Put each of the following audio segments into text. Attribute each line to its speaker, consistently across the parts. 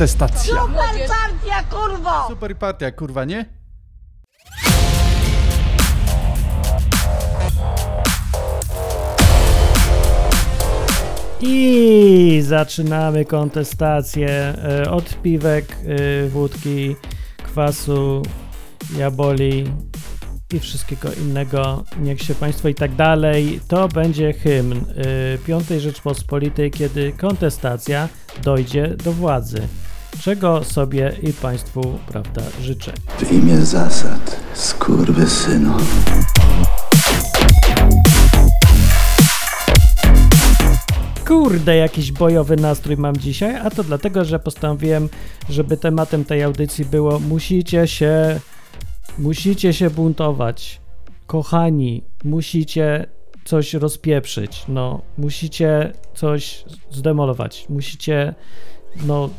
Speaker 1: Kontestacja.
Speaker 2: Super partia, kurwo!
Speaker 1: Super partia, kurwa, nie?
Speaker 3: I zaczynamy kontestację e, od piwek, e, wódki, kwasu, jaboli i wszystkiego innego. Niech się Państwo i tak dalej. To będzie hymn e, Piątej Rzeczpospolitej, kiedy kontestacja dojdzie do władzy. Czego sobie i Państwu, prawda, życzę.
Speaker 4: W imię zasad, skurwysynu.
Speaker 3: Kurde, jakiś bojowy nastrój mam dzisiaj, a to dlatego, że postanowiłem, żeby tematem tej audycji było musicie się, musicie się buntować. Kochani, musicie coś rozpieprzyć, no, musicie coś zdemolować, musicie, no,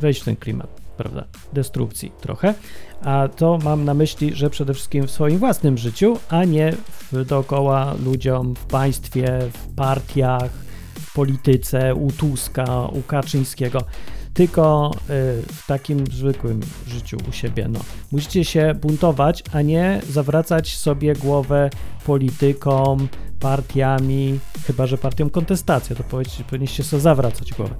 Speaker 3: wejść w ten klimat, prawda, destrukcji trochę, a to mam na myśli, że przede wszystkim w swoim własnym życiu, a nie w, dookoła ludziom, w państwie, w partiach, w polityce, u Tuska, u Kaczyńskiego, tylko y, w takim zwykłym życiu u siebie. No. Musicie się buntować, a nie zawracać sobie głowę politykom, partiami, chyba że partią kontestacja, to powinniście sobie zawracać głowę.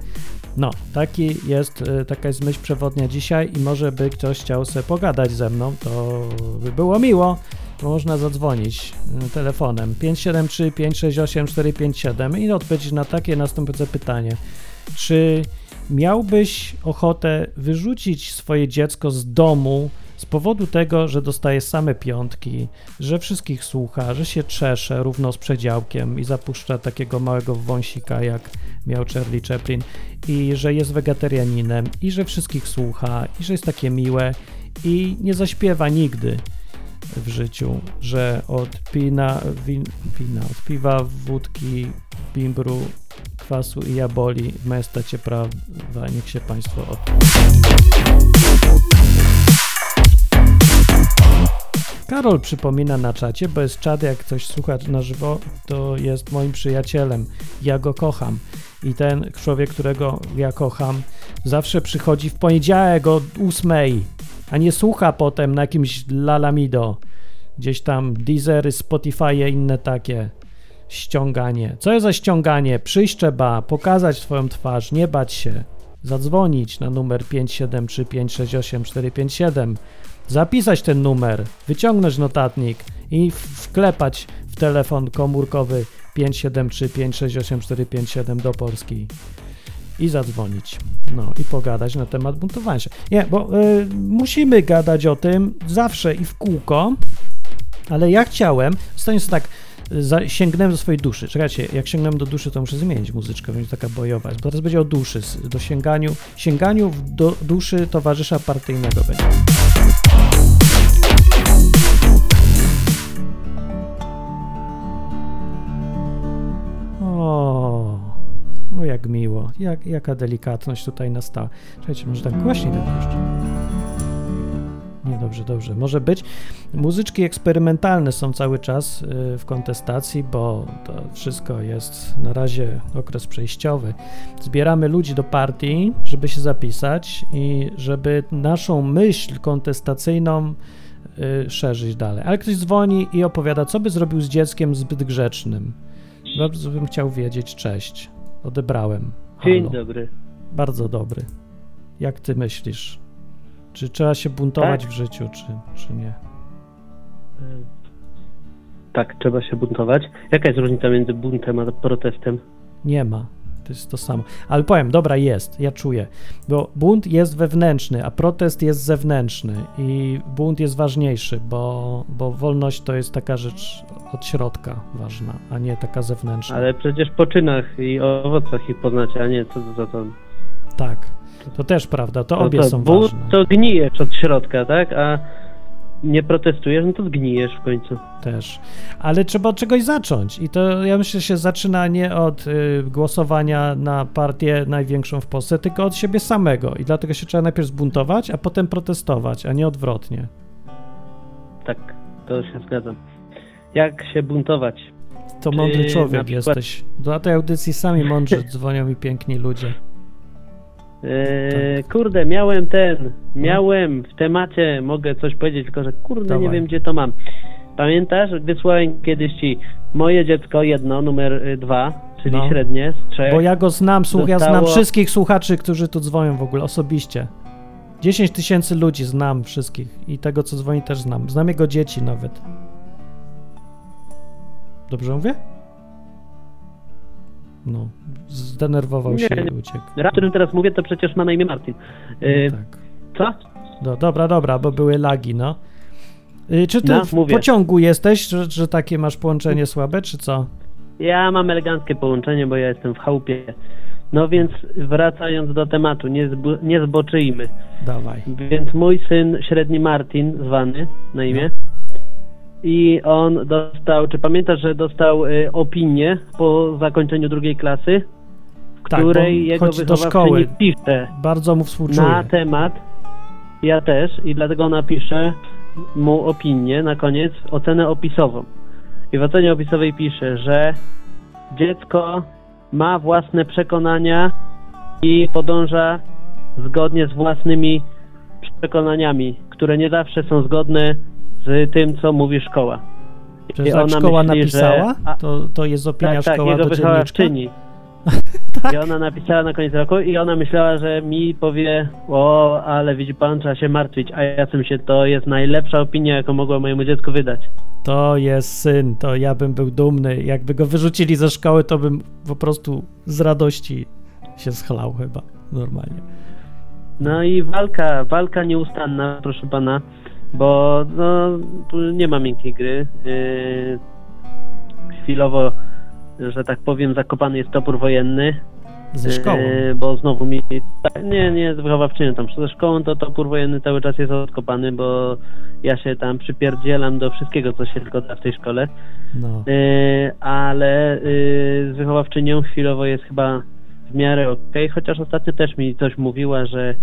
Speaker 3: No, taki jest, y, taka jest myśl przewodnia dzisiaj i może by ktoś chciał sobie pogadać ze mną, to by było miło, bo można zadzwonić y, telefonem 573 568 457 i odpowiedzieć na takie następujące pytanie. Czy miałbyś ochotę wyrzucić swoje dziecko z domu z powodu tego, że dostaje same piątki, że wszystkich słucha, że się czesze równo z przedziałkiem i zapuszcza takiego małego wąsika, jak miał Charlie Chaplin, i że jest wegetarianinem, i że wszystkich słucha, i że jest takie miłe, i nie zaśpiewa nigdy w życiu, że od pina, win, pina, wódki, bimbru, kwasu i jaboli w majestacie prawa niech się Państwo od... Karol przypomina na czacie, bo jest czat, jak ktoś słucha na żywo, to jest moim przyjacielem. Ja go kocham. I ten człowiek, którego ja kocham, zawsze przychodzi w poniedziałek o ósmej, a nie słucha potem na jakimś lalamido. Gdzieś tam Deezery, Spotify inne takie. Ściąganie. Co jest za ściąganie? Przyjść trzeba, pokazać swoją twarz, nie bać się. Zadzwonić na numer 573 568 457 zapisać ten numer, wyciągnąć notatnik i wklepać w telefon komórkowy 573 568 457 do Polski i zadzwonić. No i pogadać na temat buntowania się. Nie, bo y, musimy gadać o tym zawsze i w kółko, ale ja chciałem, stanie tak, za, sięgnąłem do swojej duszy. Czekajcie, jak sięgnąłem do duszy, to muszę zmienić muzyczkę, będzie taka bojowa. Bo teraz będzie o duszy, do sięganiu, sięganiu do duszy towarzysza partyjnego będzie. Jak miło, jak, jaka delikatność tutaj nastała. Czekajcie, może tak głośniej będę jeszcze. Nie, dobrze, dobrze. Może być. Muzyczki eksperymentalne są cały czas y, w kontestacji, bo to wszystko jest na razie okres przejściowy. Zbieramy ludzi do partii, żeby się zapisać i żeby naszą myśl kontestacyjną y, szerzyć dalej. Ale ktoś dzwoni i opowiada, co by zrobił z dzieckiem zbyt grzecznym. Bardzo bym chciał wiedzieć. Cześć. Odebrałem. Halo.
Speaker 5: Dzień dobry.
Speaker 3: Bardzo dobry. Jak ty myślisz? Czy trzeba się buntować
Speaker 5: Tak.
Speaker 3: w życiu, czy, czy nie?
Speaker 5: Tak, trzeba się buntować. Jaka jest różnica między buntem a protestem?
Speaker 3: Nie ma. To jest to samo. Ale powiem, dobra, jest, ja czuję. Bo bunt jest wewnętrzny, a protest jest zewnętrzny. I bunt jest ważniejszy, bo, bo wolność to jest taka rzecz od środka ważna, a nie taka zewnętrzna.
Speaker 5: Ale przecież po czynach i owocach ich poznacie, a nie co za to.
Speaker 3: Tak, to też prawda, to
Speaker 5: No
Speaker 3: obie
Speaker 5: to
Speaker 3: są
Speaker 5: but,
Speaker 3: ważne.
Speaker 5: to gnijesz od środka, tak? A nie protestujesz, no to zgnijesz w końcu.
Speaker 3: też. Ale trzeba od czegoś zacząć. I to ja myślę, że się zaczyna nie od y, głosowania na partię największą w Polsce, tylko od siebie samego. I dlatego się trzeba najpierw zbuntować, a potem protestować, a nie odwrotnie.
Speaker 5: Tak, to się zgadzam. Jak się buntować?
Speaker 3: To mądry człowiek
Speaker 5: przykład-
Speaker 3: jesteś. Do tej audycji sami mądrzy dzwonią mi piękni ludzie.
Speaker 5: Eee, kurde, miałem ten, miałem w temacie, mogę coś powiedzieć, tylko że kurde, nie
Speaker 3: Dawaj.
Speaker 5: wiem gdzie to mam. Pamiętasz, wysłałem kiedyś ci moje dziecko jedno, numer y, dwa, czyli
Speaker 3: No.
Speaker 5: średnie z trzech.
Speaker 3: Bo ja go znam, słuch, ja znam wszystkich słuchaczy, którzy tu dzwonią w ogóle osobiście. 10 tysięcy ludzi znam wszystkich i tego, co dzwoni, też znam. Znam jego dzieci nawet. Dobrze mówię? No, zdenerwował
Speaker 5: Nie,
Speaker 3: się
Speaker 5: nie.
Speaker 3: i uciekł.
Speaker 5: Raz, o którym teraz mówię, to przecież ma na imię Martin. Yy,
Speaker 3: No tak.
Speaker 5: Co?
Speaker 3: No, dobra, dobra, bo były lagi, no. Y, Czy ty
Speaker 5: No,
Speaker 3: w
Speaker 5: mówię.
Speaker 3: pociągu jesteś, że, że takie masz połączenie słabe, czy co?
Speaker 5: Ja mam eleganckie połączenie, bo ja jestem w chałupie. No więc wracając do tematu, nie, zbo- nie zboczyjmy.
Speaker 3: Dawaj.
Speaker 5: Więc mój syn, średni Martin, zwany na imię, i on dostał, czy pamiętasz, że dostał y, opinię po zakończeniu drugiej klasy, w
Speaker 3: Tak,
Speaker 5: której
Speaker 3: bo
Speaker 5: jego
Speaker 3: chodzi
Speaker 5: wychowawczyni pisze
Speaker 3: Bardzo mu współczuję.
Speaker 5: na temat, ja też, i dlatego napiszę mu opinię na koniec, ocenę opisową. I w ocenie opisowej pisze, że dziecko ma własne przekonania i podąża zgodnie z własnymi przekonaniami, które nie zawsze są zgodne z tym, co mówi szkoła.
Speaker 3: Czy
Speaker 5: I
Speaker 3: tak
Speaker 5: ona
Speaker 3: szkoła
Speaker 5: myśli,
Speaker 3: napisała?
Speaker 5: że-
Speaker 3: To, to jest opinia
Speaker 5: tak, tak,
Speaker 3: szkoła
Speaker 5: jego
Speaker 3: dzienniczka?
Speaker 5: wychowawczyni.
Speaker 3: Tak.
Speaker 5: I ona napisała na koniec roku i ona myślała, że mi powie, o, ale widzi pan, trzeba się martwić, a ja tym się, to jest najlepsza opinia, jaką mogła mojemu dziecku wydać.
Speaker 3: To jest syn, to ja bym był dumny. Jakby go wyrzucili ze szkoły, to bym po prostu z radości się schlał chyba, normalnie.
Speaker 5: No i walka, walka nieustanna, proszę pana, bo no, tu nie ma miękkiej gry. Yy, chwilowo, że tak powiem, zakopany jest topór wojenny.
Speaker 3: Ze szkołą.
Speaker 5: Yy, bo znowu mi. Nie, nie, z wychowawczynią tam. Ze szkołą to topór wojenny cały czas jest odkopany, bo ja się tam przypierdzielam do wszystkiego, co się tylko da w tej szkole.
Speaker 3: No.
Speaker 5: Yy, ale z wychowawczynią chwilowo jest chyba w miarę okej, chociaż ostatnio też mi coś mówiła, że.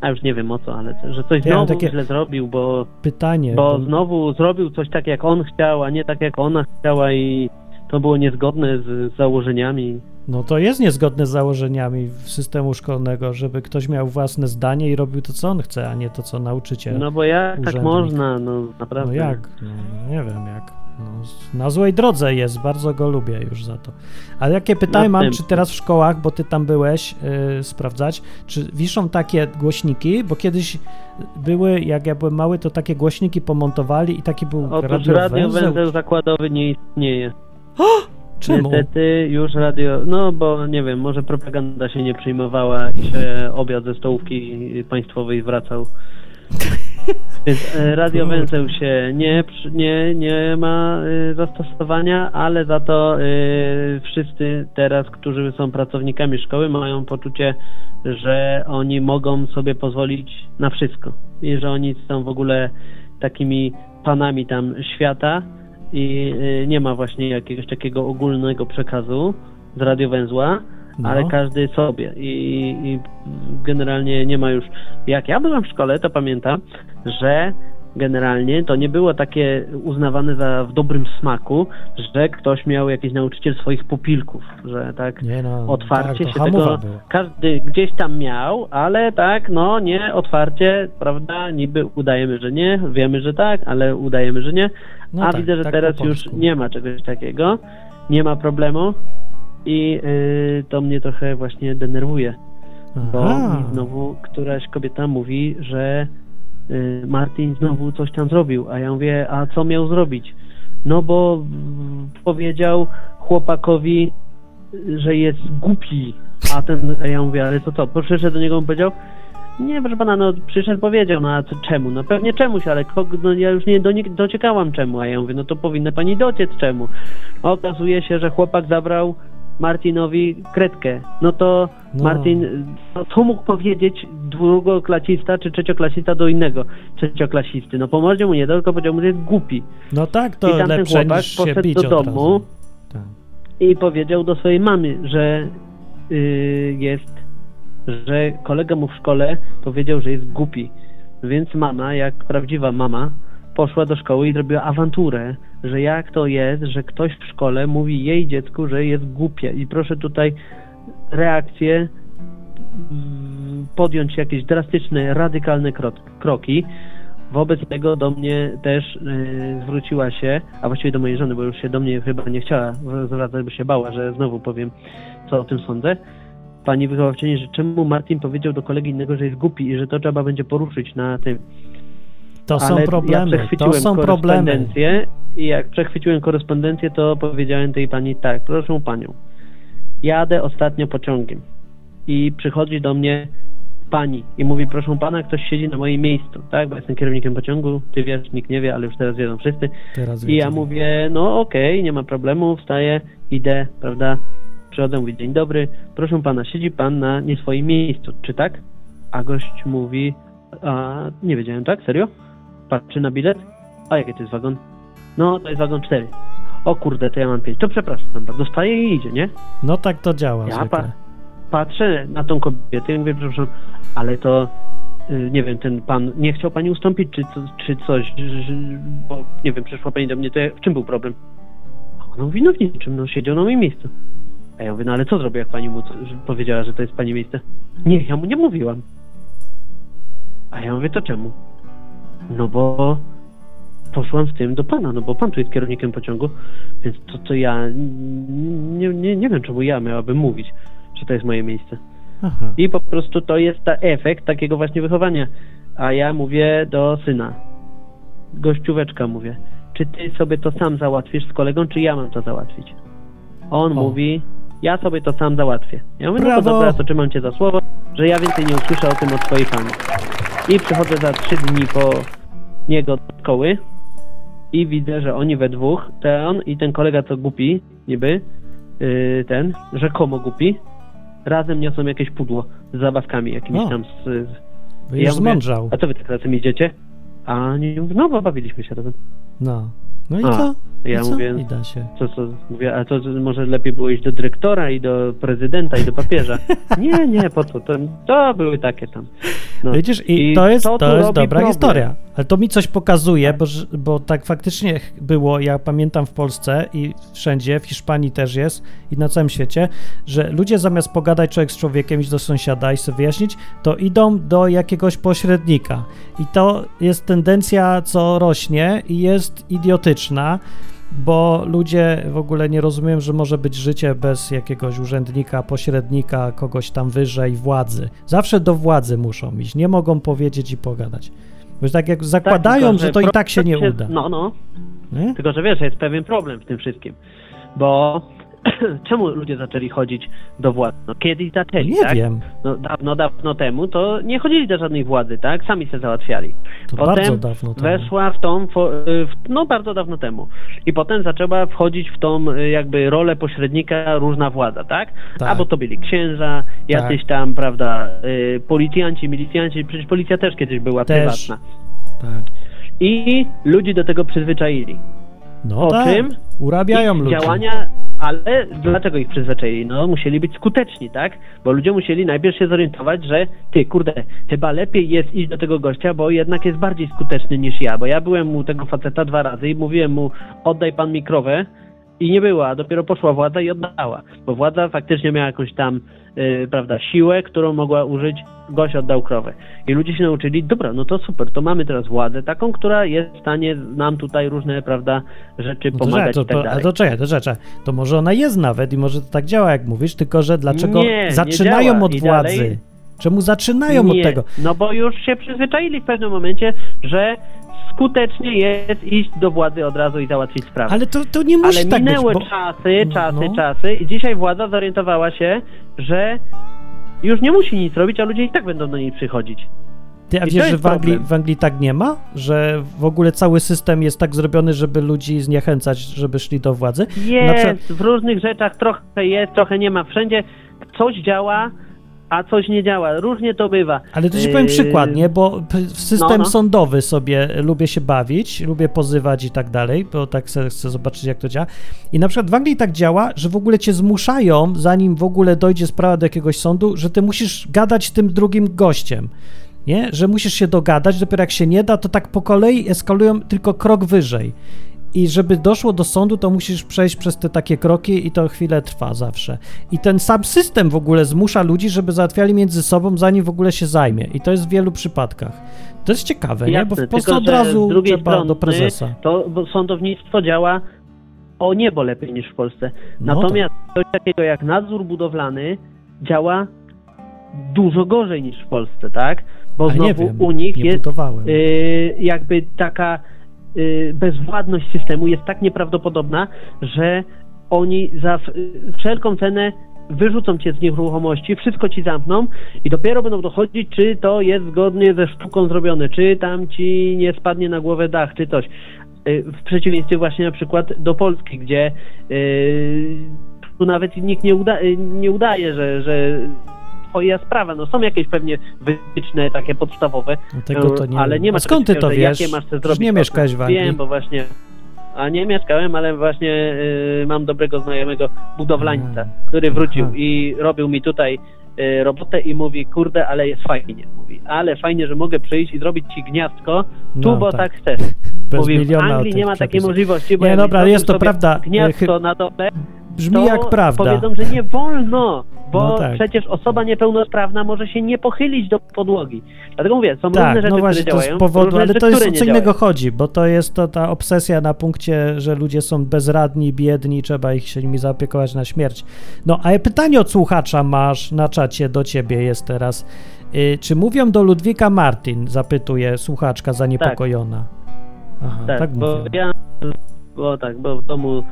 Speaker 5: A już nie wiem o co, ale że coś
Speaker 3: Ja
Speaker 5: znowu źle zrobił, bo,
Speaker 3: Pytanie.
Speaker 5: bo znowu zrobił coś tak jak on chciał, a nie tak jak ona chciała i to było niezgodne z, założeniami.
Speaker 3: No to jest niezgodne z założeniami systemu szkolnego, żeby ktoś miał własne zdanie i robił to, co on chce, a nie to, co nauczyciel.
Speaker 5: No bo jak tak
Speaker 3: urzędnik.
Speaker 5: można, no
Speaker 3: No
Speaker 5: naprawdę.
Speaker 3: jak? No, nie wiem jak. No, na złej drodze jest, bardzo go lubię już za to. Ale jakie pytanie mam, czy teraz w szkołach, bo ty tam byłeś yy, sprawdzać, czy wiszą takie głośniki, bo kiedyś były, jak ja byłem mały, to takie głośniki pomontowali i taki był
Speaker 5: Otóż
Speaker 3: radiowęzeł.
Speaker 5: radiowęzeł zakładowy nie istnieje.
Speaker 3: Czemu?
Speaker 5: Niestety już radio, no bo nie wiem, może propaganda się nie przyjmowała i się obiad ze stołówki państwowej wracał. Więc e, radiowęzeł się nie, nie, nie ma e, zastosowania, ale za to e, wszyscy teraz, którzy są pracownikami szkoły, mają poczucie, że oni mogą sobie pozwolić na wszystko. I że oni są w ogóle takimi panami tam świata i nie ma właśnie jakiegoś takiego ogólnego przekazu z radiowęzła,
Speaker 3: No.
Speaker 5: ale każdy sobie I, i generalnie nie ma już. Jak ja byłem w szkole, to pamiętam, że generalnie to nie było takie uznawane za w dobrym smaku, że ktoś miał jakiś nauczyciel swoich pupilków, że tak
Speaker 3: no,
Speaker 5: otwarcie
Speaker 3: tak,
Speaker 5: się tego
Speaker 3: była.
Speaker 5: każdy gdzieś tam miał, ale tak, no nie otwarcie, prawda, niby udajemy, że nie, wiemy, że tak, ale udajemy, że nie,
Speaker 3: No
Speaker 5: a
Speaker 3: tak,
Speaker 5: widzę, że
Speaker 3: tak
Speaker 5: teraz już nie ma czegoś takiego, nie ma problemu i y, to mnie trochę właśnie denerwuje, bo
Speaker 3: Aha.
Speaker 5: mi znowu któraś kobieta mówi, że y, Martin znowu coś tam zrobił, a ja mówię, a co miał zrobić? No bo powiedział chłopakowi, że jest głupi, a ten, a ja mówię, ale to co, przyszedł do niego i powiedział, nie, proszę pana, no przyszedł, powiedział, no a co, czemu? No pewnie czemuś, ale kogo, no ja już nie donik- dociekałam czemu, a ja mówię, no to powinna pani dociec czemu. Okazuje się, że chłopak zabrał Martinowi kredkę. No to
Speaker 3: No.
Speaker 5: Martin, no, co mógł powiedzieć drugoklasista czy trzecioklasista do innego trzecioklasisty? No po mordzie mu nie tylko powiedział mu, że jest głupi.
Speaker 3: No tak,
Speaker 5: I
Speaker 3: to
Speaker 5: tamten
Speaker 3: lepsze
Speaker 5: chłopak
Speaker 3: niż się
Speaker 5: poszedł do domu.
Speaker 3: Tak.
Speaker 5: i powiedział do swojej mamy, że y, jest, że kolega mu w szkole powiedział, że jest głupi. Więc mama, jak prawdziwa mama, poszła do szkoły i zrobiła awanturę, że jak to jest, że ktoś w szkole mówi jej dziecku, że jest głupie. I proszę tutaj reakcję mm, podjąć jakieś drastyczne, radykalne kro- kroki. Wobec tego do mnie też y, zwróciła się, a właściwie do mojej żony, bo już się do mnie chyba nie chciała zwracać, bo się bała, że znowu powiem, co o tym sądzę. Pani wychowawczyni, że czemu Martin powiedział do kolegi innego, że jest głupi i że to trzeba będzie poruszyć na tym.
Speaker 3: To są
Speaker 5: Ale ja
Speaker 3: problemy, to
Speaker 5: przechwyciłem
Speaker 3: są problemy.
Speaker 5: I jak przechwyciłem korespondencję, to powiedziałem tej pani tak, proszę panią, jadę ostatnio pociągiem i przychodzi do mnie pani i mówi, proszę pana, ktoś siedzi na moim miejscu, tak, bo jestem kierownikiem pociągu, ty wiesz, nikt nie wie, ale już teraz wiedzą wszyscy.
Speaker 3: Teraz
Speaker 5: I ja mówię, no okej, nie ma problemu, wstaję, idę, prawda, przychodzę, mówię, dzień dobry, proszę pana, siedzi pan na nie swoim miejscu, czy tak? A gość mówi, a nie wiedziałem, tak, serio? Patrzy na bilet, a jaki to jest wagon? No, to jest wagon 4. O kurde, to ja mam 5. To przepraszam bardzo, staje i idzie, nie?
Speaker 3: No tak to działa
Speaker 5: Ja pa- patrzę na tą kobietę i mówię, przepraszam, ale to y, nie wiem, ten pan nie chciał pani ustąpić, czy, co, czy coś, bo nie wiem, przyszła pani do mnie, to ja, w czym był problem? A ona mówi, no w niczym, no siedział na moim miejscu. A ja mówię, no ale co zrobię, jak pani mu powiedziała, że to jest pani miejsce? Nie, ja mu nie mówiłam. A ja mówię, to czemu? No bo poszłam z tym do pana, no bo pan tu jest kierownikiem pociągu, więc to, to ja nie, nie, nie wiem, czemu ja miałabym mówić, że to jest moje miejsce.
Speaker 3: Aha.
Speaker 5: I po prostu to jest ta efekt takiego właśnie wychowania. A ja mówię do syna, gościóweczka mówię, czy ty sobie to sam załatwisz z kolegą, czy ja mam to załatwić? On
Speaker 3: O.
Speaker 5: mówi, ja sobie to sam załatwię. Ja mówię, no
Speaker 3: Brawo.
Speaker 5: to dobra, to trzymam cię za słowo, że ja więcej nie usłyszę o tym od twojej pani. I przychodzę za trzy dni po niego do szkoły i widzę, że oni we dwóch, ten i ten kolega co głupi, niby, yy, ten, rzekomo głupi, razem niosą jakieś pudło z zabawkami jakimiś
Speaker 3: O.
Speaker 5: tam z, z ja mówię,
Speaker 3: zmądrzał.
Speaker 5: A co wy tak razem idziecie? A oni mówią, no bo bawiliśmy się razem.
Speaker 3: No. No i
Speaker 5: A,
Speaker 3: co?
Speaker 5: ja
Speaker 3: I co?
Speaker 5: mówię-
Speaker 3: I da się.
Speaker 5: Co, co, mówię, a to może lepiej było iść do dyrektora i do prezydenta i do papieża. Nie, nie, po co? To, to były takie tam. No.
Speaker 3: Widzisz, i,
Speaker 5: I
Speaker 3: to jest,
Speaker 5: to
Speaker 3: to jest dobra
Speaker 5: problem.
Speaker 3: historia. Ale to mi coś pokazuje, bo, bo tak faktycznie było, ja pamiętam w Polsce i wszędzie, w Hiszpanii też jest i na całym świecie, że ludzie zamiast pogadać człowiek z człowiekiem, iść do sąsiada i sobie wyjaśnić, to idą do jakiegoś pośrednika. I to jest tendencja, co rośnie i jest idiotyczna, bo ludzie w ogóle nie rozumieją, że może być życie bez jakiegoś urzędnika, pośrednika, kogoś tam wyżej, władzy. Zawsze do władzy muszą iść, nie mogą powiedzieć i pogadać. Bo tak jak zakładają,
Speaker 5: tylko,
Speaker 3: że to i tak się nie uda.
Speaker 5: No, no.
Speaker 3: Nie?
Speaker 5: Tylko, że wiesz, jest pewien problem w tym wszystkim. Bo czemu ludzie zaczęli chodzić do władzy? No, kiedyś zaczęli,
Speaker 3: Nie
Speaker 5: tak?
Speaker 3: wiem,
Speaker 5: No, dawno, dawno temu to nie chodzili do żadnej władzy, tak? Sami się załatwiali.
Speaker 3: to
Speaker 5: Potem
Speaker 3: bardzo dawno temu.
Speaker 5: weszła w tą, y, w, no bardzo dawno temu. I potem zaczęła wchodzić w tą y, jakby rolę pośrednika różna władza, tak?
Speaker 3: Tak.
Speaker 5: Albo to byli księża, jacyś tam, prawda, y, policjanci, milicjanci, przecież policja też kiedyś była
Speaker 3: Też.
Speaker 5: prywatna.
Speaker 3: Tak.
Speaker 5: I ludzi do tego przyzwyczaili.
Speaker 3: No
Speaker 5: O
Speaker 3: tak,
Speaker 5: czym?
Speaker 3: Urabiają ludzi.
Speaker 5: działania, ale dlaczego ich przyzwyczaili? No musieli być skuteczni, tak? Bo ludzie musieli najpierw się zorientować, że ty, kurde, chyba lepiej jest iść do tego gościa, bo jednak jest bardziej skuteczny niż ja, bo ja byłem u tego faceta dwa razy i mówiłem mu, oddaj pan mi krowę i nie była, a dopiero poszła władza i oddała, bo władza faktycznie miała jakąś tam, yy, prawda, siłę, którą mogła użyć, gość oddał krowę. I ludzie się nauczyli, dobra, no to super, to mamy teraz władzę taką, która jest w stanie nam tutaj różne, prawda, rzeczy
Speaker 3: No to,
Speaker 5: pomagać
Speaker 3: to,
Speaker 5: tak
Speaker 3: to, a
Speaker 5: dalej.
Speaker 3: to czekaj, to czekaj. To może ona jest nawet i może to tak działa, jak mówisz, tylko że dlaczego
Speaker 5: Nie, nie
Speaker 3: zaczynają
Speaker 5: działa.
Speaker 3: od
Speaker 5: I
Speaker 3: władzy?
Speaker 5: dalej-
Speaker 3: Czemu zaczynają
Speaker 5: Nie,
Speaker 3: od tego?
Speaker 5: No bo już się przyzwyczaili w pewnym momencie, że skutecznie jest iść do władzy od razu i załatwić sprawę.
Speaker 3: Ale to, to nie musi
Speaker 5: Ale
Speaker 3: tak być,
Speaker 5: minęły
Speaker 3: bo...
Speaker 5: czasy, czasy,
Speaker 3: No.
Speaker 5: czasy i dzisiaj władza zorientowała się, że już nie musi nic robić, a ludzie i tak będą do niej przychodzić.
Speaker 3: Ty, a
Speaker 5: I
Speaker 3: wiesz, że w Anglii, w Anglii tak nie ma? Że w ogóle cały system jest tak zrobiony, żeby ludzi zniechęcać, żeby szli do władzy?
Speaker 5: Jest,
Speaker 3: przykład-
Speaker 5: w różnych rzeczach trochę jest, trochę nie ma. Wszędzie coś działa, a coś nie działa. Różnie to bywa.
Speaker 3: Ale to ci powiem
Speaker 5: Yy,
Speaker 3: przykład, nie? Bo w system
Speaker 5: no, no.
Speaker 3: sądowy sobie lubię się bawić, lubię pozywać i tak dalej, bo tak chcę, chcę zobaczyć, jak to działa. I na przykład w Anglii tak działa, że w ogóle cię zmuszają, zanim w ogóle dojdzie sprawa do jakiegoś sądu, że ty musisz gadać z tym drugim gościem. Nie? Że musisz się dogadać, dopiero jak się nie da, to tak po kolei eskalują tylko krok wyżej. I żeby doszło do sądu, to musisz przejść przez te takie kroki i to chwilę trwa zawsze. I ten sam system w ogóle zmusza ludzi, żeby załatwiali między sobą, zanim w ogóle się zajmie. I to jest w wielu przypadkach. To jest ciekawe, nie? Bo w
Speaker 5: Jasne,
Speaker 3: Polsce
Speaker 5: tylko,
Speaker 3: od razu trzeba
Speaker 5: strony
Speaker 3: do prezesa.
Speaker 5: To bo sądownictwo działa o niebo lepiej niż w Polsce.
Speaker 3: No
Speaker 5: Natomiast coś takiego jak nadzór budowlany działa dużo gorzej niż w Polsce, tak? Bo
Speaker 3: A
Speaker 5: znowu u nich jest y, jakby taka bezwładność systemu jest tak nieprawdopodobna, że oni za y, wszelką cenę wyrzucą cię z nieruchomości, wszystko ci zamkną i dopiero będą dochodzić, czy to jest zgodnie ze sztuką zrobione, czy tam ci nie spadnie na głowę dach, czy coś. Y, W przeciwieństwie właśnie na przykład do Polski, gdzie y, tu nawet nikt nie, uda, y, nie udaje, że, że twoja sprawa. No są jakieś pewnie wytyczne takie podstawowe,
Speaker 3: No to nie
Speaker 5: ale nie ma
Speaker 3: skąd ty to wiesz?
Speaker 5: Jakie masz zrobić
Speaker 3: nie mieszkałeś w Anglii.
Speaker 5: Wiem, bo właśnie. A nie mieszkałem, ale właśnie y, mam dobrego znajomego budowlańca,
Speaker 3: Aha.
Speaker 5: który wrócił
Speaker 3: Aha.
Speaker 5: i robił mi tutaj y, robotę i mówi, kurde, ale jest fajnie. Mówi, ale fajnie, że mogę przyjść i zrobić ci gniazdko tu,
Speaker 3: No,
Speaker 5: bo
Speaker 3: tak.
Speaker 5: tak, chcesz.
Speaker 3: Bez
Speaker 5: Mówi, w Anglii nie ma takiej
Speaker 3: przepisów.
Speaker 5: możliwości, bo
Speaker 3: Nie,
Speaker 5: jak
Speaker 3: dobra, jest to prawda.
Speaker 5: Gniazdko na dole,
Speaker 3: Brzmi jak prawda.
Speaker 5: powiedzą, że nie wolno, bo
Speaker 3: No tak.
Speaker 5: przecież osoba niepełnosprawna może się nie pochylić do podłogi. Dlatego mówię, są różne
Speaker 3: Tak,
Speaker 5: rzeczy,
Speaker 3: no właśnie,
Speaker 5: które działają,
Speaker 3: powodu,
Speaker 5: różne
Speaker 3: ale
Speaker 5: rzeczy,
Speaker 3: to jest o co innego
Speaker 5: działają.
Speaker 3: chodzi, bo to jest to ta obsesja na punkcie, że ludzie są bezradni, biedni, trzeba ich się nimi zaopiekować na śmierć. No, a pytanie od słuchacza masz na czacie do ciebie jest teraz. Y, czy mówią do Ludwika Martin? Zapytuje słuchaczka zaniepokojona. Aha, tak,
Speaker 5: Tak, bo
Speaker 3: mówią.
Speaker 5: ja, bo tak, bo w domu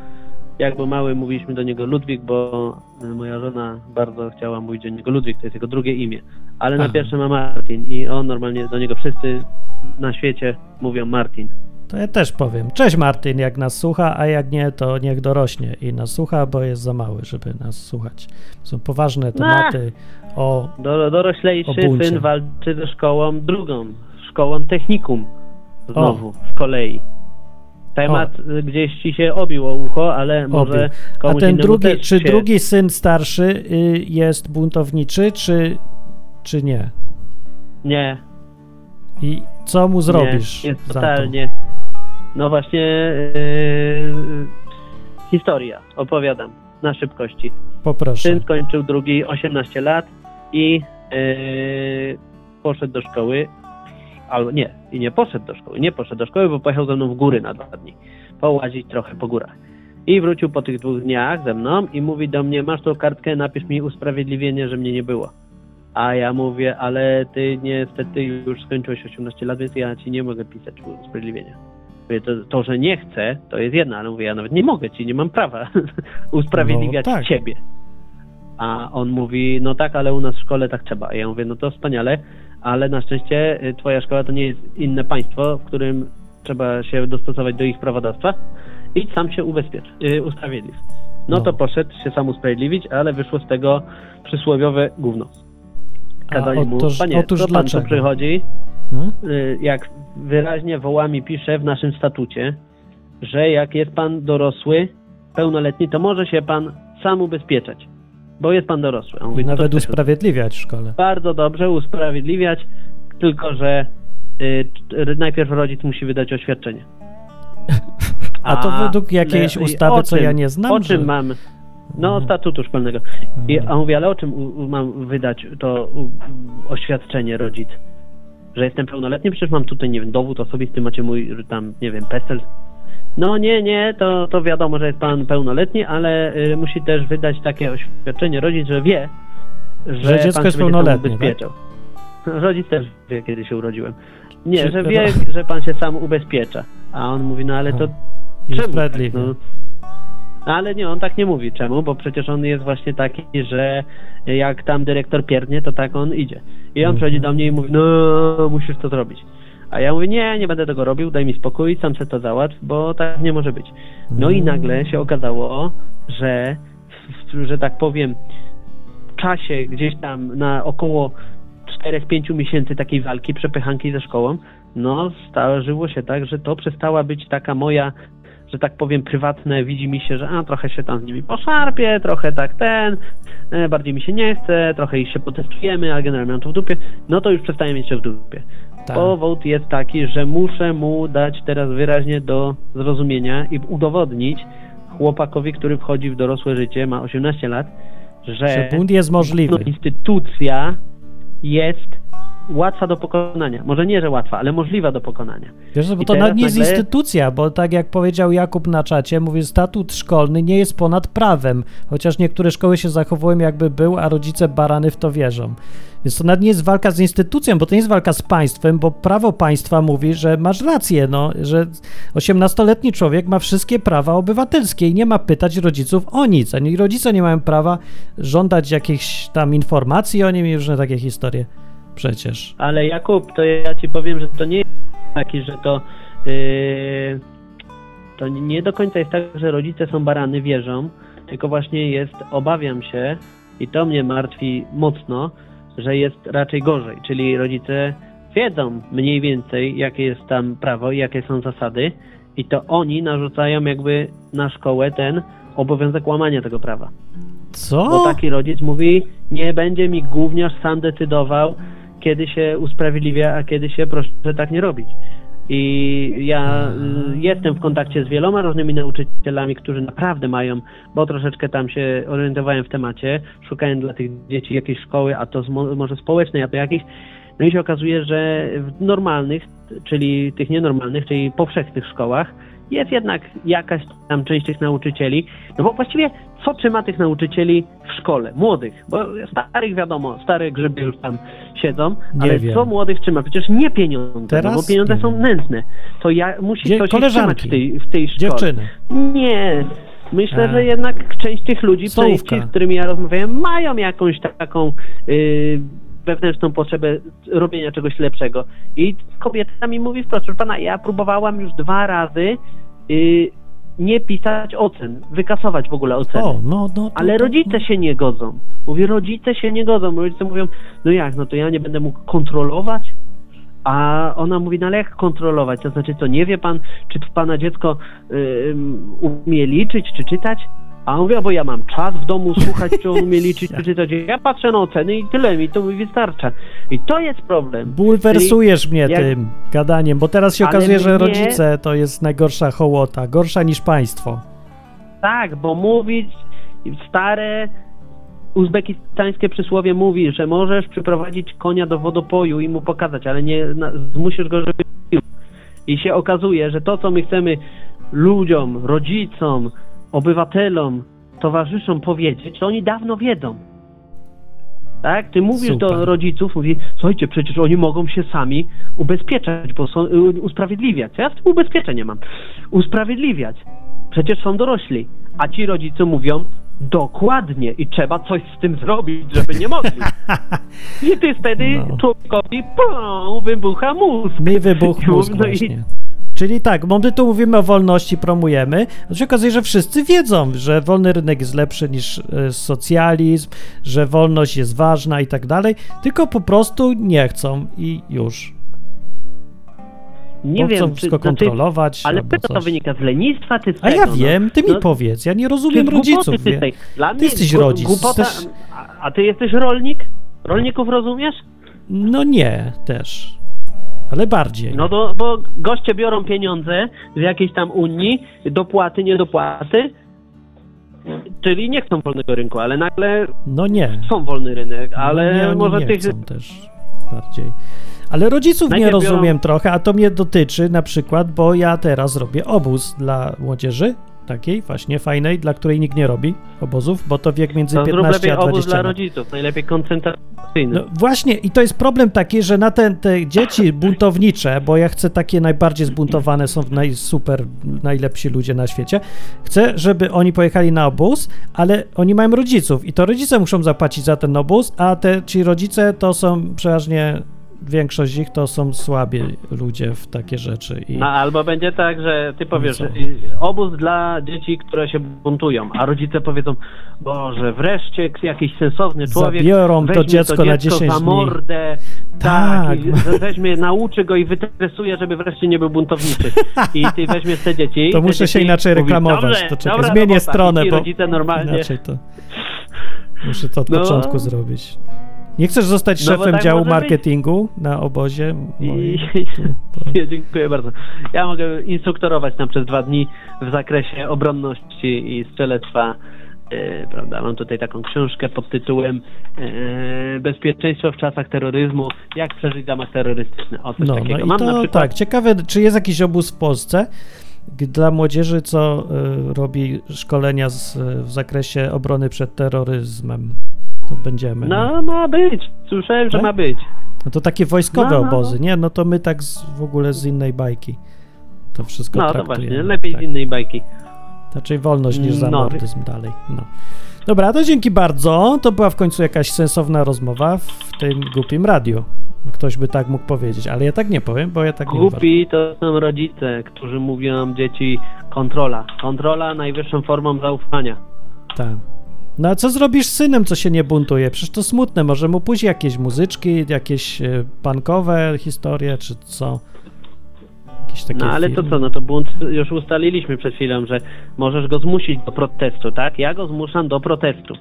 Speaker 5: jak był mały mówiliśmy do niego Ludwik, bo moja żona bardzo chciała mówić do niego Ludwik, to jest jego drugie imię, ale na
Speaker 3: Aha.
Speaker 5: pierwsze ma Martin i on normalnie do niego wszyscy na świecie mówią Martin.
Speaker 3: To ja też powiem. Cześć Martin, jak nas słucha, a jak nie, to niech dorośnie i nas słucha, bo jest za mały, żeby nas słuchać. Są poważne tematy o
Speaker 5: Do, doroślejszy
Speaker 3: O
Speaker 5: syn walczy ze szkołą drugą, szkołą technikum znowu z kolei. Temat y, gdzieś ci się obił o ucho, ale może
Speaker 3: Obił. A
Speaker 5: komuś
Speaker 3: ten
Speaker 5: innemu
Speaker 3: drugi, czy
Speaker 5: się...
Speaker 3: drugi syn starszy y, jest buntowniczy, czy, czy nie?
Speaker 5: Nie,
Speaker 3: I co mu zrobisz
Speaker 5: Nie, jest totalnie. No właśnie yy, historia, opowiadam na szybkości.
Speaker 3: Poproszę.
Speaker 5: Syn skończył drugi 18 lat i yy, poszedł do szkoły. Albo nie, i nie poszedł do szkoły. Nie poszedł do szkoły, bo pojechał ze mną w góry na dwa dni. Połazić trochę po górach. I wrócił po tych dwóch dniach ze mną i mówi do mnie, masz tą kartkę, napisz mi usprawiedliwienie, że mnie nie było. A ja mówię, ale ty niestety już skończyłeś 18 lat, więc ja ci nie mogę pisać usprawiedliwienia. Mówię, to, to, że nie chcę, to jest jedna, ale mówię, ja nawet nie mogę ci, nie mam prawa usprawiedliwiać
Speaker 3: No, tak.
Speaker 5: ciebie. A on mówi, no tak, ale u nas w szkole tak trzeba. A ja mówię, no to wspaniale, ale na szczęście y, twoja szkoła to nie jest inne państwo, w którym trzeba się dostosować do ich prawodawstwa. Idź sam się ubezpiecz, y, usprawiedliw. No,
Speaker 3: No.
Speaker 5: to poszedł się sam usprawiedliwić, ale wyszło z tego przysłowiowe gówno. Kazali mu,
Speaker 3: otóż-
Speaker 5: panie,
Speaker 3: otóż
Speaker 5: co pan
Speaker 3: dlaczego?
Speaker 5: tu przychodzi?
Speaker 3: No?
Speaker 5: y, jak wyraźnie wołami pisze w naszym statucie, że jak jest pan dorosły, pełnoletni, to może się pan sam ubezpieczać, bo jest pan dorosły. On mówi,
Speaker 3: nawet usprawiedliwiać w szkole.
Speaker 5: Bardzo dobrze usprawiedliwiać, tylko że y, najpierw rodzic musi wydać oświadczenie.
Speaker 3: A to według jakiejś ustawy,
Speaker 5: o
Speaker 3: co
Speaker 5: czym-
Speaker 3: ja nie znam,
Speaker 5: O czym
Speaker 3: że-
Speaker 5: mam? No,
Speaker 3: Mhm.
Speaker 5: statutu szkolnego. I a on mówi, ale o czym u, u, mam wydać to u, oświadczenie rodzic? Że jestem pełnoletni? Przecież mam tutaj, nie wiem, dowód osobisty, macie mój tam, nie wiem, PESEL. No nie, nie, to, to wiadomo, że jest pan pełnoletni, ale y, musi też wydać takie oświadczenie rodzic, że wie, że,
Speaker 3: Że dziecko
Speaker 5: pan
Speaker 3: jest pełnoletnie,
Speaker 5: ubezpieczał. Rodzic też wie, kiedy się urodziłem. Nie,
Speaker 3: Czy-
Speaker 5: że wie, że pan się sam ubezpiecza. A on mówi, no ale to.
Speaker 3: I
Speaker 5: Czemu tak?
Speaker 3: usprawiedliwie.
Speaker 5: No, ale nie, on tak nie mówi. Czemu? Bo przecież on jest właśnie taki, że jak tam dyrektor pierdnie, to tak on idzie. I on
Speaker 3: Mhm.
Speaker 5: przychodzi do mnie i mówi, no musisz to zrobić. A ja mówię, nie, nie będę tego robił, daj mi spokój, sam se to załatw, bo tak nie może być. No i
Speaker 3: Mm.
Speaker 5: nagle się okazało, że, że tak powiem, w czasie gdzieś tam na około 4-5 miesięcy takiej walki, przepychanki ze szkołą, no zdarzyło się tak, że to przestała być taka moja, że tak powiem, prywatne, widzi mi się, że a, trochę się tam z nimi poszarpię, trochę tak ten, e, bardziej mi się nie chce, trochę ich się potestujemy, a generalnie mam to w dupie, no to już przestaję mieć to w dupie.
Speaker 3: Tak.
Speaker 5: Powód jest taki, że muszę mu dać teraz wyraźnie do zrozumienia i udowodnić chłopakowi, który wchodzi w dorosłe życie, ma 18 lat, że,
Speaker 3: Że bunt jest możliwy.
Speaker 5: no, instytucja jest łatwa do pokonania. Może nie, że łatwa, ale możliwa do pokonania.
Speaker 3: Wiesz, bo
Speaker 5: I
Speaker 3: to nawet nie jest
Speaker 5: nagle-
Speaker 3: instytucja, bo tak jak powiedział Jakub na czacie, mówi, statut szkolny nie jest ponad prawem, chociaż niektóre szkoły się zachowują jakby był, a rodzice barany w to wierzą. Więc to nawet nie jest walka z instytucją, bo to nie jest walka z państwem, bo prawo państwa mówi, że masz rację, no, że 18-letni człowiek ma wszystkie prawa obywatelskie i nie ma pytać rodziców o nic, ani rodzice nie mają prawa żądać jakichś tam informacji o nim i różne takie historie. Przecież.
Speaker 5: Ale Jakub, to ja ci powiem, że to nie jest taki, że to yy, to nie do końca jest tak, że rodzice są barany, wierzą, tylko właśnie jest, obawiam się i to mnie martwi mocno, że jest raczej gorzej, czyli rodzice wiedzą mniej więcej, jakie jest tam prawo i jakie są zasady i to oni narzucają jakby na szkołę ten obowiązek łamania tego prawa.
Speaker 3: Co?
Speaker 5: Bo taki rodzic mówi, nie będzie mi gówniarz sam decydował, kiedy się usprawiedliwia, a kiedy się proszę tak nie robić. I ja y, jestem w kontakcie z wieloma różnymi nauczycielami, którzy naprawdę mają, bo troszeczkę tam się orientowałem w temacie, szukałem dla tych dzieci jakiejś szkoły, a to może społecznej, a to jakiejś. No i się okazuje, że w normalnych, czyli tych nienormalnych, czyli powszechnych szkołach, jest jednak jakaś tam część tych nauczycieli, no bo właściwie co trzyma tych nauczycieli w szkole? Młodych, bo starych wiadomo, stare grzyby już tam siedzą,
Speaker 3: Nie
Speaker 5: ale
Speaker 3: wiem.
Speaker 5: co młodych trzyma? Przecież nie pieniądze,
Speaker 3: Teraz?
Speaker 5: no bo pieniądze
Speaker 3: Nie
Speaker 5: są nędzne. To ja, musi
Speaker 3: Dzie- koleżanki.
Speaker 5: trzymać w tej, w tej szkole.
Speaker 3: Dziewczyny.
Speaker 5: Nie. Myślę, że jednak część tych ludzi, części, z którymi ja rozmawiałem, mają jakąś taką yy, wewnętrzną potrzebę robienia czegoś lepszego. I kobieta mi mówi wprost, proszę pana, ja próbowałam już dwa razy yy, nie pisać ocen, wykasować w ogóle oceny.
Speaker 3: O, no, no.
Speaker 5: Ale rodzice się nie godzą. Mówię, rodzice się nie godzą. Rodzice mówią, no jak, no to ja nie będę mógł kontrolować? A ona mówi, no ale jak kontrolować? To znaczy, co, nie wie pan, czy pana dziecko ym, umie liczyć, czy czytać? A on mówi, a bo ja mam czas w domu słuchać, czy on umie liczyć, czy czytać. Ja patrzę na oceny i tyle mi to mi wystarcza. I to jest problem.
Speaker 3: Bulwersujesz mnie
Speaker 5: jak-
Speaker 3: tym gadaniem, bo teraz się
Speaker 5: Ale
Speaker 3: okazuje, że rodzice to jest najgorsza hołota, gorsza niż państwo.
Speaker 5: Tak, bo mówić stare uzbekistańskie przysłowie mówi, że możesz przyprowadzić konia do wodopoju i mu pokazać, ale nie na, zmusisz go, żeby pił. I się okazuje, że to, co my chcemy ludziom, rodzicom, obywatelom, towarzyszom powiedzieć, to oni dawno wiedzą. Tak? Ty mówisz
Speaker 3: Super.
Speaker 5: do rodziców, mówi, słuchajcie, przecież oni mogą się sami ubezpieczać, bo są, y, usprawiedliwiać. Ja z tym ubezpieczenia mam. Usprawiedliwiać. Przecież są dorośli. A ci rodzice mówią, dokładnie i trzeba coś z tym zrobić, żeby nie mogli. I ty wtedy
Speaker 3: No.
Speaker 5: człowiekowi pum, wybucha mózg.
Speaker 3: Mi wybuch mózg
Speaker 5: No
Speaker 3: właśnie. Czyli tak, bo my tu mówimy o wolności, promujemy, a się okazuje, że wszyscy wiedzą, że wolny rynek jest lepszy niż e, socjalizm, że wolność jest ważna i tak dalej, tylko po prostu nie chcą i już.
Speaker 5: Nie
Speaker 3: Bo chcą
Speaker 5: wiem, czy
Speaker 3: wszystko
Speaker 5: to ty,
Speaker 3: kontrolować
Speaker 5: ale
Speaker 3: albo
Speaker 5: to, wynika z lenistwa, ty z
Speaker 3: A
Speaker 5: tego,
Speaker 3: ja
Speaker 5: no.
Speaker 3: wiem, ty mi
Speaker 5: No,
Speaker 3: powiedz, ja nie
Speaker 5: Ty
Speaker 3: rozumiem rodziców.
Speaker 5: ty
Speaker 3: Ty jesteś rodzic,
Speaker 5: Głupota,
Speaker 3: jesteś-
Speaker 5: a ty jesteś rolnik? Rolników rozumiesz?
Speaker 3: No nie, też. Ale bardziej.
Speaker 5: No to, bo goście biorą pieniądze z jakiejś tam Unii, dopłaty, niedopłaty, czyli nie chcą wolnego rynku, ale nagle
Speaker 3: No nie.
Speaker 5: są wolny rynek, ale
Speaker 3: no nie,
Speaker 5: może
Speaker 3: nie
Speaker 5: tych...
Speaker 3: chcą też bardziej. Ale rodziców nie
Speaker 5: biorą-
Speaker 3: rozumiem trochę, a to mnie dotyczy na przykład, bo ja teraz robię obóz dla młodzieży, takiej właśnie fajnej, dla której nikt nie robi obozów, bo to wiek między
Speaker 5: To zrób
Speaker 3: 15
Speaker 5: lepiej
Speaker 3: a
Speaker 5: obóz
Speaker 3: 20
Speaker 5: dla
Speaker 3: lat.
Speaker 5: rodziców, najlepiej koncentracyjny.
Speaker 3: No właśnie, i to jest problem taki, że na te, te dzieci buntownicze, bo ja chcę takie najbardziej zbuntowane, są naj, super, najlepsi ludzie na świecie, chcę, żeby oni pojechali na obóz, ale oni mają rodziców i to rodzice muszą zapłacić za ten obóz, a te, ci rodzice to są przeważnie, większość ich to są słabi ludzie w takie rzeczy. I,
Speaker 5: No, albo będzie tak, że ty powiesz,
Speaker 3: co?
Speaker 5: że y, obóz dla dzieci, które się buntują, a rodzice powiedzą, Boże, wreszcie jakiś sensowny człowiek
Speaker 3: Zabiorą to
Speaker 5: weźmie
Speaker 3: dziecko na 10
Speaker 5: za
Speaker 3: dni.
Speaker 5: mordę,
Speaker 3: Tak.
Speaker 5: tak, we- weźmie, nauczy go i wytresuje, żeby wreszcie nie był buntowniczy. I ty weźmiesz te dzieci.
Speaker 3: to muszę się
Speaker 5: dzieci
Speaker 3: inaczej
Speaker 5: mówi,
Speaker 3: reklamować.
Speaker 5: Dobrze,
Speaker 3: to czekaj,
Speaker 5: dobra
Speaker 3: zmienię
Speaker 5: robota.
Speaker 3: stronę, bo
Speaker 5: rodzice normalnie
Speaker 3: inaczej to muszę to od
Speaker 5: No.
Speaker 3: początku zrobić. Nie chcesz zostać
Speaker 5: No
Speaker 3: szefem
Speaker 5: tak
Speaker 3: działu
Speaker 5: może być.
Speaker 3: marketingu na obozie?
Speaker 5: I, ja dziękuję bardzo. Ja mogę instruktorować tam przez dwa dni w zakresie obronności i strzelectwa. E, prawda, mam tutaj taką książkę pod tytułem e, Bezpieczeństwo w czasach terroryzmu. Jak przeżyć zamach terrorystyczny. O coś
Speaker 3: No,
Speaker 5: takiego.
Speaker 3: no i
Speaker 5: mam
Speaker 3: to
Speaker 5: na przykład
Speaker 3: tak, ciekawe, czy jest jakiś obóz w Polsce dla młodzieży, co y, robi szkolenia z, w zakresie obrony przed terroryzmem. To będziemy. No,
Speaker 5: No ma być. Słyszałem, że
Speaker 3: Tak?
Speaker 5: ma być.
Speaker 3: no to takie wojskowe
Speaker 5: No, no, no.
Speaker 3: obozy, nie? No to my tak z, w ogóle z innej bajki. To wszystko
Speaker 5: No to właśnie, lepiej
Speaker 3: tak.
Speaker 5: z innej bajki.
Speaker 3: Raczej wolność niż
Speaker 5: No.
Speaker 3: zamordyzm dalej. No. Dobra, to dzięki bardzo. To była w końcu jakaś sensowna rozmowa w tym głupim radiu. Ktoś by tak mógł powiedzieć, ale ja tak nie powiem, bo ja tak nie uważam.
Speaker 5: Głupi to są rodzice, którzy mówią dzieci kontrola. Kontrola najwyższą formą zaufania.
Speaker 3: Tak. No a co zrobisz z synem, co się nie buntuje? Przecież to smutne, może mu pójść jakieś muzyczki, jakieś e, punkowe historie, czy co?
Speaker 5: No ale to co, no to bunt już ustaliliśmy przed chwilą, że możesz go zmusić do protestu, tak? Ja go zmuszam do protestu.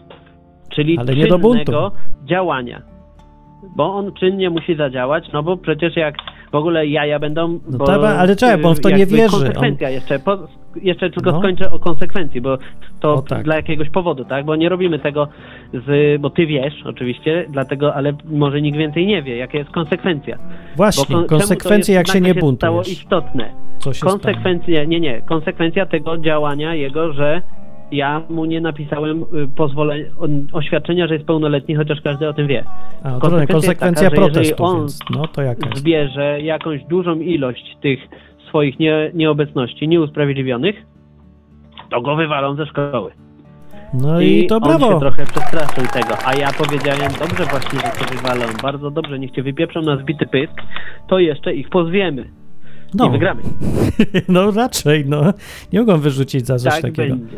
Speaker 5: Czyli
Speaker 3: Ale nie do buntu.
Speaker 5: czynnego działania. Bo on czynnie musi zadziałać, no bo przecież jak w ogóle jaja będą...
Speaker 3: No
Speaker 5: bo,
Speaker 3: tak, ale czekaj, bo on w to nie wierzy.
Speaker 5: Konsekwencja jeszcze, po, jeszcze tylko
Speaker 3: No.
Speaker 5: skończę o konsekwencji, bo to
Speaker 3: tak.
Speaker 5: dla jakiegoś powodu, tak? Bo nie robimy tego z... bo ty wiesz oczywiście, dlatego, ale może nikt więcej nie wie, jaka jest konsekwencja.
Speaker 3: Właśnie,
Speaker 5: kon-
Speaker 3: konsekwencje jak się nie
Speaker 5: nagle stało
Speaker 3: buntujesz.
Speaker 5: istotne.
Speaker 3: Co się stanie?
Speaker 5: Konsekwencja, nie, nie, konsekwencja tego działania jego, że ja mu nie napisałem y, pozwolenia, oświadczenia, że jest pełnoletni, chociaż każdy o tym wie.
Speaker 3: A,
Speaker 5: konsekwencja
Speaker 3: konsekwencja,
Speaker 5: taka, że jeżeli
Speaker 3: protestu,
Speaker 5: on
Speaker 3: więc no to jaka jest?
Speaker 5: Zbierze jakąś dużą ilość tych swoich nie, nieobecności nieusprawiedliwionych, to go wywalą ze szkoły.
Speaker 3: No i, to
Speaker 5: on
Speaker 3: brawo.
Speaker 5: się trochę przestraszył tego, a ja powiedziałem, dobrze właśnie, że to wywalą, bardzo dobrze, niech cię wypieprzą na zbity pysk, to jeszcze ich pozwiemy
Speaker 3: No.
Speaker 5: i wygramy.
Speaker 3: no raczej, no. Nie mogą wyrzucić za coś
Speaker 5: tak
Speaker 3: takiego.
Speaker 5: będzie.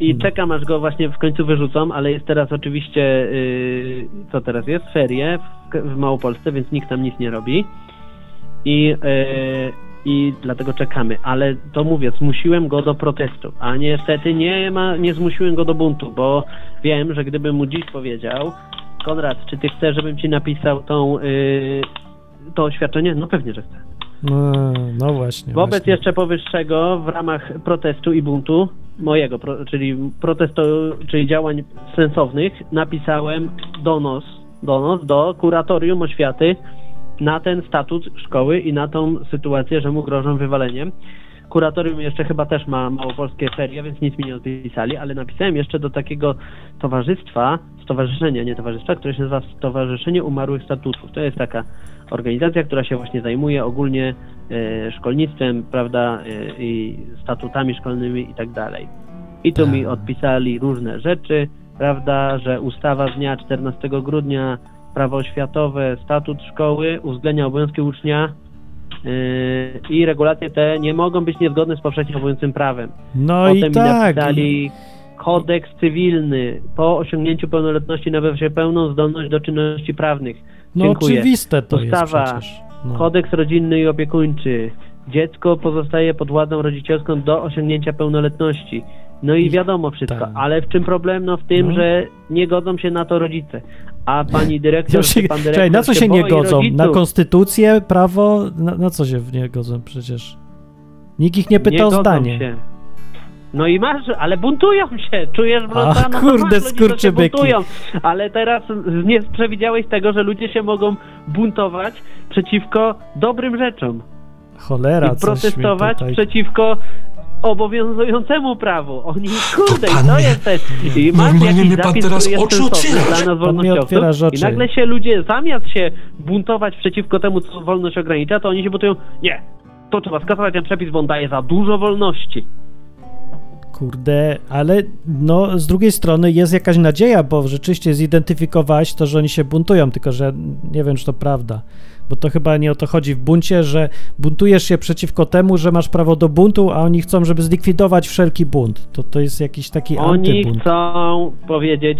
Speaker 5: I
Speaker 3: No.
Speaker 5: czekam aż go właśnie w końcu wyrzucą, ale jest teraz oczywiście, yy, co teraz jest? Ferie w, w Małopolsce, więc nikt tam nic nie robi. I, yy, I dlatego czekamy. Ale to mówię, zmusiłem go do protestu, a niestety nie, ma, nie zmusiłem go do buntu, bo wiem, że gdybym mu dziś powiedział, Konrad, czy ty chcesz, żebym ci napisał tą, yy, to oświadczenie? No pewnie, że chcę.
Speaker 3: No, no właśnie.
Speaker 5: Wobec
Speaker 3: właśnie.
Speaker 5: jeszcze powyższego w ramach protestu i buntu mojego, pro, czyli protestu, czyli działań sensownych, napisałem donos, donos do kuratorium oświaty na ten statut szkoły i na tą sytuację, że mu grożą wywaleniem. Kuratorium jeszcze chyba też ma małopolskie ferie, więc nic mi nie odpisali, ale napisałem jeszcze do takiego towarzystwa, stowarzyszenia, nie towarzystwa, które się nazywa Stowarzyszenie Umarłych Statutów. To jest taka organizacja, która się właśnie zajmuje ogólnie e, szkolnictwem, prawda, e, i statutami szkolnymi i tak dalej. I tu mi
Speaker 3: Tak.
Speaker 5: odpisali różne rzeczy, prawda, że ustawa z dnia 14 grudnia, prawo oświatowe, statut szkoły uwzględnia obowiązki ucznia yy, i regulacje te nie mogą być niezgodne z powszechnie obowiązującym prawem.
Speaker 3: No
Speaker 5: Potem
Speaker 3: i tak.
Speaker 5: napisali kodeks cywilny. Po osiągnięciu pełnoletności nabywa się pełną zdolność do czynności prawnych.
Speaker 3: No
Speaker 5: Dziękuję.
Speaker 3: oczywiste to
Speaker 5: Ustawa,
Speaker 3: jest przecież. No.
Speaker 5: Kodeks rodzinny i opiekuńczy. Dziecko pozostaje pod władzą rodzicielską do osiągnięcia pełnoletności. No i
Speaker 3: I-
Speaker 5: wiadomo wszystko,
Speaker 3: tak.
Speaker 5: ale w czym problem? No w tym,
Speaker 3: No.
Speaker 5: że nie godzą się na to rodzice. A pani dyrektor,
Speaker 3: Ja się,
Speaker 5: pan dyrektor
Speaker 3: czekaj, na co się nie
Speaker 5: boi
Speaker 3: godzą?
Speaker 5: rodziców.
Speaker 3: Na konstytucję, prawo? Na, na co się nie godzą przecież? Nikt ich nie pytał
Speaker 5: nie
Speaker 3: o zdanie.
Speaker 5: Się. No i masz, ale buntują się, czujesz wrota, no to
Speaker 3: kurde,
Speaker 5: się
Speaker 3: skurczybyki.
Speaker 5: buntują. Ale teraz nie przewidziałeś tego, że ludzie się mogą buntować przeciwko dobrym rzeczom.
Speaker 3: Cholera,
Speaker 5: i protestować przeciwko obowiązującemu prawu. Oni, kurde,
Speaker 6: pan
Speaker 5: i to jest też. I masz jakiś zapis,
Speaker 6: teraz
Speaker 5: który jest sensowny dla nas wolnościowców.
Speaker 3: rzeczy.
Speaker 5: I nagle się ludzie, zamiast się buntować przeciwko temu, co wolność ogranicza, to oni się buntują, nie, to trzeba skasować ten przepis, bo on daje za dużo wolności.
Speaker 3: Kurde, ale no z drugiej strony jest jakaś nadzieja, bo rzeczywiście zidentyfikowałeś to, że oni się buntują, tylko że nie wiem, czy to prawda. Bo to chyba nie o to chodzi w buncie, że buntujesz się przeciwko temu, że masz prawo do buntu, a oni chcą, żeby zlikwidować wszelki bunt. To, to jest jakiś taki
Speaker 5: Oni
Speaker 3: antybunt.
Speaker 5: chcą powiedzieć,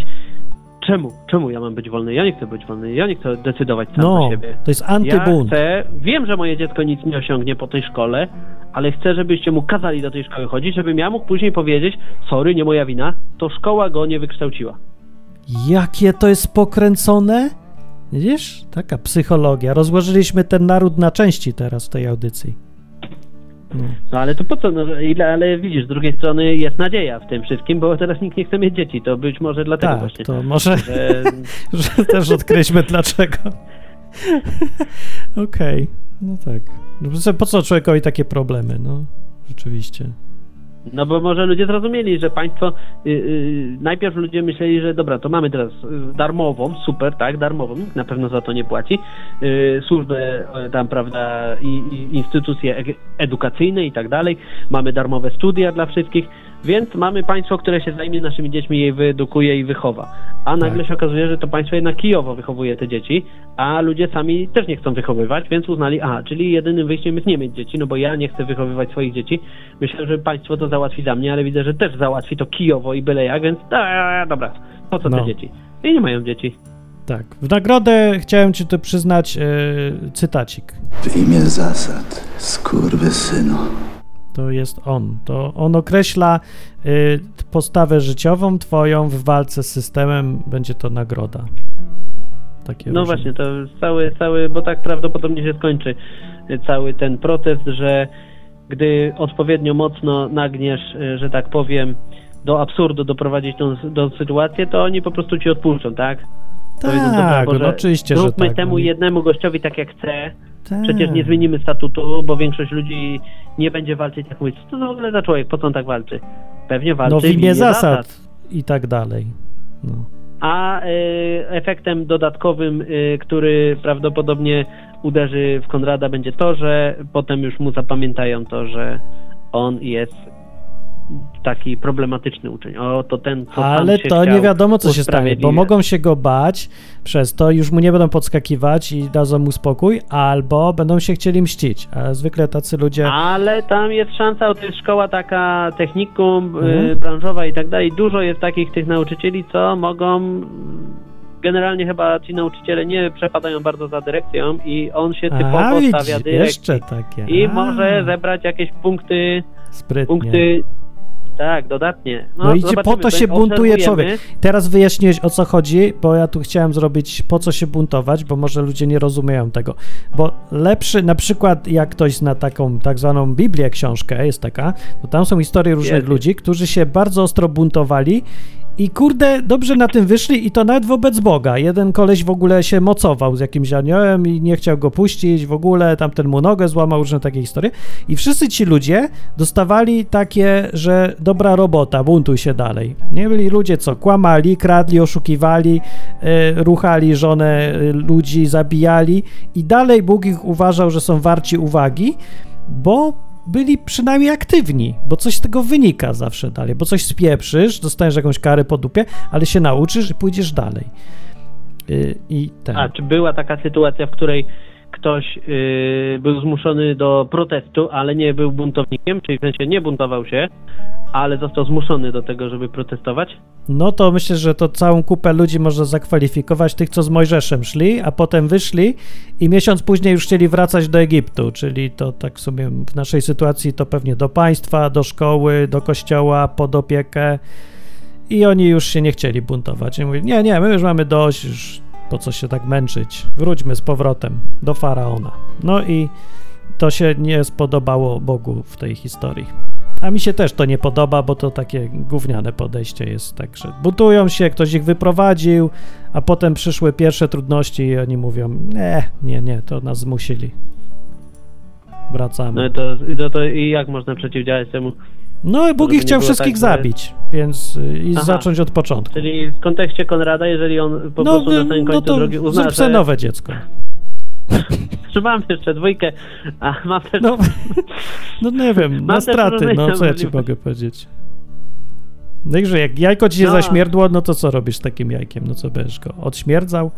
Speaker 5: czemu, czemu ja mam być wolny? Ja nie chcę być wolny, ja nie chcę decydować sam
Speaker 3: No,
Speaker 5: za siebie.
Speaker 3: to jest
Speaker 5: Ja
Speaker 3: antybunt.
Speaker 5: chcę, wiem, że moje dziecko nic nie osiągnie po tej szkole, ale chcę, żebyście mu kazali do tej szkoły chodzić, żebym ja mógł później powiedzieć, sorry, nie moja wina, to szkoła go nie wykształciła.
Speaker 3: Jakie to jest pokręcone? Widzisz? Taka psychologia. Rozłożyliśmy ten naród na części teraz w tej audycji. No.
Speaker 5: No ale to po co? No, ile, ale widzisz, z drugiej strony jest nadzieja w tym wszystkim, bo teraz nikt nie chce mieć dzieci. To być może dlatego
Speaker 3: Tak,
Speaker 5: właśnie.
Speaker 3: to może
Speaker 5: Że,
Speaker 3: że też odkryliśmy dlaczego. Okej, no tak. No co- Po co człowiekowi takie problemy? No, rzeczywiście.
Speaker 5: No bo może ludzie zrozumieli, że państwo. y, y, najpierw ludzie myśleli, że dobra, to mamy teraz y, darmową, super, tak, darmową, nikt na pewno za to nie płaci. Y, służbę y, tam, prawda, i, i instytucje edukacyjne i tak dalej. Mamy darmowe studia dla wszystkich. Więc mamy państwo, które się zajmie naszymi dziećmi, je wyedukuje i wychowa. A nagle
Speaker 3: Tak.
Speaker 5: się okazuje, że to państwo jednak kijowo wychowuje te dzieci, a ludzie sami też nie chcą wychowywać, więc uznali, aha, czyli jedynym wyjściem jest nie mieć dzieci, no bo ja nie chcę wychowywać swoich dzieci. Myślę, że państwo to załatwi za mnie, ale widzę, że też załatwi to kijowo i byle jak, więc da, dobra, po co
Speaker 3: No.
Speaker 5: te dzieci? I nie mają dzieci.
Speaker 3: Tak. W nagrodę chciałem ci tu przyznać e, cytacik.
Speaker 4: W imię zasad, skurwysynu.
Speaker 3: To jest on. To on określa y, postawę życiową twoją w walce z systemem. Będzie to nagroda. Takie
Speaker 5: No
Speaker 3: różne.
Speaker 5: właśnie, to cały, cały, bo tak prawdopodobnie się skończy y, cały ten protest, że gdy odpowiednio mocno nagniesz, y, że tak powiem, do absurdu doprowadzić tą, tą sytuację, to oni po prostu ci odpuszczą, tak? Powiedzą,
Speaker 3: Tak,
Speaker 5: Boże,
Speaker 3: no oczywiście, że
Speaker 5: Zróbmy
Speaker 3: tak.
Speaker 5: temu jednemu gościowi tak jak chce.
Speaker 3: Tak.
Speaker 5: Przecież nie zmienimy statutu, bo większość ludzi nie będzie walczyć jak mówić. Co to w ogóle za człowiek? Po co on tak walczy? Pewnie walczy
Speaker 3: No w imię zasad i tak dalej. No.
Speaker 5: a y, efektem dodatkowym, y, który prawdopodobnie uderzy w Konrada, będzie to, że potem już mu zapamiętają to, że on jest taki problematyczny uczeń. O, to ten, co
Speaker 3: Ale to nie wiadomo, co się stanie, bo mogą się go bać przez to, już mu nie będą podskakiwać i dadzą mu spokój, albo będą się chcieli mścić. A zwykle tacy ludzie.
Speaker 5: Ale tam jest szansa, to jest szkoła taka technikum,
Speaker 3: Mhm.
Speaker 5: y, branżowa i tak dalej. Dużo jest takich tych nauczycieli, co mogą. Generalnie chyba ci nauczyciele nie przepadają bardzo za dyrekcją i on się typowo
Speaker 3: A,
Speaker 5: stawia dyrekcji.
Speaker 3: jeszcze takie.
Speaker 5: I może zebrać jakieś punkty,
Speaker 3: Sprytnie.
Speaker 5: punkty. Tak, dodatnie.
Speaker 3: No, idzie, po
Speaker 5: zobaczymy,
Speaker 3: to się buntuje człowiek. Teraz wyjaśniłeś o co chodzi, bo ja tu chciałem zrobić po co się buntować, bo może ludzie nie rozumieją tego. Bo lepszy, na przykład jak ktoś zna taką tak zwaną Biblię, książkę, jest taka, to tam są historie różnych
Speaker 5: Jest.
Speaker 3: ludzi, którzy się bardzo ostro buntowali i kurde, dobrze na tym wyszli i to nawet wobec Boga. Jeden koleś w ogóle się mocował z jakimś aniołem i nie chciał go puścić, w ogóle tamten mu nogę złamał, różne takie historie. I wszyscy ci ludzie dostawali takie, że dobra robota, buntuj się dalej. Nie byli ludzie, co kłamali, kradli, oszukiwali, e, ruchali żonę e, ludzi, zabijali i dalej Bóg ich uważał, że są warci uwagi, bo byli przynajmniej aktywni, bo coś z tego wynika zawsze dalej, bo coś spieprzysz, dostaniesz jakąś karę po dupie, ale się nauczysz i pójdziesz dalej. Y, I.
Speaker 5: A czy była taka sytuacja, w której ktoś yy, był zmuszony do protestu, ale nie był buntownikiem, czyli w sensie nie buntował się, ale został zmuszony do tego, żeby protestować?
Speaker 3: No to myślę, że to całą kupę ludzi można zakwalifikować, tych co z Mojżeszem szli, a potem wyszli i miesiąc później już chcieli wracać do Egiptu, czyli to tak w sumie w naszej sytuacji to pewnie do państwa, do szkoły, do kościoła, pod opiekę i oni już się nie chcieli buntować. I mówili, nie, nie, my już mamy dość, już po co się tak męczyć, wróćmy z powrotem do Faraona. No i to się nie spodobało Bogu w tej historii. A mi się też to nie podoba, bo to takie gówniane podejście jest, także buntują się, ktoś ich wyprowadził, a potem przyszły pierwsze trudności i oni mówią, nie, nie, nie, to nas zmusili. Wracamy.
Speaker 5: No to, to, to i jak można przeciwdziałać temu?
Speaker 3: No i Bóg ich chciał wszystkich
Speaker 5: tak,
Speaker 3: zabić, więc y, i
Speaker 5: Aha.
Speaker 3: zacząć od początku.
Speaker 5: Czyli w kontekście Konrada, jeżeli on po
Speaker 3: No,
Speaker 5: prostu na samym
Speaker 3: no
Speaker 5: końcu
Speaker 3: to
Speaker 5: drogi uzna,
Speaker 3: zrób
Speaker 5: że,
Speaker 3: nowe dziecko.
Speaker 5: że mam jeszcze dwójkę, a mam też...
Speaker 3: No, no nie wiem, na
Speaker 5: Mam też
Speaker 3: straty, no co ja ci mogę powiedzieć. No i że jak jajko ci się
Speaker 5: No.
Speaker 3: zaśmierdło, no to co robisz z takim jajkiem? No co będziesz go odśmierdzał?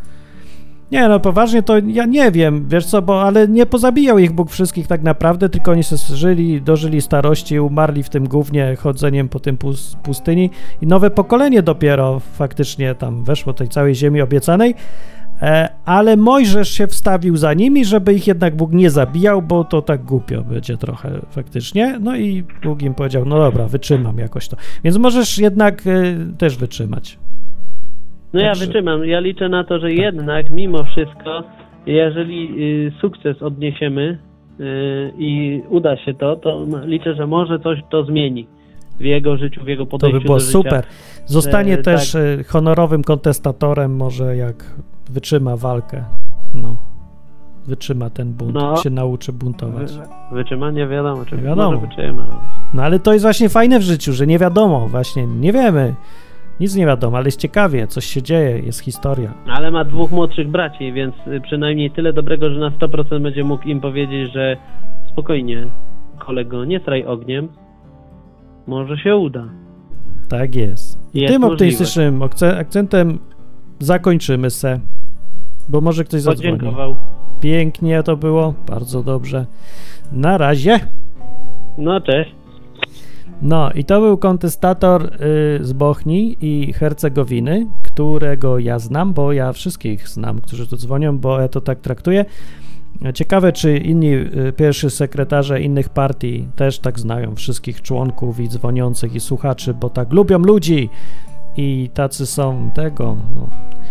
Speaker 3: Nie, no poważnie to ja nie wiem, wiesz co, bo ale nie pozabijał ich Bóg wszystkich tak naprawdę, tylko oni se żyli, dożyli starości, umarli w tym głównie chodzeniem po tym pus- pustyni i nowe pokolenie dopiero faktycznie tam weszło tej całej ziemi obiecanej, e, ale Mojżesz się wstawił za nimi, żeby ich jednak Bóg nie zabijał, bo to tak głupio będzie trochę faktycznie, no i Bóg im powiedział, no dobra, wytrzymam jakoś to, więc możesz jednak e, też wytrzymać.
Speaker 5: No ja
Speaker 3: Także-
Speaker 5: wytrzymam. Ja liczę na to, że jednak mimo wszystko, jeżeli y, sukces odniesiemy y, i uda się to, to liczę, że może coś to zmieni w jego życiu, w jego
Speaker 3: To
Speaker 5: podejściu
Speaker 3: by było
Speaker 5: do życia.
Speaker 3: super. Zostanie
Speaker 5: że
Speaker 3: też
Speaker 5: tak.
Speaker 3: e, honorowym kontestatorem, może jak wytrzyma walkę. No. Wytrzyma ten bunt,
Speaker 5: No.
Speaker 3: się nauczy buntować.
Speaker 5: Wy- Wytrzyma? Nie wiadomo, czy
Speaker 3: Nie wiadomo.
Speaker 5: wytrzyma.
Speaker 3: No ale to jest właśnie fajne w życiu, że nie wiadomo, właśnie nie wiemy. Nic nie wiadomo, ale jest ciekawie, coś się dzieje, jest historia.
Speaker 5: Ale ma dwóch młodszych braci, więc y, przynajmniej tyle dobrego, że na 100% będzie mógł im powiedzieć, że spokojnie, kolego, nie straj ogniem, może się uda.
Speaker 3: Tak jest. I
Speaker 5: Jest
Speaker 3: tym optymistycznym akce- akcentem zakończymy se, bo może ktoś zadzwoni.
Speaker 5: Podziękował.
Speaker 3: Pięknie to było, bardzo dobrze. Na razie.
Speaker 5: No cześć.
Speaker 3: No i to był kontestator y, z Bochni i Hercegowiny, którego ja znam, bo ja wszystkich znam, którzy tu dzwonią, bo ja to tak traktuję. Ciekawe, czy inni y, pierwszy sekretarze innych partii też tak znają wszystkich członków i dzwoniących i słuchaczy, bo tak lubią ludzi i tacy są tego. No.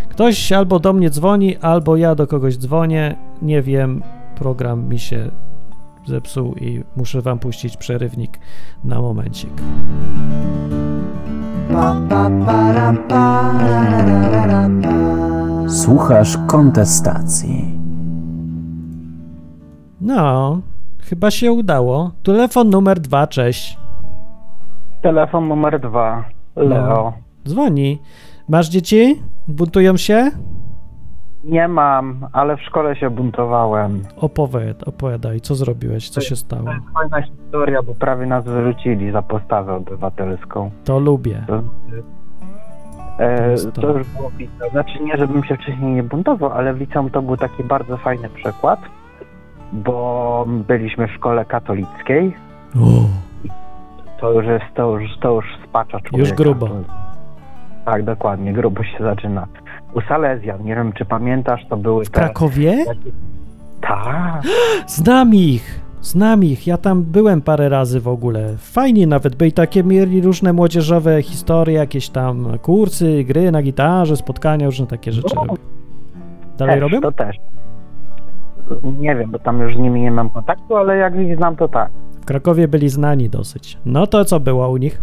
Speaker 3: Ktoś albo do mnie dzwoni, albo ja do kogoś dzwonię, nie wiem, program mi się zepsuł i muszę wam puścić przerywnik na momencik.
Speaker 4: Słuchasz kontestacji.
Speaker 3: No, chyba się udało. Telefon numer dwa, cześć.
Speaker 6: Telefon numer dwa. Leo.
Speaker 3: Dzwoni. Masz dzieci? Buntują się?
Speaker 6: Nie mam, ale w szkole się buntowałem.
Speaker 3: Opowiad, opowiadaj, co zrobiłeś, co się stało.
Speaker 6: To jest fajna historia, bo prawie nas wyrzucili za postawę obywatelską.
Speaker 3: To lubię.
Speaker 6: To, e,
Speaker 3: to.
Speaker 6: to już było liceum. Znaczy nie, żebym się wcześniej nie buntował, ale w liceum to był taki bardzo fajny przykład, bo byliśmy w szkole katolickiej. To już jest, to już, to już spacza człowieka.
Speaker 3: Już grubo.
Speaker 6: Tak, dokładnie, grubo się zaczyna. U Salezjan, nie wiem czy pamiętasz, to były
Speaker 3: W
Speaker 6: te...
Speaker 3: Krakowie?
Speaker 6: Tak,
Speaker 3: Znam ich! Znam ich, ja tam byłem parę razy w ogóle. Fajnie nawet, byli takie mieli różne młodzieżowe historie, jakieś tam kursy, gry na gitarze, spotkania, różne takie rzeczy
Speaker 6: No.
Speaker 3: Dalej
Speaker 6: też,
Speaker 3: robią?
Speaker 6: to też. Nie wiem, bo tam już z nimi nie mam kontaktu, ale jak ich znam, to tak.
Speaker 3: W Krakowie byli znani dosyć. No to co było u nich?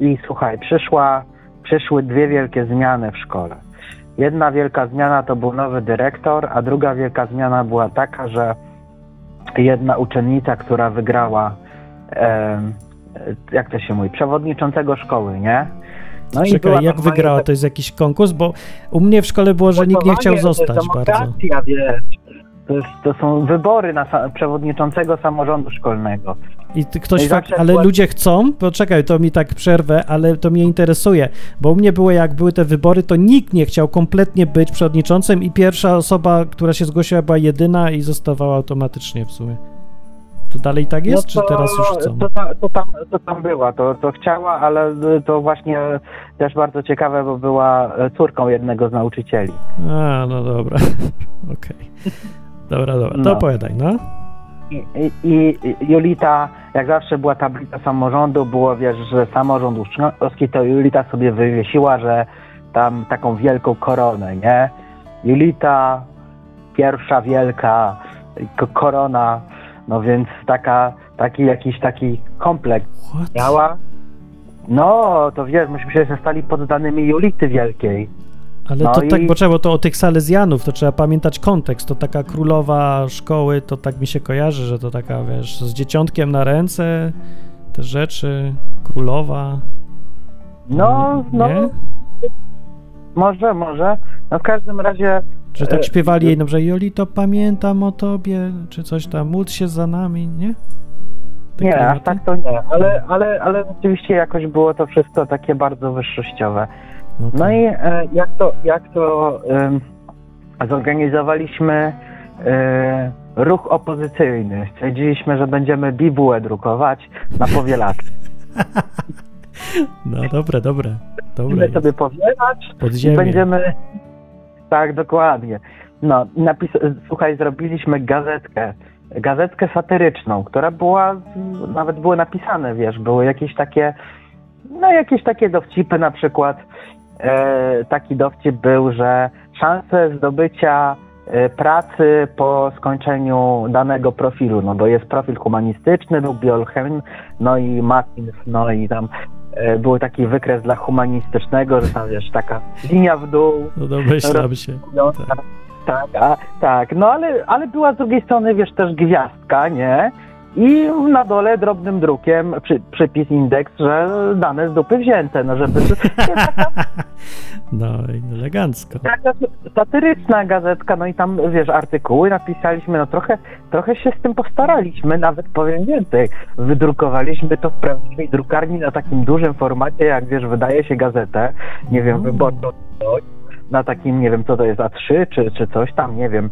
Speaker 6: I słuchaj, przyszła, przyszły dwie wielkie zmiany w szkole. Jedna wielka zmiana to był nowy dyrektor, a druga wielka zmiana była taka, że jedna uczennica, która wygrała, em, jak to się mówi, przewodniczącego szkoły, nie? No
Speaker 3: Czekaj, jak wygrała?
Speaker 6: tak-
Speaker 3: To jest jakiś konkurs? Bo u mnie w szkole było, że nikt nie chciał zostać
Speaker 6: to
Speaker 3: bardzo.
Speaker 6: wiesz. To, jest, to są wybory na sa- przewodniczącego samorządu szkolnego.
Speaker 3: I ktoś
Speaker 6: No i
Speaker 3: fakt, ale
Speaker 6: była-
Speaker 3: ludzie chcą, poczekaj, to mi tak przerwę, ale to mnie interesuje, bo u mnie było jak były te wybory, to nikt nie chciał kompletnie być przewodniczącym i pierwsza osoba, która się zgłosiła była jedyna i zostawała automatycznie w sumie. To dalej tak jest, czy
Speaker 6: No to-
Speaker 3: teraz już chcą?
Speaker 6: To, to, tam, to tam była, to, to chciała, ale to właśnie też bardzo ciekawe, bo była córką jednego z nauczycieli.
Speaker 3: A, no dobra, okej. Dobra, dobra, to
Speaker 6: No.
Speaker 3: opowiadaj, no.
Speaker 6: I, i, Julita, jak zawsze była tablica samorządu, było wiesz, że samorząd uczniowski, to Julita sobie wywiesiła, że tam taką wielką koronę, nie? Julita, pierwsza wielka ko- korona, no więc taka, taki jakiś taki komplekt
Speaker 3: What?
Speaker 6: miała. No, to wiesz, myśmy się stali poddanymi Julity Wielkiej.
Speaker 3: Ale
Speaker 6: No
Speaker 3: to tak,
Speaker 6: i-
Speaker 3: bo trzeba, to o tych Salezjanów, to trzeba pamiętać kontekst, to taka królowa szkoły, to tak mi się kojarzy, że to taka, wiesz, z dzieciątkiem na ręce, te rzeczy, królowa.
Speaker 6: No, no,
Speaker 3: Nie?
Speaker 6: może, może. No w każdym razie
Speaker 3: Czy tak
Speaker 6: E,
Speaker 3: śpiewali jej, dobrze, Jolito, pamiętam o tobie, czy coś tam, módl się za nami, nie? Te
Speaker 6: Nie, aż tak to nie, ale, ale, ale rzeczywiście jakoś było to wszystko takie bardzo wyższościowe. No
Speaker 3: Okej.
Speaker 6: i e, jak to, jak to em, zorganizowaliśmy e, ruch opozycyjny. Stwierdziliśmy, że będziemy bibułę drukować na powielaczce.
Speaker 3: No dobre, dobre, dobre.
Speaker 6: Będziemy sobie powielać i
Speaker 3: Podziemie.
Speaker 6: będziemy... Tak, dokładnie. No, i napis... słuchaj, zrobiliśmy gazetkę, gazetkę satyryczną, która była, nawet były napisane, wiesz, były jakieś takie, no jakieś takie dowcipy na przykład, e, taki dowcip był, że szanse zdobycia e, pracy po skończeniu danego profilu, no bo jest profil humanistyczny, był biolchem, no i matins, no i tam e, był taki wykres dla humanistycznego, że tam wiesz, taka linia w dół,
Speaker 3: No domyślam się.
Speaker 6: tak, tak, a, tak, no ale, ale była z drugiej strony, wiesz, też gwiazdka, nie? I na dole drobnym drukiem przy, przypis indeks, że dane z dupy wzięte, no żeby...
Speaker 3: No elegancko.
Speaker 6: Taka satyryczna gazetka, no i tam, wiesz, artykuły napisaliśmy, no trochę, trochę się z tym postaraliśmy, nawet powiem więcej. Wydrukowaliśmy to w prawdziwej drukarni na takim dużym formacie, jak wiesz, wydaje się gazetę, nie wiem,
Speaker 3: Mm.
Speaker 6: wyborczą na takim, nie wiem, co to jest, A3 czy, czy coś tam, nie wiem.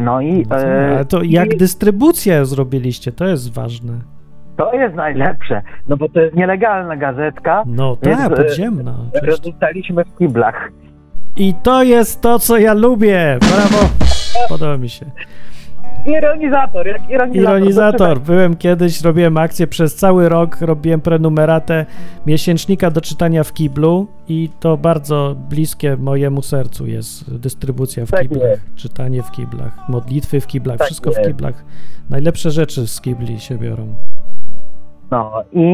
Speaker 6: No i... e,
Speaker 3: Ale to jak
Speaker 6: i
Speaker 3: dystrybucję zrobiliście, to jest ważne.
Speaker 6: to jest najlepsze, no bo to jest nielegalna gazetka,
Speaker 3: No tak,
Speaker 6: e,
Speaker 3: podziemna.
Speaker 6: Rozstaliśmy w kiblach.
Speaker 3: I to jest to, co ja lubię. Brawo. Podoba mi się.
Speaker 6: Ironizator, jak ironizator.
Speaker 3: Ironizator. Byłem kiedyś, robiłem akcję przez cały rok, robiłem prenumeratę miesięcznika do czytania w kiblu i to bardzo bliskie mojemu sercu jest dystrybucja w
Speaker 6: Tak
Speaker 3: kiblach,
Speaker 6: jest.
Speaker 3: czytanie w kiblach, modlitwy w kiblach,
Speaker 6: Tak
Speaker 3: wszystko w
Speaker 6: jest.
Speaker 3: kiblach. Najlepsze rzeczy z kibli się biorą.
Speaker 6: No i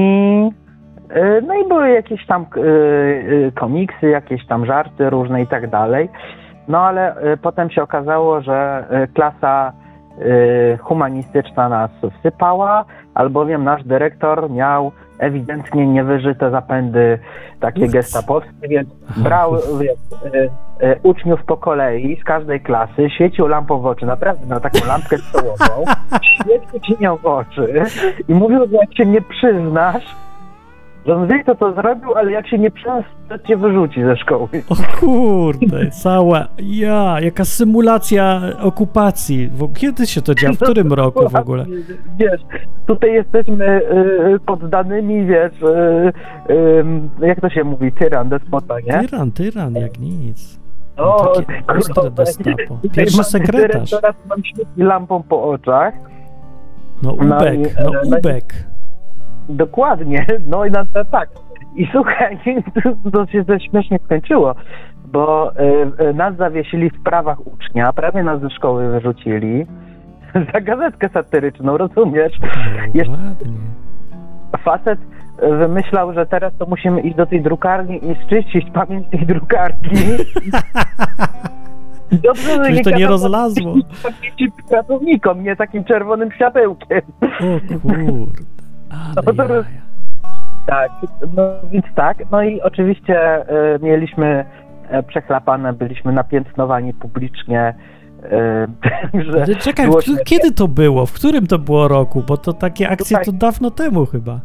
Speaker 6: y, no i były jakieś tam y, y, komiksy, jakieś tam żarty różne i tak dalej. No ale potem się okazało, że klasa humanistyczna nas wsypała, albowiem nasz dyrektor miał ewidentnie niewyżyte zapędy takie gestapowskie, więc brał wiesz, y, y, uczniów po kolei z każdej klasy, świecił lampą w oczy, naprawdę na taką lampkę stołową, świecił ci nią w oczy i mówił, że jak się nie przyznasz, że on wie, kto to zrobił, ale jak się nie przyznasz, to cię wyrzuci ze szkoły.
Speaker 3: O kurde, cała, ja, jaka symulacja okupacji. Kiedy się to działo? W którym roku w ogóle?
Speaker 6: Wiesz, tutaj jesteśmy y, poddanymi, wiesz, y, y, jak to się mówi, tyran, despota, nie?
Speaker 3: Tyran, tyran, jak nic.
Speaker 6: No,
Speaker 3: takie ostre
Speaker 6: kurwa,
Speaker 3: gestapo. Pierwszy sekretarz.
Speaker 6: Teraz mam lampą po oczach.
Speaker 3: No
Speaker 6: No
Speaker 3: Ubek, no
Speaker 6: no
Speaker 3: Ubek.
Speaker 6: Dokładnie, no i na to tak. I słuchaj, to się to śmiesznie skończyło, bo y, y, nas zawiesili w prawach ucznia, prawie nas ze szkoły wyrzucili za gazetkę satyryczną, rozumiesz?
Speaker 3: No,
Speaker 6: Jeszcze-. Facet y, wymyślał, że teraz to musimy iść do tej drukarni i zczyścić pamięć tej drukarki. Dobrze, że
Speaker 3: Czyli to nie rozlazło.
Speaker 6: pracownikom, nie takim czerwonym światełkiem.
Speaker 3: O kurde.
Speaker 6: No
Speaker 3: Ale jaja.
Speaker 6: Tak, no więc tak. No i oczywiście e, mieliśmy e, przechlapane, byliśmy napiętnowani publicznie. E, że
Speaker 3: Ale Czekaj,
Speaker 6: było
Speaker 3: kiedy to było? W którym to było roku? Bo to takie akcje
Speaker 6: Tutaj.
Speaker 3: to dawno temu chyba.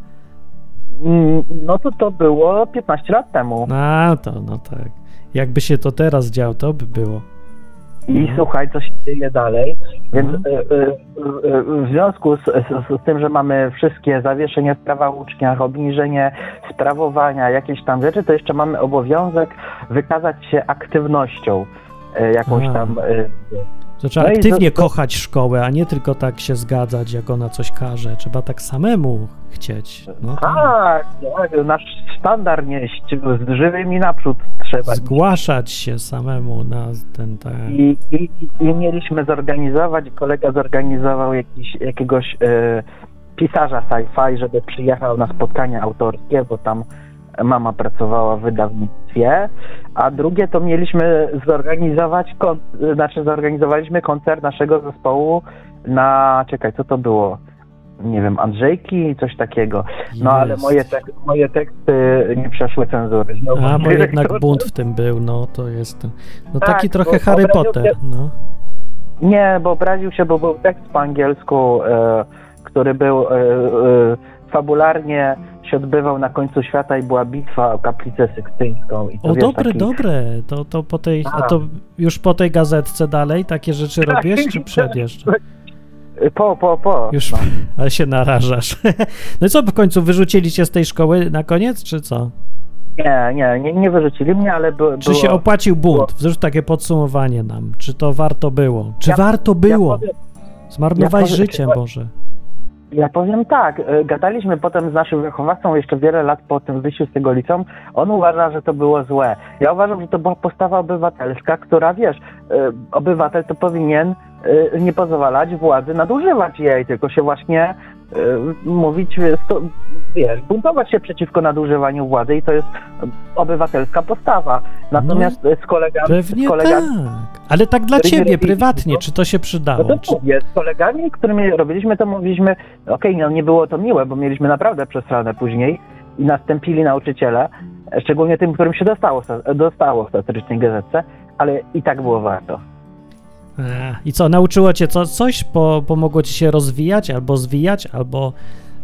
Speaker 6: Mm, No to to było 15 lat temu.
Speaker 3: A, to no tak. Jakby się to teraz działo, to by było.
Speaker 6: I
Speaker 3: Mhm.
Speaker 6: słuchaj, co się dzieje dalej. Więc
Speaker 3: Mhm.
Speaker 6: e, e, e, w związku z, z, z tym, że mamy wszystkie zawieszenia w prawach uczniach, obniżenie sprawowania, jakieś tam rzeczy, to jeszcze mamy obowiązek wykazać się aktywnością jakąś
Speaker 3: A.
Speaker 6: tam.
Speaker 3: To trzeba
Speaker 6: No
Speaker 3: aktywnie
Speaker 6: to-
Speaker 3: kochać szkołę, a nie tylko tak się zgadzać, jak ona coś każe. Trzeba tak samemu chcieć. No, tak.
Speaker 6: Tak, tak, nasz standard nieść z żywymi naprzód trzeba.
Speaker 3: Zgłaszać się samemu na ten, tak.
Speaker 6: I, i, I mieliśmy zorganizować, kolega zorganizował jakiś, jakiegoś e, pisarza sci-fi, żeby przyjechał na spotkanie autorskie, bo tam mama pracowała w wydawnictwie, a drugie to mieliśmy zorganizować, kon, znaczy zorganizowaliśmy koncert naszego zespołu na, czekaj, co to było? Nie wiem, Andrzejki, coś takiego. No ale
Speaker 3: Jest.
Speaker 6: moje, tek, moje teksty nie przeszły cenzury. Znowu
Speaker 3: A, bo jednak bunt w tym był, no to jest. No
Speaker 6: Tak,
Speaker 3: taki trochę Harry Potter,
Speaker 6: się-
Speaker 3: no.
Speaker 6: Nie, bo obraził się, bo był tekst po angielsku, e, który był e, e, fabularnie się odbywał na końcu świata i była bitwa o kaplicę sykstyńską. I to,
Speaker 3: O,
Speaker 6: wiesz,
Speaker 3: dobre,
Speaker 6: taki-
Speaker 3: dobre. To, to po tej, a
Speaker 6: A.
Speaker 3: to już po tej gazetce dalej takie rzeczy
Speaker 6: Tak,
Speaker 3: robisz, czy przed jeszcze?
Speaker 6: Po, po, po.
Speaker 3: Już,
Speaker 6: No.
Speaker 3: ale się narażasz. No i co, w końcu wyrzucili cię z tej szkoły na koniec, czy co?
Speaker 6: Nie, nie, nie, nie wyrzucili mnie, ale by,
Speaker 3: Czy
Speaker 6: było...
Speaker 3: się opłacił bunt?
Speaker 6: było-
Speaker 3: takie podsumowanie nam. Czy to warto było? Czy
Speaker 6: Ja-
Speaker 3: warto było?
Speaker 6: Ja powiem,
Speaker 3: Zmarnowałeś
Speaker 6: ja powiem-
Speaker 3: życie, Boże.
Speaker 6: Ja powiem tak, y, gadaliśmy potem z naszym wychowawcą jeszcze wiele lat po tym wyjściu z tego liceum. On uważa, że to było złe. Ja uważam, że to była postawa obywatelska, która wiesz, y, obywatel to powinien y, nie pozwalać władzy nadużywać jej, tylko się właśnie mówić, y, sto, wiesz, buntować się przeciwko nadużywaniu władzy i to jest y, obywatelska postawa. Natomiast y, z kolegami,
Speaker 3: Pewnie
Speaker 6: z kolegami
Speaker 3: tak. Ale tak dla ciebie, prywatnie, czy to się przydało?
Speaker 6: no to mówię, z kolegami, którymi robiliśmy to, mówiliśmy, okej, no nie było to miłe, bo mieliśmy naprawdę przesrane później i następili nauczyciele, szczególnie tym, którym się dostało, dostało w satyrycznej gazetce, ale i tak było warto.
Speaker 3: A, I co, nauczyło cię co, coś? Po, pomogło ci się rozwijać albo zwijać, albo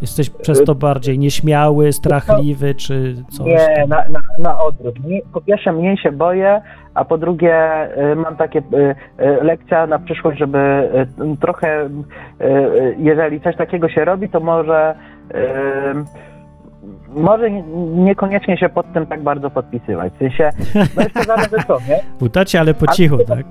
Speaker 3: jesteś przez to bardziej nieśmiały, strachliwy, czy coś?
Speaker 6: Nie, na, na, na odwrót. Po pierwsze, mniej się boję, a po drugie, y, mam takie y, lekcja na przyszłość, żeby trochę, jeżeli coś takiego się robi, to może. Może nie- niekoniecznie się pod tym tak bardzo podpisywać. W sensie, no jeszcze zależy co, nie?
Speaker 3: Utacie, ale po
Speaker 6: Ale-
Speaker 3: cichu, tak?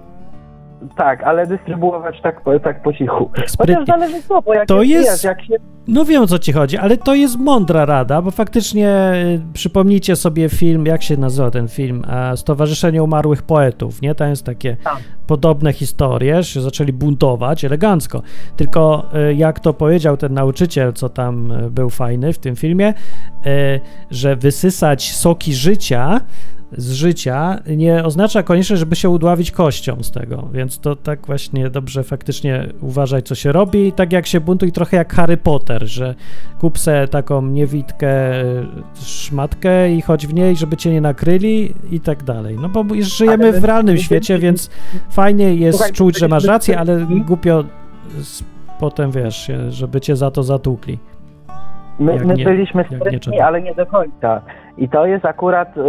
Speaker 6: Tak, ale dystrybuować tak, po- tak po cichu.
Speaker 3: Tak
Speaker 6: Chociaż zależy co, bo jak
Speaker 3: To
Speaker 6: jest,
Speaker 3: jest-
Speaker 6: jak się
Speaker 3: No wiem o co ci chodzi, ale to jest mądra rada, bo faktycznie y, przypomnijcie sobie film, jak się nazywa ten film, Stowarzyszenie Umarłych Poetów, nie? Tam jest takie
Speaker 6: Tak.
Speaker 3: podobne historie, że się zaczęli buntować elegancko. Tylko y, jak to powiedział ten nauczyciel, co tam y, był fajny w tym filmie, że wysysać soki życia z życia nie oznacza koniecznie, żeby się udławić kością z tego, więc to tak właśnie dobrze faktycznie uważać, co się robi, I tak jak się buntuj, trochę jak Harry Potter, że kup se taką niewidkę, y, szmatkę i chodź w niej, żeby cię nie nakryli i tak dalej. No bo już żyjemy
Speaker 6: Ale
Speaker 3: w realnym
Speaker 6: my-
Speaker 3: świecie, więc fajnie jest
Speaker 6: Słuchaj,
Speaker 3: czuć, że masz rację, ale głupio potem, wiesz, żeby cię za to zatukli.
Speaker 6: My, my
Speaker 3: nie-
Speaker 6: byliśmy sprytni, ale nie do końca. I to jest akurat y, y,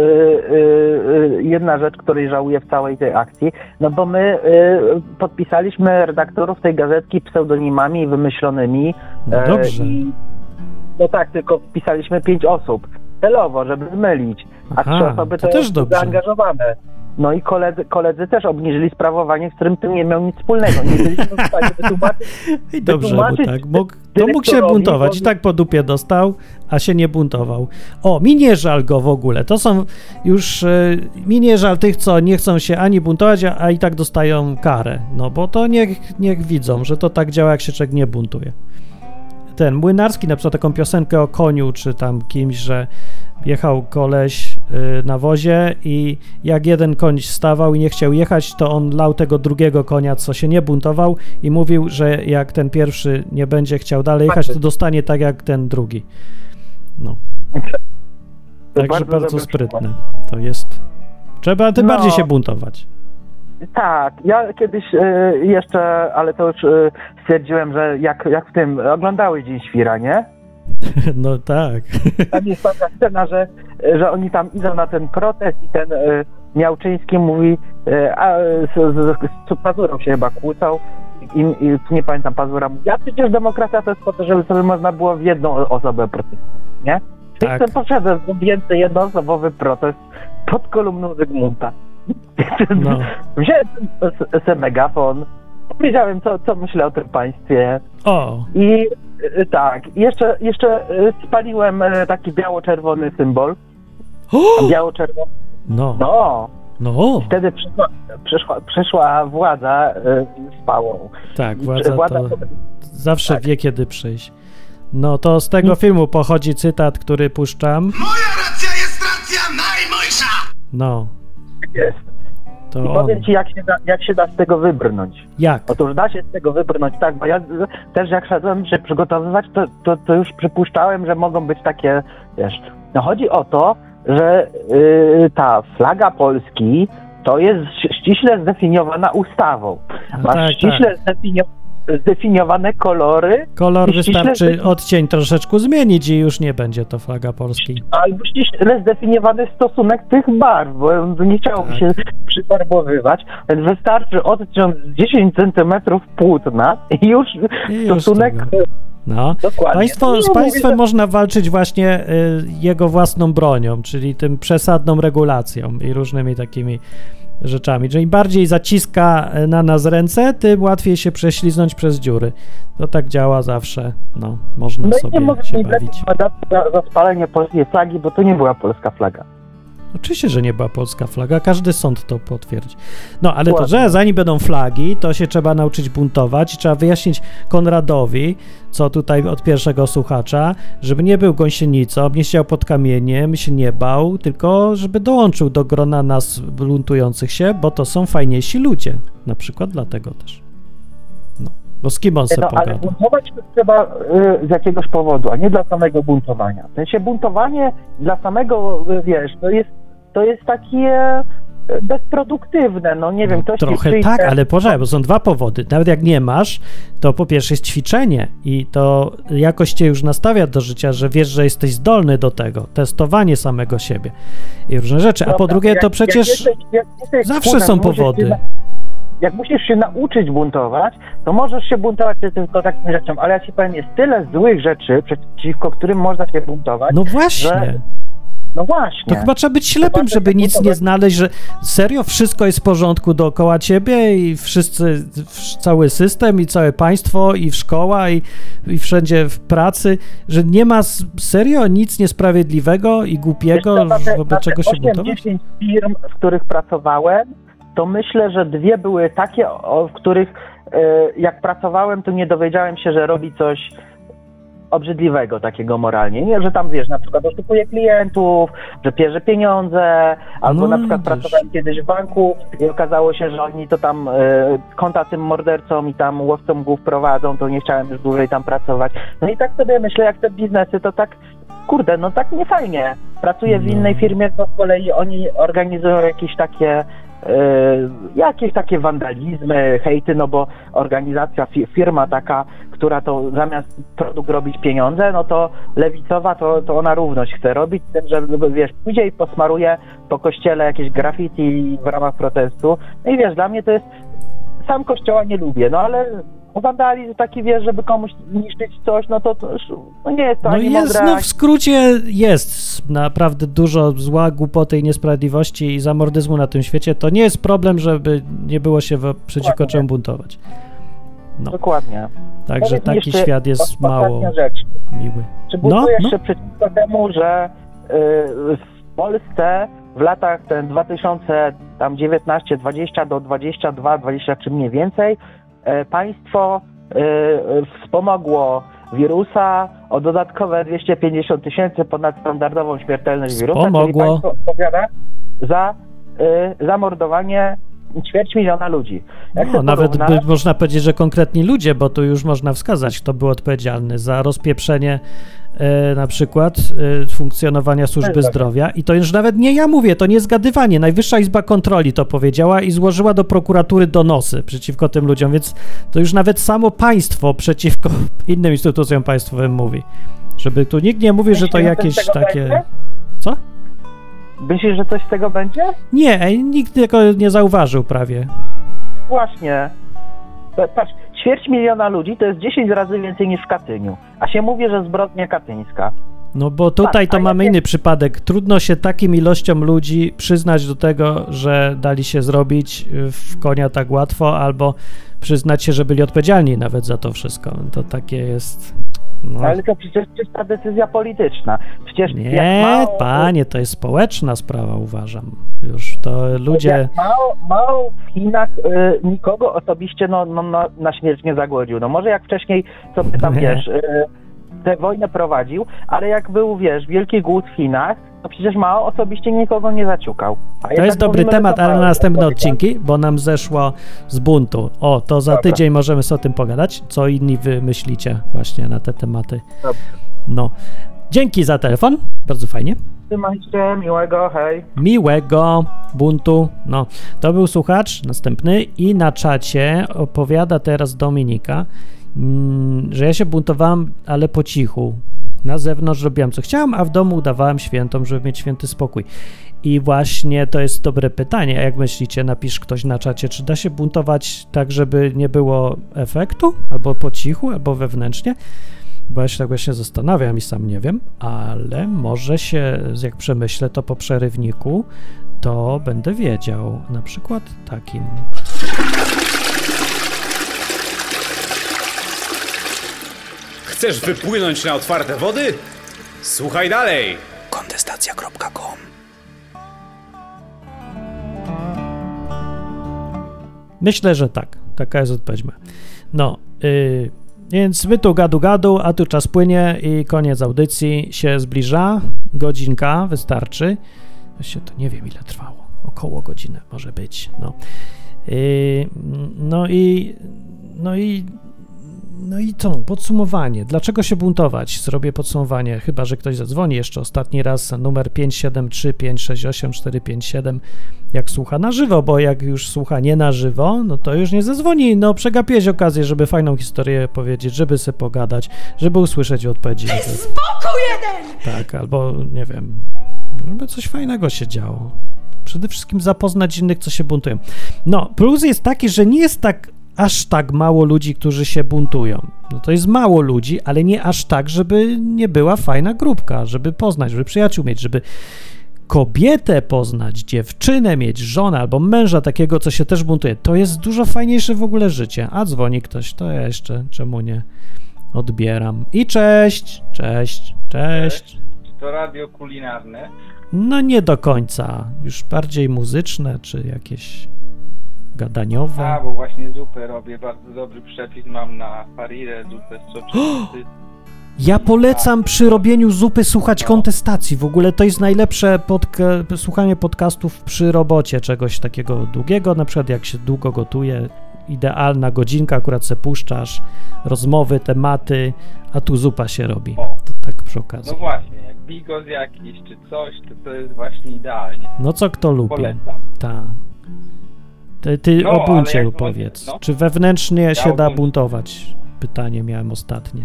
Speaker 6: y, jedna rzecz, której żałuję w całej tej akcji, no bo my y, podpisaliśmy redaktorów tej gazetki pseudonimami wymyślonymi.
Speaker 3: No
Speaker 6: e,
Speaker 3: dobrze.
Speaker 6: No tak, tylko wpisaliśmy pięć osób. Celowo, żeby zmylić. A
Speaker 3: Aha,
Speaker 6: trzy osoby
Speaker 3: to
Speaker 6: to,
Speaker 3: też dobrze.
Speaker 6: zaangażowane. No i koledzy, koledzy też obniżyli sprawowanie, w którym tym nie miał nic wspólnego. Nie byliśmy w stanie wytłumaczyć,
Speaker 3: I dobrze, bo tak. Mógł, to mógł się buntować. I tak po dupie dostał, a się nie buntował. O, mi nie żal go w ogóle. To są już. E, mi nie żal tych, co nie chcą się ani buntować, a, a i tak dostają karę. No bo to niech, niech widzą, że to tak działa, jak się człowiek nie buntuje. Ten Młynarski napisał taką piosenkę o koniu, czy tam kimś, że jechał koleś y, na wozie i jak jeden koń stawał i nie chciał jechać, to on lał tego drugiego konia, co się nie buntował i mówił, że jak ten pierwszy nie będzie chciał dalej jechać, to dostanie tak jak ten drugi. No,
Speaker 6: To
Speaker 3: także bardzo,
Speaker 6: dobry
Speaker 3: sprytne to jest. Trzeba tym
Speaker 6: No.
Speaker 3: bardziej się buntować.
Speaker 6: Tak, ja kiedyś e, jeszcze, ale to już e, stwierdziłem, że jak, jak w tym, oglądałeś Dzień Świra, nie?
Speaker 3: No tak.
Speaker 6: Tam jest taka scena, że, że oni tam idą na ten protest i ten e, Miałczyński mówi, e, a z, z, z Pazurą się chyba kłócą i, i nie pamiętam, Pazura mówi, a przecież demokracja to jest po to, żeby sobie można było w jedną osobę protestować, nie?
Speaker 3: Tak.
Speaker 6: Więc poszedłem więcej jednoosobowy protest pod kolumną Zygmunta.
Speaker 3: No.
Speaker 6: Wziąłem se megafon, powiedziałem, co, co myślę o tym państwie
Speaker 3: O,
Speaker 6: i y, tak, jeszcze, jeszcze y, spaliłem y, taki biało-czerwony symbol. Biało-czerwony.
Speaker 3: no,
Speaker 6: No,
Speaker 3: no,
Speaker 6: wtedy przyszła, przyszła, przyszła władza y, z pałą.
Speaker 3: tak, władza
Speaker 6: Władza
Speaker 3: to zawsze
Speaker 6: tak.
Speaker 3: wie, kiedy przyjść. No to z tego filmu pochodzi cytat, który puszczam.
Speaker 7: Moja racja jest racja najmojsza!
Speaker 3: No,
Speaker 6: jest.
Speaker 3: To
Speaker 6: I
Speaker 3: on.
Speaker 6: powiem ci, jak się, da, jak się da z tego wybrnąć.
Speaker 3: Jak?
Speaker 6: Otóż da się z tego wybrnąć, tak, bo ja też jak szedłem się przygotowywać, to, to, to już przypuszczałem, że mogą być takie, wiesz, no chodzi o to, że y, ta flaga Polski to jest ściśle zdefiniowana ustawą.
Speaker 3: No
Speaker 6: Masz
Speaker 3: tak,
Speaker 6: ściśle zdefinio- zdefiniowane kolory,
Speaker 3: Kolor wystarczy odcień troszeczkę zmienić i już nie będzie to flaga Polski.
Speaker 6: albo ściśle zdefiniowany stosunek tych barw, bo nie chciałoby
Speaker 3: Tak.
Speaker 6: się przyfarbowywać, wystarczy odciąć 10 centymetrów płótna i już
Speaker 3: I już
Speaker 6: stosunek...
Speaker 3: tego. No.
Speaker 6: Dokładnie.
Speaker 3: Państwo,
Speaker 6: No,
Speaker 3: z państwem można walczyć właśnie y, jego własną bronią, czyli tym przesadną regulacją i różnymi takimi rzeczami, że im bardziej zaciska e, na nas ręce, tym łatwiej się prześliznąć przez dziury. To tak działa zawsze, no, można
Speaker 6: No nie
Speaker 3: sobie
Speaker 6: mogę
Speaker 3: się bawić.
Speaker 6: za, za spalenie polskiej flagi, bo to nie była polska flaga.
Speaker 3: Oczywiście, że nie była polska flaga, każdy sąd to potwierdzi. No, ale to, że zanim będą flagi, to się trzeba nauczyć buntować i trzeba wyjaśnić Konradowi, co tutaj od pierwszego słuchacza, żeby nie był gąsienicą, nie siedział pod kamieniem, się nie bał, tylko żeby dołączył do grona nas buntujących się, bo to są fajniejsi ludzie. Na przykład dlatego też. No, bo z kim on se
Speaker 6: No ale
Speaker 3: pogada?
Speaker 6: buntować to trzeba y, z jakiegoś powodu, a nie dla samego buntowania. W sensie buntowanie dla samego, y, wiesz, to jest, to jest takie y, bezproduktywne, no nie wiem, ktoś
Speaker 3: Trochę
Speaker 6: przyjdzie-
Speaker 3: tak, ale poczekaj, bo są dwa powody. Nawet jak nie masz, to po pierwsze jest ćwiczenie i to jakoś cię już nastawia do życia, że wiesz, że jesteś zdolny do tego. Testowanie samego siebie i różne rzeczy. A po drugie,
Speaker 6: jak-
Speaker 3: to
Speaker 6: jak
Speaker 3: przecież
Speaker 6: jesteś- jak jesteś
Speaker 3: zawsze są powody.
Speaker 6: na- Jak musisz się nauczyć buntować, to możesz się buntować przeciwko takim rzeczom, ale ja ci powiem, jest tyle złych rzeczy, przeciwko którym można się buntować.
Speaker 3: no właśnie.
Speaker 6: że- No właśnie.
Speaker 3: To chyba trzeba być ślepym,
Speaker 6: Zobaczę,
Speaker 3: żeby nic nie znaleźć, że serio wszystko jest w porządku dookoła ciebie i wszyscy, cały system i całe państwo i w szkoła i, i wszędzie w pracy, że nie ma serio nic niesprawiedliwego i głupiego,
Speaker 6: Wiesz na te-
Speaker 3: wobec
Speaker 6: na
Speaker 3: czego się
Speaker 6: 8,
Speaker 3: buntować?
Speaker 6: 10 firm, w których pracowałem, to myślę, że dwie były takie, w których e, jak pracowałem, to nie dowiedziałem się, że robi coś obrzydliwego takiego moralnie. Nie, że tam wiesz, na przykład oszukuje klientów, że pierze pieniądze, albo
Speaker 3: No,
Speaker 6: na przykład
Speaker 3: wiesz.
Speaker 6: pracowałem kiedyś w banku i okazało się, że oni to tam e, konta tym mordercom i tam łowcom głów prowadzą, to nie chciałem już dłużej tam pracować. No i tak sobie myślę, jak te biznesy, to tak kurde, no tak nie fajnie. Pracuję w
Speaker 3: No.
Speaker 6: innej firmie, to z kolei oni organizują jakieś takie e, jakieś takie wandalizmy, hejty, no bo organizacja, fi- firma taka, która to zamiast produkt robić pieniądze, no to lewicowa, to, to ona równość chce robić, tym, że wiesz, pójdzie i posmaruje po kościele jakieś graffiti w ramach protestu. No i wiesz, dla mnie to jest, sam kościoła nie lubię, no ale wandalizm taki, wiesz, żeby komuś niszczyć coś, no to, to no nie jest to
Speaker 3: No
Speaker 6: ani
Speaker 3: jest,
Speaker 6: mądre,
Speaker 3: no w skrócie jest naprawdę dużo zła, głupoty i niesprawiedliwości i zamordyzmu na tym świecie. To nie jest problem, żeby nie było się przeciwko czemu buntować. No,
Speaker 6: Dokładnie.
Speaker 3: także
Speaker 6: Powiedz
Speaker 3: taki świat jest mało
Speaker 6: rzecz.
Speaker 3: miły.
Speaker 6: Czy
Speaker 3: No,
Speaker 6: buntujesz
Speaker 3: no.
Speaker 6: się przeciwko temu, że y, w Polsce w latach ten 2019, 20 do 22, 23 mniej więcej e, państwo y, wspomogło wirusa o dodatkowe 250 tysięcy ponad standardową śmiertelność wirusa, czyli
Speaker 3: Wspomogło.
Speaker 6: państwo odpowiada za y, zamordowanie ćwierć miliona ludzi. Jak
Speaker 3: No, nawet
Speaker 6: porównasz-
Speaker 3: by, można powiedzieć, że konkretni ludzie, bo tu już można wskazać, kto był odpowiedzialny za rozpieprzenie e, na przykład e, funkcjonowania służby
Speaker 6: Tak.
Speaker 3: zdrowia. I to już nawet nie ja mówię, to nie zgadywanie. Najwyższa Izba Kontroli to powiedziała i złożyła do prokuratury donosy przeciwko tym ludziom, więc to już nawet samo państwo przeciwko innym instytucjom państwowym mówi. Żeby tu nikt nie mówi, że to jakieś takie... Co?
Speaker 6: Myślisz, że coś z tego będzie?
Speaker 3: Nie, nikt tego nie zauważył prawie.
Speaker 6: Właśnie. Pa- Patrz, ćwierć miliona ludzi to jest 10 razy więcej niż w Katyniu. A się mówi, że zbrodnia katyńska.
Speaker 3: No bo tutaj
Speaker 6: Tak,
Speaker 3: to
Speaker 6: a
Speaker 3: mamy inny przypadek. Trudno się takim ilościom ludzi przyznać do tego, że dali się zrobić w konia tak łatwo, albo przyznać się, że byli odpowiedzialni nawet za to wszystko. To takie jest. No.
Speaker 6: Ale to przecież czysta decyzja polityczna. Przecież
Speaker 3: Nie,
Speaker 6: mało,
Speaker 3: panie, to jest społeczna sprawa, uważam. Już to ludzie.
Speaker 6: Mało, mało w Chinach y, nikogo osobiście no, no, no, na śmierć nie zagłodził. No może jak wcześniej sobie tam,
Speaker 3: Nie.
Speaker 6: wiesz, y, tę wojnę prowadził, ale jak był, wiesz, wielki głód w Chinach, to przecież mało osobiście nikogo nie zaciukał.
Speaker 3: To jest dobry temat, ale na następne odcinki, bo nam zeszło z buntu. O, to za
Speaker 6: Dobra.
Speaker 3: tydzień możemy sobie o tym pogadać, co inni wy myślicie właśnie na te tematy.
Speaker 6: Dobra.
Speaker 3: No. Dzięki za telefon, bardzo fajnie.
Speaker 6: Trzymajcie, miłego, hej.
Speaker 3: Miłego buntu. No, to był słuchacz następny i na czacie opowiada teraz Dominika, mm, że ja się buntowałem, ale po cichu. Na zewnątrz robiłem co chciałem, a w domu udawałem świętom, żeby mieć święty spokój. I właśnie to jest dobre pytanie. A jak myślicie, napisz ktoś na czacie, czy da się buntować tak, żeby nie było efektu? Albo po cichu, albo wewnętrznie? Bo ja się tak właśnie zastanawiam i sam nie wiem, ale może się, jak przemyślę to po przerywniku, to będę wiedział. Na przykład takim.
Speaker 8: Chcesz wypłynąć na otwarte wody? Słuchaj dalej!
Speaker 4: Kontestacja.com
Speaker 3: Myślę, że tak. Taka jest odpowiedź. No, yy, więc my tu gadu gadu, a tu czas płynie i koniec audycji się zbliża. Godzinka wystarczy. Właśnie to nie wiem ile trwało. Około godziny może być. No. Yy, no i no i no i co? Podsumowanie. Dlaczego się buntować? Zrobię podsumowanie, chyba że ktoś zadzwoni jeszcze ostatni raz numer 573 568 457 jak słucha na żywo, bo jak już słucha nie na żywo, no to już nie zadzwoni. No przegapiłeś okazję, żeby fajną historię powiedzieć, żeby sobie pogadać, żeby usłyszeć odpowiedzi.
Speaker 2: Spokój jeden!
Speaker 3: Tak, albo nie wiem, żeby coś fajnego się działo. Przede wszystkim zapoznać innych, co się buntują. No, plus jest taki, że nie jest tak aż tak mało ludzi, którzy się buntują. No to jest mało ludzi, ale nie aż tak, żeby nie była fajna grupka, żeby poznać, żeby przyjaciół mieć, żeby kobietę poznać, dziewczynę mieć, żonę albo męża takiego, co się też buntuje. To jest dużo fajniejsze w ogóle życie. A dzwoni ktoś, to ja jeszcze, czemu nie? Odbieram. I cześć, cześć, cześć.
Speaker 9: Czy to radio kulinarne?
Speaker 3: No nie do końca. Już bardziej muzyczne, czy jakieś gadaniowe.
Speaker 9: A, bo właśnie zupę robię. Bardzo dobry przepis mam na farirę, zupę z.
Speaker 3: Ja polecam przy robieniu zupy słuchać kontestacji. W ogóle to jest najlepsze podca- słuchanie podcastów przy robocie czegoś takiego długiego, na przykład jak się długo gotuje. Idealna godzinka, akurat se puszczasz, rozmowy, tematy, a tu zupa się robi.
Speaker 9: O.
Speaker 3: To tak przy okazji.
Speaker 9: No właśnie, jak bigos jakiś czy coś, to to jest właśnie idealnie.
Speaker 3: No co kto lubi?
Speaker 9: Polecam.
Speaker 3: Ta. Ty, ty
Speaker 9: No,
Speaker 3: o buncie opowiedz.
Speaker 9: no.
Speaker 3: Czy wewnętrznie się
Speaker 9: o
Speaker 3: da buntować? Pytanie miałem ostatnie.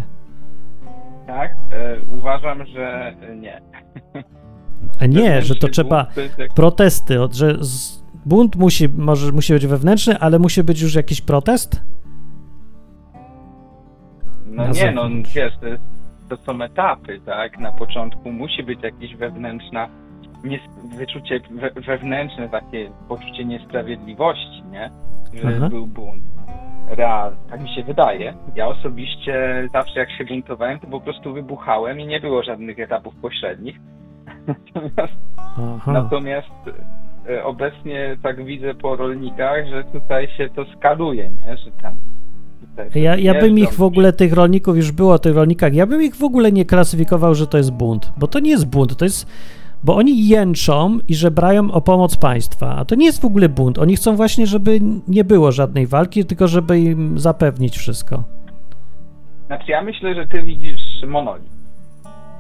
Speaker 9: Tak? E, uważam, że nie.
Speaker 3: A nie, że to trzeba protesty, że z, bunt musi, może, musi być wewnętrzny, ale musi być już jakiś protest?
Speaker 9: No
Speaker 3: na
Speaker 9: nie, no
Speaker 3: zewnątrz.
Speaker 9: wiesz, to, jest, to są etapy, tak? Na początku musi być jakieś wewnętrzna, nie, wyczucie we, wewnętrzne, takie poczucie niesprawiedliwości, nie? Że
Speaker 3: Aha.
Speaker 9: był bunt. Real, tak mi się wydaje. Ja osobiście zawsze jak się buntowałem, to po prostu wybuchałem i nie było żadnych etapów pośrednich. Natomiast, natomiast e, obecnie tak widzę po rolnikach, że tutaj się to skaluje, nie? Że tam
Speaker 3: Ja, ja bym ich w ogóle, tych rolników, już było o tych rolnikach, ja bym ich w ogóle nie klasyfikował, że to jest bunt, bo to nie jest bunt, to jest, bo oni jęczą i żebrają o pomoc państwa, a to nie jest w ogóle bunt, oni chcą właśnie, żeby nie było żadnej walki, tylko żeby im zapewnić wszystko.
Speaker 9: Znaczy ja myślę, że ty widzisz monolit.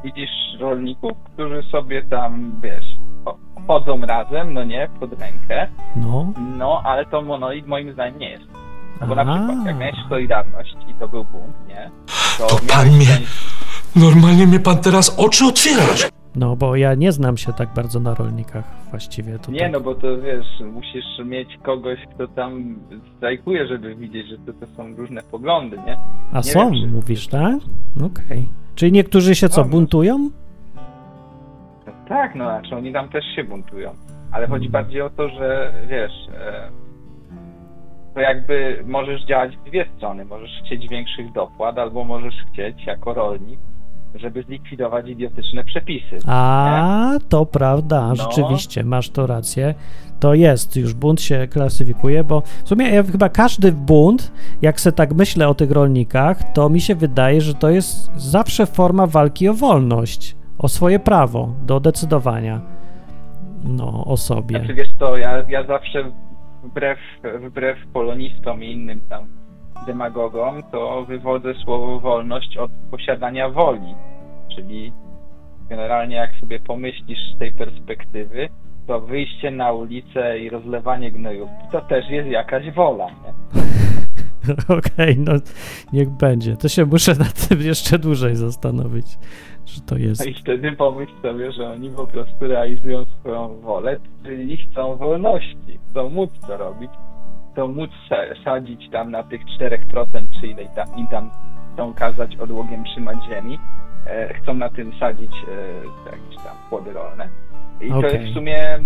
Speaker 9: Widzisz rolników, którzy sobie tam, wiesz, cho- chodzą razem, no nie, pod rękę,
Speaker 3: No.
Speaker 9: no ale to monolit moim zdaniem nie jest. No bo na przykład jak miałeś Solidarność i to był bunt, nie? To,
Speaker 7: To pan mnie- Normalnie mnie pan teraz oczy otwierasz.
Speaker 3: No, bo ja nie znam się tak bardzo na rolnikach właściwie. To
Speaker 9: Nie
Speaker 3: tak.
Speaker 9: no, bo to wiesz, musisz mieć kogoś, kto tam strajkuje, żeby widzieć, że to, to są różne poglądy, nie?
Speaker 3: A
Speaker 9: nie
Speaker 3: są,
Speaker 9: wiem,
Speaker 3: mówisz, tak? Okej. Czyli niektórzy się co,
Speaker 9: No, no.
Speaker 3: buntują?
Speaker 9: No tak, no znaczy oni tam też się buntują. Ale chodzi bardziej o to, że wiesz, e, to jakby możesz działać w dwie strony. Możesz chcieć większych dopłat, albo możesz chcieć jako rolnik, żeby zlikwidować idiotyczne przepisy.
Speaker 3: A, to prawda,
Speaker 9: No.
Speaker 3: rzeczywiście, masz to rację. To jest, już bunt się klasyfikuje, bo w sumie ja chyba każdy bunt, jak se tak myślę o tych rolnikach, to mi się wydaje, że to jest zawsze forma walki o wolność, o swoje prawo do decydowania no, o sobie.
Speaker 9: Znaczy wiesz co, ja, ja zawsze wbrew, wbrew polonistom i innym tam demagogom, to wywodzę słowo wolność od posiadania woli. Czyli generalnie jak sobie pomyślisz z tej perspektywy, to wyjście na ulicę i rozlewanie gnojówki to też jest jakaś wola?
Speaker 3: Okej, no niech będzie. To się muszę nad tym jeszcze dłużej zastanowić, że to jest.
Speaker 9: No i wtedy pomyśl sobie, że oni po prostu realizują swoją wolę, czyli chcą wolności, chcą móc to robić, chcą móc sa- sadzić tam na tych 4%, czy ile tam, im tam chcą kazać odłogiem trzymać ziemi, e, chcą na tym sadzić e, jakieś tam płody rolne. I to
Speaker 3: Okej.
Speaker 9: jest w sumie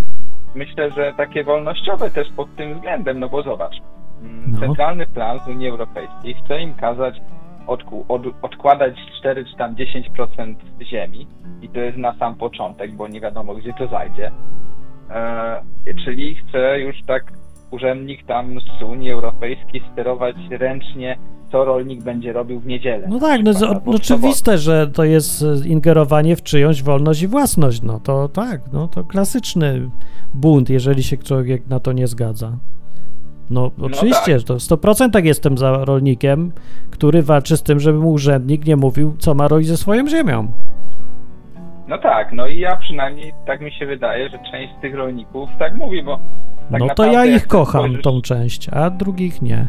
Speaker 9: myślę, że takie wolnościowe też pod tym względem, no bo zobacz, mm,
Speaker 3: No.
Speaker 9: centralny plan z Unii Europejskiej chce im kazać odku, od, odkładać 4 czy tam 10% ziemi i to jest na sam początek, bo nie wiadomo gdzie to zajdzie. E, czyli chce już tak urzędnik tam z Unii Europejskiej sterować ręcznie, co rolnik będzie robił w niedzielę.
Speaker 3: No tak, no,
Speaker 9: przykład, w
Speaker 3: oczywiste, że to jest e, ingerowanie w czyjąś wolność i własność. No to tak, no to klasyczny bunt, jeżeli się człowiek na to nie zgadza. No oczywiście,
Speaker 9: tak.
Speaker 3: że to w 100% jestem za rolnikiem, który walczy z tym, żeby mu urzędnik nie mówił, co ma robić ze swoją ziemią.
Speaker 9: No tak, no i ja przynajmniej tak mi się wydaje, że część z tych rolników tak mówi, bo tak
Speaker 3: no to ja
Speaker 9: jak
Speaker 3: ich kocham,
Speaker 9: spojrzysz-
Speaker 3: tą część, a drugich nie.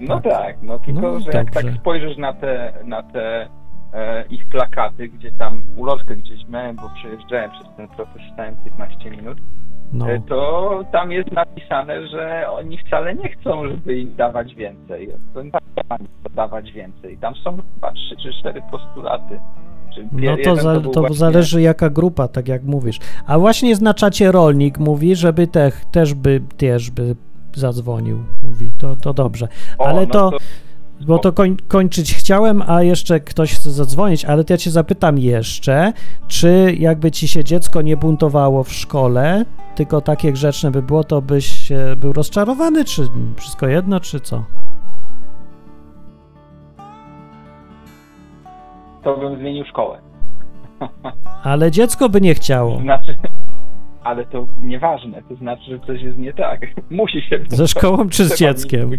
Speaker 9: No
Speaker 3: tak.
Speaker 9: tak, no tylko,
Speaker 3: No,
Speaker 9: że jak
Speaker 3: dobrze.
Speaker 9: tak spojrzysz na te, na te e, ich plakaty, gdzie tam ulotkę gdzieś miałem, bo przejeżdżałem przez ten protest, stałem 15 minut,
Speaker 3: No.
Speaker 9: e, to tam jest napisane, że oni wcale nie chcą, żeby im dawać więcej. To nie dawać więcej. Tam są chyba 3 czy 4 postulaty.
Speaker 3: No to, za, to
Speaker 9: właśnie-
Speaker 3: zależy jaka grupa, tak jak mówisz. A właśnie na czacie rolnik mówi, żeby te, też by też by zadzwonił. Mówi, to, to dobrze.
Speaker 9: O,
Speaker 3: Ale
Speaker 9: no
Speaker 3: to, bo to koń, kończyć chciałem, a jeszcze ktoś chce zadzwonić, ale to ja cię zapytam jeszcze, czy jakby ci się dziecko nie buntowało w szkole, tylko takie grzeczne by było, to byś był rozczarowany, czy wszystko jedno, czy co?
Speaker 9: To bym zmienił szkołę.
Speaker 3: Ale dziecko by nie chciało.
Speaker 9: Znaczy, ale to nieważne, to znaczy, że coś jest nie tak. Musi się.
Speaker 3: Ze szkołą czy z dzieckiem?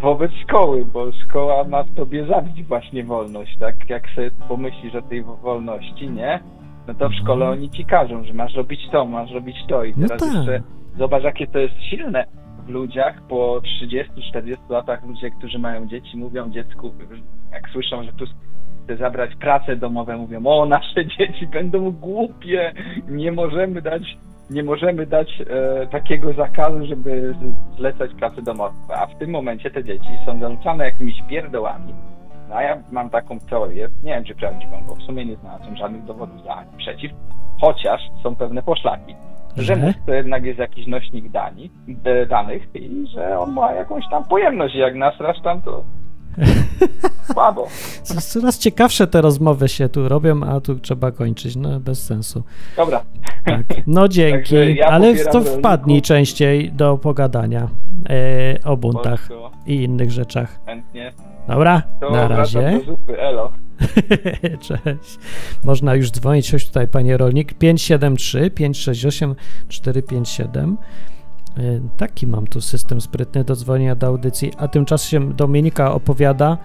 Speaker 9: Wobec szkoły, bo szkoła ma w tobie zabić właśnie wolność, tak? Jak sobie pomyślisz o tej wo- wolności, nie? No to w szkole oni ci każą, że masz robić to, masz robić to i
Speaker 3: No
Speaker 9: teraz
Speaker 3: tak.
Speaker 9: jeszcze zobacz jakie to jest silne w ludziach po 30-40 latach ludzie, którzy mają dzieci mówią dziecku, jak słyszą, że tu zabrać prace domowe, mówią, o nasze dzieci będą głupie, nie możemy dać nie możemy dać e, takiego zakazu, żeby zlecać prace domowe. A w tym momencie te dzieci są zaliczane jakimiś pierdołami. No a ja mam taką teorię, nie wiem czy prawdziwą, bo w sumie nie znalazłem żadnych dowodów za ani przeciw, chociaż są pewne poszlaki, że
Speaker 3: Że?
Speaker 9: mózg to jednak jest jakiś nośnik dani, danych i że on ma jakąś tam pojemność jak nasrasz tam to słabo.
Speaker 3: Co- Coraz ciekawsze te rozmowy się tu robią, a tu trzeba kończyć. No bez sensu.
Speaker 9: Dobra,
Speaker 3: Tak. No dzięki,
Speaker 9: ja
Speaker 3: ale to wpadnij częściej do pogadania e, o buntach
Speaker 9: Polsko,
Speaker 3: i innych rzeczach.
Speaker 9: chętnie.
Speaker 3: Dobra,
Speaker 9: To
Speaker 3: na razie.
Speaker 9: zupy, elo.
Speaker 3: Cześć. Można już dzwonić, coś tutaj, panie rolnik. 573 568 457. Y, Taki mam tu system sprytny do dzwonienia do audycji, a tymczasem Dominika opowiada,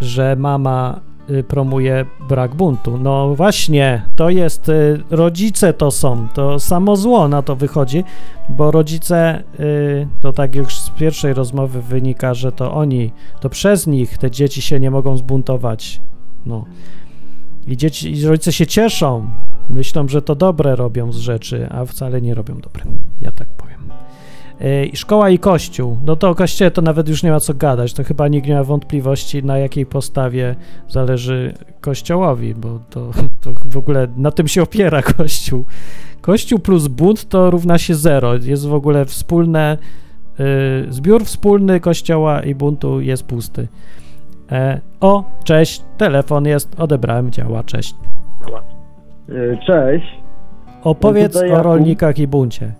Speaker 3: że mama y, promuje brak buntu. No właśnie, to jest, y, rodzice to są, to samo zło na to wychodzi, bo rodzice, y, to tak już z pierwszej rozmowy wynika, że to oni, to przez nich te dzieci się nie mogą zbuntować. No. I dzieci, i rodzice się cieszą, myślą, że to dobre robią z rzeczy, a wcale nie robią dobre. Ja tak powiem. I szkoła i kościół. No to o kościele to nawet już nie ma co gadać. To chyba nikt nie ma wątpliwości, na jakiej postawie zależy kościołowi, bo to, to w ogóle na tym się opiera kościół. Kościół plus bunt to równa się zero. Jest w ogóle wspólne, yy, zbiór wspólny kościoła i buntu jest pusty. E, o, cześć, telefon jest, odebrałem, działa, cześć.
Speaker 5: E, Cześć,
Speaker 3: Opowiedz
Speaker 5: tutaj
Speaker 3: o rolnikach i buncie.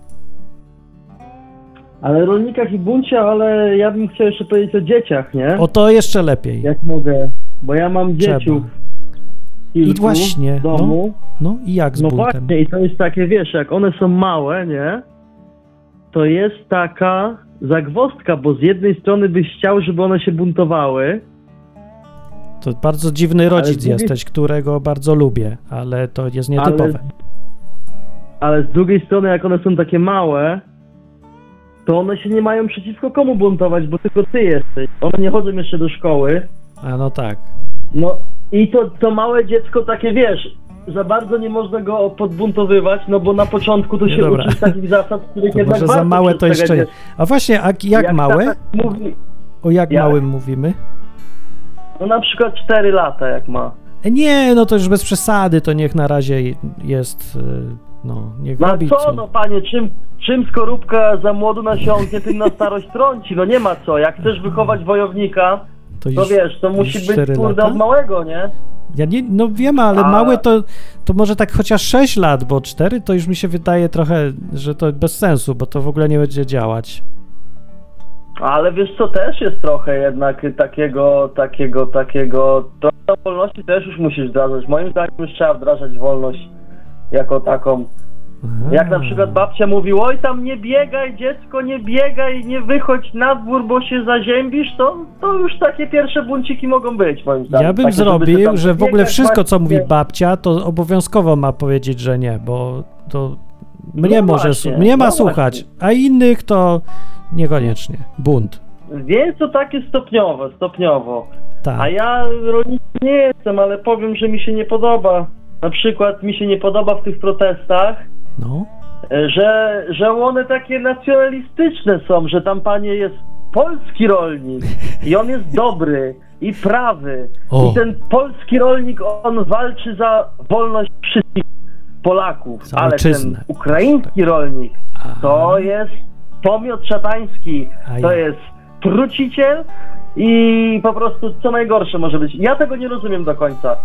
Speaker 5: Ale rolnikach i buncie, ale ja bym chciał jeszcze powiedzieć o dzieciach, nie?
Speaker 3: O to jeszcze lepiej.
Speaker 5: Jak mogę, bo ja mam dzieciów
Speaker 3: I właśnie,
Speaker 5: w domu.
Speaker 3: No i jak z
Speaker 5: No
Speaker 3: buntem?
Speaker 5: właśnie, i to jest takie, wiesz, jak one są małe, nie? To jest taka zagwozdka, bo z jednej strony byś chciał, żeby one się buntowały,
Speaker 3: To bardzo dziwny rodzic
Speaker 5: drugiej-
Speaker 3: jesteś, którego bardzo lubię, ale to jest nietypowe.
Speaker 5: ale z drugiej strony, jak one są takie małe, to one się nie mają przeciwko komu buntować, bo tylko ty jesteś. One nie chodzą jeszcze do szkoły.
Speaker 3: A no tak.
Speaker 5: No i to, to małe dziecko takie, wiesz, za bardzo nie można go podbuntowywać, no bo na początku to
Speaker 3: Nie,
Speaker 5: się
Speaker 3: dobra.
Speaker 5: uczy takich zasad, których
Speaker 3: To
Speaker 5: jednak
Speaker 3: może za małe to jeszcze nie. A właśnie, a jak,
Speaker 5: Jak
Speaker 3: małe?
Speaker 5: Mówi,
Speaker 3: O jak
Speaker 5: Jak?
Speaker 3: małym mówimy?
Speaker 5: no na przykład 4 lata jak ma.
Speaker 3: E, Nie, no to już bez przesady, to niech na razie jest y, No, niech
Speaker 10: No
Speaker 3: robi
Speaker 10: co, no panie, czym, czym skorupka za młodu nasiąknie, tym na starość trąci, no nie ma co. Jak chcesz wychować wojownika,
Speaker 3: To
Speaker 10: to
Speaker 3: już-
Speaker 10: wiesz, to musi być kurde
Speaker 3: lata?
Speaker 10: od małego, nie?
Speaker 3: Ja nie, no wiem, ale
Speaker 10: A-
Speaker 3: małe to, to może tak chociaż 6 lat, bo 4 to już mi się wydaje trochę, że to bez sensu, bo to w ogóle nie będzie działać.
Speaker 10: Ale wiesz co, też jest trochę jednak takiego, takiego, takiego, to wolności też już musisz wdrażać. Moim zdaniem już trzeba wdrażać wolność jako taką. Jak na przykład babcia mówi, oj tam nie biegaj dziecko, nie biegaj, nie wychodź na dwór, bo się zaziębisz, to, to już takie pierwsze bunciki mogą być moim zdaniem.
Speaker 3: Ja bym
Speaker 10: Takie,
Speaker 3: zrobił, że w ogóle wszystko, co mówi
Speaker 10: właśnie-
Speaker 3: babcia, to obowiązkowo ma powiedzieć, że nie, bo to mnie
Speaker 10: No
Speaker 3: może,
Speaker 10: właśnie,
Speaker 3: mnie ma
Speaker 10: no
Speaker 3: słuchać, a innych to niekoniecznie. Bunt.
Speaker 10: Więc to takie stopniowo, stopniowo.
Speaker 3: Tak.
Speaker 10: A ja rolnikiem nie jestem, ale powiem, że mi się nie podoba. Na przykład mi się nie podoba w tych protestach,
Speaker 3: No.
Speaker 10: e, że, że one takie nacjonalistyczne są, że tam panie jest polski rolnik i on jest dobry i prawy.
Speaker 3: O.
Speaker 10: I ten polski rolnik, on walczy za wolność wszystkich Polaków,
Speaker 3: Za
Speaker 10: ale
Speaker 3: ojczyznę.
Speaker 10: ten ukraiński rolnik to jest pomiot szatański,
Speaker 3: A
Speaker 10: to jest truciciel i po prostu co najgorsze może być. Ja tego nie rozumiem do końca.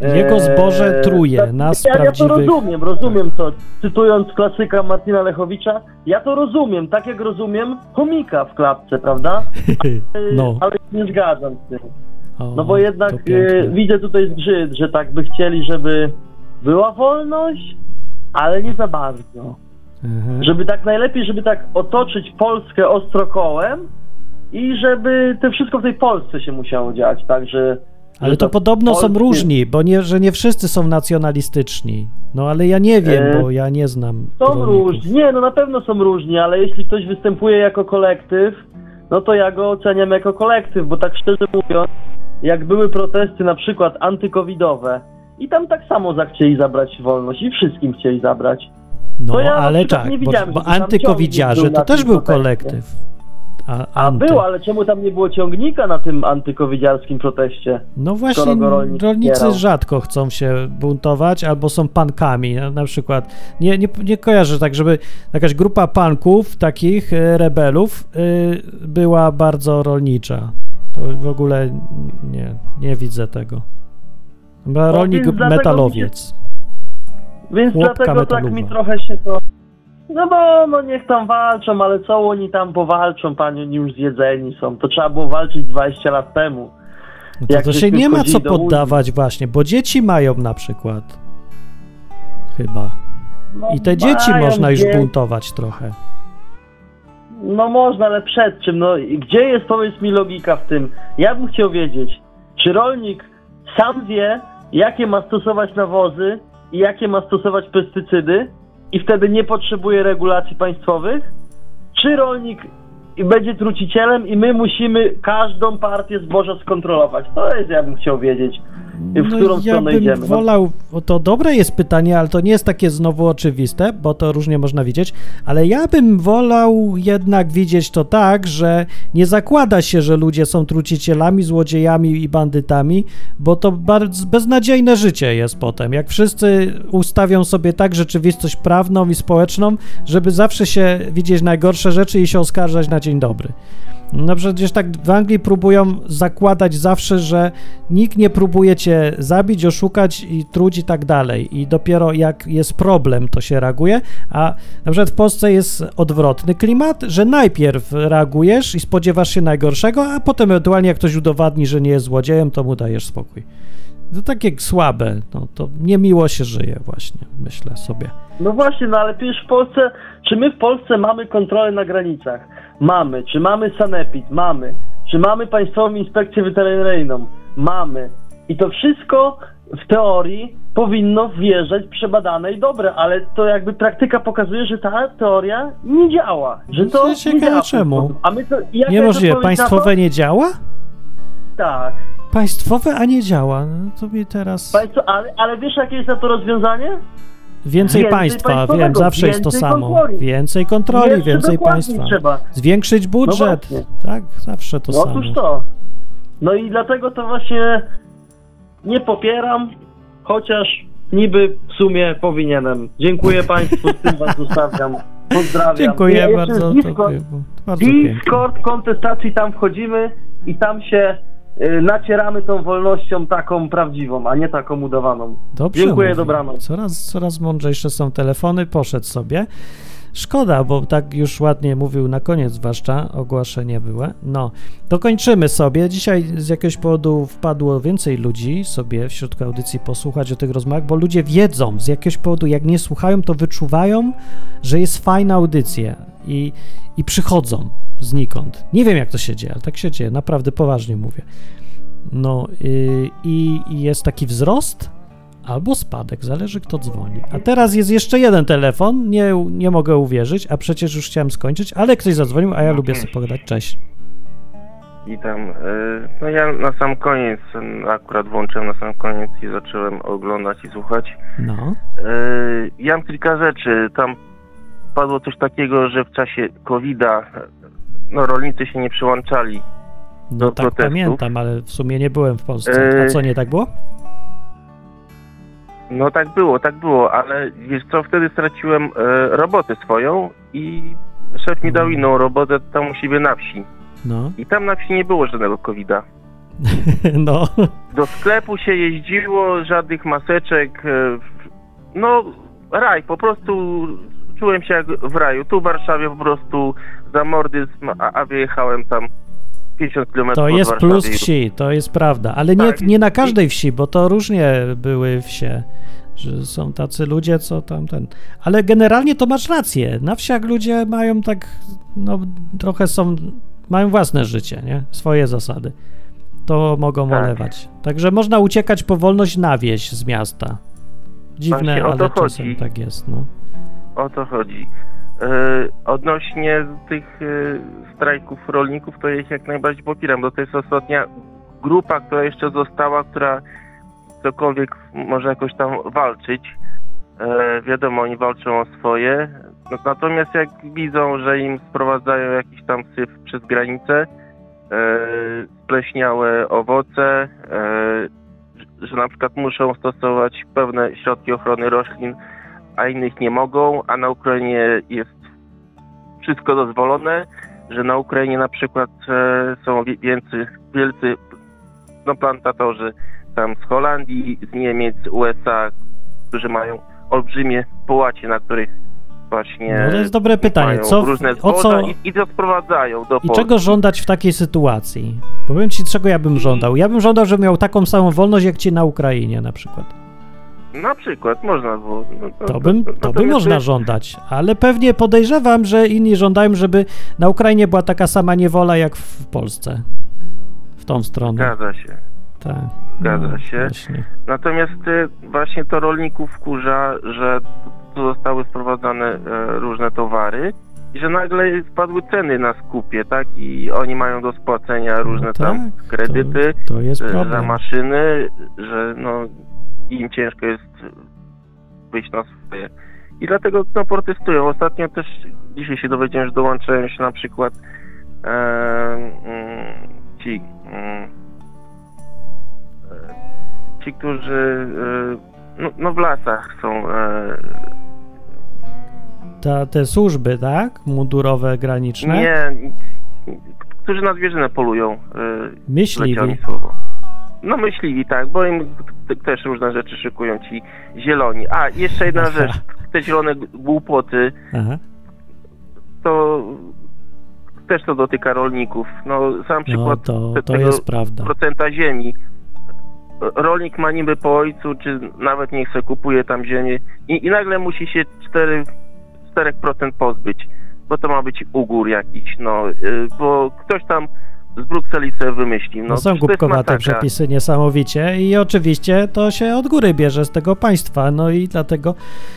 Speaker 3: Jego zboże
Speaker 10: Eee,
Speaker 3: truje
Speaker 10: tak,
Speaker 3: nas
Speaker 10: ja, ja to
Speaker 3: prawdziwych...
Speaker 10: rozumiem, rozumiem to. Cytując klasyka Martina Lechowicza, ja to rozumiem, tak jak rozumiem chomika w klatce, prawda?
Speaker 3: No.
Speaker 10: Ale się nie zgadzam z tym.
Speaker 3: O,
Speaker 10: No bo jednak e, widzę tutaj zgrzyt, że tak by chcieli, żeby była wolność, ale nie za bardzo.
Speaker 3: Mhm.
Speaker 10: Żeby tak najlepiej, żeby tak otoczyć Polskę ostrokołem i żeby to wszystko w tej Polsce się musiało dziać, także...
Speaker 3: Ale
Speaker 10: że
Speaker 3: to podobno są
Speaker 10: polskie-
Speaker 3: różni, bo nie, że nie wszyscy są nacjonalistyczni. No ale ja nie wiem,
Speaker 10: E,
Speaker 3: bo ja nie znam
Speaker 10: Są
Speaker 3: rolników.
Speaker 10: różni, nie, no na pewno są różni, ale jeśli ktoś występuje jako kolektyw, no to ja go oceniam jako kolektyw, bo tak szczerze mówiąc, jak były protesty na przykład antykowidowe i tam tak samo zachcieli zabrać wolność i wszystkim chcieli zabrać.
Speaker 3: No
Speaker 10: To ja
Speaker 3: ale tak, bo, bo antykowidziarze to też był kolektyw. A,
Speaker 10: było, ale czemu tam nie było ciągnika na tym antykowidziarskim proteście?
Speaker 3: No właśnie, rolnicy rzadko chcą się buntować albo są pankami. Na, przykład nie, nie, nie kojarzę tak, żeby jakaś grupa panków, takich e, rebelów, y, była bardzo rolnicza. To w ogóle nie, nie widzę tego. Chyba
Speaker 10: No,
Speaker 3: rolnik
Speaker 10: więc dlatego
Speaker 3: metalowiec.
Speaker 10: Więc
Speaker 3: Chłopka
Speaker 10: dlatego tak mi trochę się to... No bo no niech tam walczą, ale co oni tam powalczą, panie, oni już zjedzeni są. To trzeba było walczyć 20 lat temu.
Speaker 3: No to, to się nie ma co poddawać właśnie, bo dzieci mają na przykład. Chyba.
Speaker 10: No,
Speaker 3: I te dzieci można już
Speaker 10: dzieci.
Speaker 3: buntować trochę.
Speaker 10: No można, ale przed czym? No gdzie jest, powiedz mi, logika w tym? Ja bym chciał wiedzieć, czy rolnik sam wie, jakie ma stosować nawozy i jakie ma stosować pestycydy i wtedy nie potrzebuje regulacji państwowych? Czy rolnik będzie trucicielem i my musimy każdą partię zboża skontrolować? To jest, ja bym chciał wiedzieć, w którą
Speaker 3: No, ja
Speaker 10: stronę
Speaker 3: bym
Speaker 10: idziemy.
Speaker 3: Wolał, bo to dobre jest pytanie, ale to nie jest takie znowu oczywiste, bo to różnie można widzieć, ale ja bym wolał jednak widzieć to tak, że nie zakłada się, że ludzie są trucicielami, złodziejami i bandytami, bo to bardzo beznadziejne życie jest potem. Jak wszyscy ustawią sobie tak rzeczywistość prawną i społeczną, żeby zawsze się widzieć najgorsze rzeczy i się oskarżać na dzień dobry. No przecież tak w Anglii próbują zakładać zawsze, że nikt nie próbuje cię zabić, oszukać i truć i tak dalej. I dopiero jak jest problem, to się reaguje. A na przykład w Polsce jest odwrotny klimat, że najpierw reagujesz i spodziewasz się najgorszego, a potem ewentualnie jak ktoś udowadni, że nie jest złodziejem, to mu dajesz spokój. To takie słabe, no to niemiło się żyje właśnie, myślę sobie.
Speaker 10: No właśnie, no ale przecież w Polsce, czy my w Polsce mamy kontrolę na granicach? Mamy. Czy mamy sanepid? Mamy. Czy mamy Państwową Inspekcję Weterynaryjną? Mamy. I to wszystko w teorii powinno wjeżdżać przebadane i dobre, ale to jakby praktyka pokazuje, że ta teoria nie działa. Że to
Speaker 3: No,
Speaker 10: nie
Speaker 3: ciekawe
Speaker 10: działa
Speaker 3: czemu.
Speaker 10: A my to, na to?
Speaker 3: państwowe nie działa?
Speaker 10: Tak.
Speaker 3: Państwowe, a nie działa. No to mi teraz...
Speaker 10: Państwo, ale, ale wiesz jakie jest na to rozwiązanie?
Speaker 3: Więcej,
Speaker 10: Więcej
Speaker 3: państwa, wiem, zawsze jest to
Speaker 10: więcej
Speaker 3: samo.
Speaker 10: kontroli.
Speaker 3: Więcej kontroli, więcej
Speaker 10: dokładniej
Speaker 3: państwa.
Speaker 10: trzeba.
Speaker 3: Zwiększyć budżet.
Speaker 10: właśnie.
Speaker 3: tak, zawsze to
Speaker 10: No
Speaker 3: samo.
Speaker 10: otóż to. No i dlatego to właśnie nie popieram, chociaż niby w sumie powinienem. Dziękuję Państwu, z tym Was zostawiam. Pozdrawiam.
Speaker 3: Dziękuję bardzo.
Speaker 10: Discord,
Speaker 3: To, bardzo.
Speaker 10: Discord kontestacji, tam wchodzimy i tam się nacieramy tą wolnością taką prawdziwą, a nie taką udawaną.
Speaker 3: Dobrze
Speaker 10: Dziękuję,
Speaker 3: mówi.
Speaker 10: dobranoc.
Speaker 3: Coraz, coraz mądrzejsze są telefony, poszedł sobie. Szkoda, bo tak już ładnie mówił na koniec, zwłaszcza ogłoszenie było. No, dokończymy sobie. Dzisiaj z jakiegoś powodu wpadło więcej ludzi sobie w środku audycji posłuchać o tych rozmowach, bo ludzie wiedzą z jakiegoś powodu, jak nie słuchają, to wyczuwają, że jest fajna audycja i, i przychodzą znikąd. Nie wiem, jak to się dzieje, ale tak się dzieje, naprawdę poważnie mówię. No yy, i, jest taki wzrost albo spadek, zależy kto dzwoni. A teraz jest jeszcze jeden telefon, nie, nie mogę uwierzyć, a przecież już chciałem skończyć, ale ktoś zadzwonił, a ja lubię sobie pogadać. Cześć.
Speaker 11: Witam. E, No ja na sam koniec, akurat włączyłem na sam koniec i zacząłem oglądać i słuchać.
Speaker 3: No.
Speaker 11: E, Ja mam kilka rzeczy. Tam padło coś takiego, że w czasie COVID-a no rolnicy się nie przyłączali
Speaker 3: No
Speaker 11: do
Speaker 3: tak
Speaker 11: protestów.
Speaker 3: pamiętam, ale w sumie nie byłem w Polsce. A
Speaker 11: Yy.
Speaker 3: co, nie tak było?
Speaker 11: No tak było, tak było, ale wiesz co, wtedy straciłem e, robotę swoją i szef mi dał inną robotę tam u siebie na wsi.
Speaker 3: No.
Speaker 11: I tam na wsi nie było żadnego COVID-a.
Speaker 3: No.
Speaker 11: Do sklepu się jeździło, żadnych maseczek. e, No, raj, po prostu czułem się jak w raju. Tu w Warszawie po prostu zamordyzm, a, a wyjechałem tam 50 km
Speaker 3: To jest plus wsi, to jest prawda, ale nie,
Speaker 11: Tak.
Speaker 3: nie na każdej wsi, bo to różnie były wsie, że są tacy ludzie, co tam ten. Ale generalnie to masz rację. Na wsiach ludzie mają tak, no trochę są, mają własne życie, nie? Swoje zasady. To mogą
Speaker 11: Tak.
Speaker 3: olewać. Także można uciekać po wolność na wieś z miasta. Dziwne,
Speaker 11: Właśnie
Speaker 3: ale czasem
Speaker 11: chodzi.
Speaker 3: tak jest, no.
Speaker 11: O to chodzi. E, odnośnie tych e, strajków rolników, to ich jak najbardziej popieram, bo to jest ostatnia grupa, która jeszcze została, która cokolwiek może jakoś tam walczyć. E, wiadomo, oni walczą o swoje. No, natomiast jak widzą, że im sprowadzają jakiś tam syf przez granicę, spleśniałe owoce, że na przykład muszą stosować pewne środki ochrony roślin, a innych nie mogą, a na Ukrainie jest wszystko dozwolone, że na Ukrainie na przykład e, są wie- wielcy, wielcy no, plantatorzy tam z Holandii, z Niemiec, USA, którzy mają olbrzymie połacie, na których właśnie
Speaker 3: No to jest dobre pytanie. Co,
Speaker 11: różne
Speaker 3: o co,
Speaker 11: i, i to sprowadzają do
Speaker 3: I
Speaker 11: Polski.
Speaker 3: czego żądać w takiej sytuacji? Powiem ci, czego ja bym żądał. Ja bym żądał, żeby miał taką samą wolność jak ci na Ukrainie na przykład.
Speaker 11: Na przykład, można było. No,
Speaker 3: To, bym, to by
Speaker 11: natomiast
Speaker 3: można
Speaker 11: to-
Speaker 3: żądać, ale pewnie podejrzewam, że inni żądają, żeby na Ukrainie była taka sama niewola jak w Polsce. W tą stronę.
Speaker 11: Zgadza się.
Speaker 3: Tak.
Speaker 11: Zgadza
Speaker 3: No,
Speaker 11: się.
Speaker 3: właśnie.
Speaker 11: Natomiast y, właśnie to rolników wkurza, że tu zostały sprowadzane e, różne towary i że nagle spadły ceny na skupie, tak? I oni mają do spłacenia różne tam
Speaker 3: tak,
Speaker 11: kredyty
Speaker 3: To, to
Speaker 11: e, za maszyny, że no im ciężko jest wyjść na swoje. I dlatego no, protestują. Ostatnio też dzisiaj się dowiedziałem, że dołączyłem się na przykład e, mm, ci mm, e, ci, którzy e, no, no w lasach są e,
Speaker 3: Ta, te służby, tak? Mundurowe, graniczne.
Speaker 11: nie, którzy na zwierzynę polują. E,
Speaker 3: Myśliwi.
Speaker 11: słowo. No myśliwi, tak, bo im też różne rzeczy szykują ci zieloni. A, jeszcze jedna
Speaker 3: Aha.
Speaker 11: rzecz. Te zielone głupoty,
Speaker 3: Aha.
Speaker 11: to też to dotyka rolników. No, sam
Speaker 3: No
Speaker 11: przykład
Speaker 3: to,
Speaker 11: te-
Speaker 3: to
Speaker 11: tego procenta ziemi. Rolnik ma niby po ojcu, czy nawet niech se kupuje tam ziemię i, i nagle musi się 4, 4% pozbyć, bo to ma być ugór jakiś, no, y, bo ktoś tam z Brukseli sobie wymyślił. No,
Speaker 3: No są głupkowate przepisy niesamowicie i oczywiście to się od góry bierze z tego państwa, no i dlatego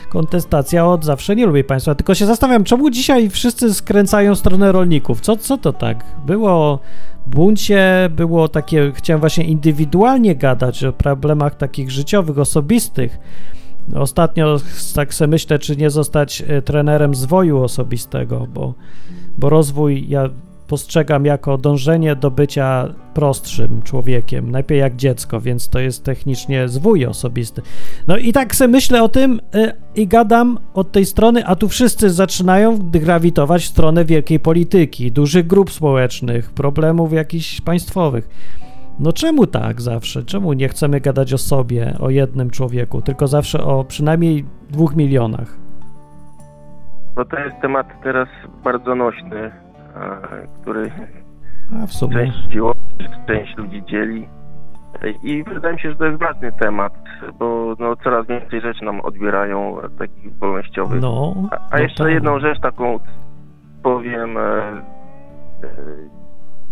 Speaker 3: kontestacja od zawsze nie lubi państwa. Tylko się zastanawiam, czemu dzisiaj wszyscy skręcają stronę rolników? Co, co to tak? Było buncie, było takie, chciałem właśnie indywidualnie gadać o problemach takich życiowych, osobistych. Ostatnio tak sobie myślę, czy nie zostać e, trenerem zwoju osobistego, bo, bo rozwój, ja postrzegam jako dążenie do bycia prostszym człowiekiem, najpierw jak dziecko, więc to jest technicznie zwój osobisty. No i tak sobie myślę o tym y, i gadam od tej strony, a tu wszyscy zaczynają grawitować w stronę wielkiej polityki, dużych grup społecznych, problemów jakichś państwowych. No czemu tak zawsze? Czemu nie chcemy gadać o sobie, o jednym człowieku, tylko zawsze o przynajmniej dwóch milionach?
Speaker 11: Bo to jest temat teraz bardzo nośny, który
Speaker 3: A w sumie.
Speaker 11: część część ludzi dzieli. I wydaje mi się, że to jest ważny temat, bo no, coraz więcej rzeczy nam odbierają takich wolnościowych.
Speaker 3: No,
Speaker 11: A, a
Speaker 3: no
Speaker 11: jeszcze
Speaker 3: tak.
Speaker 11: jedną rzecz taką powiem, e, e,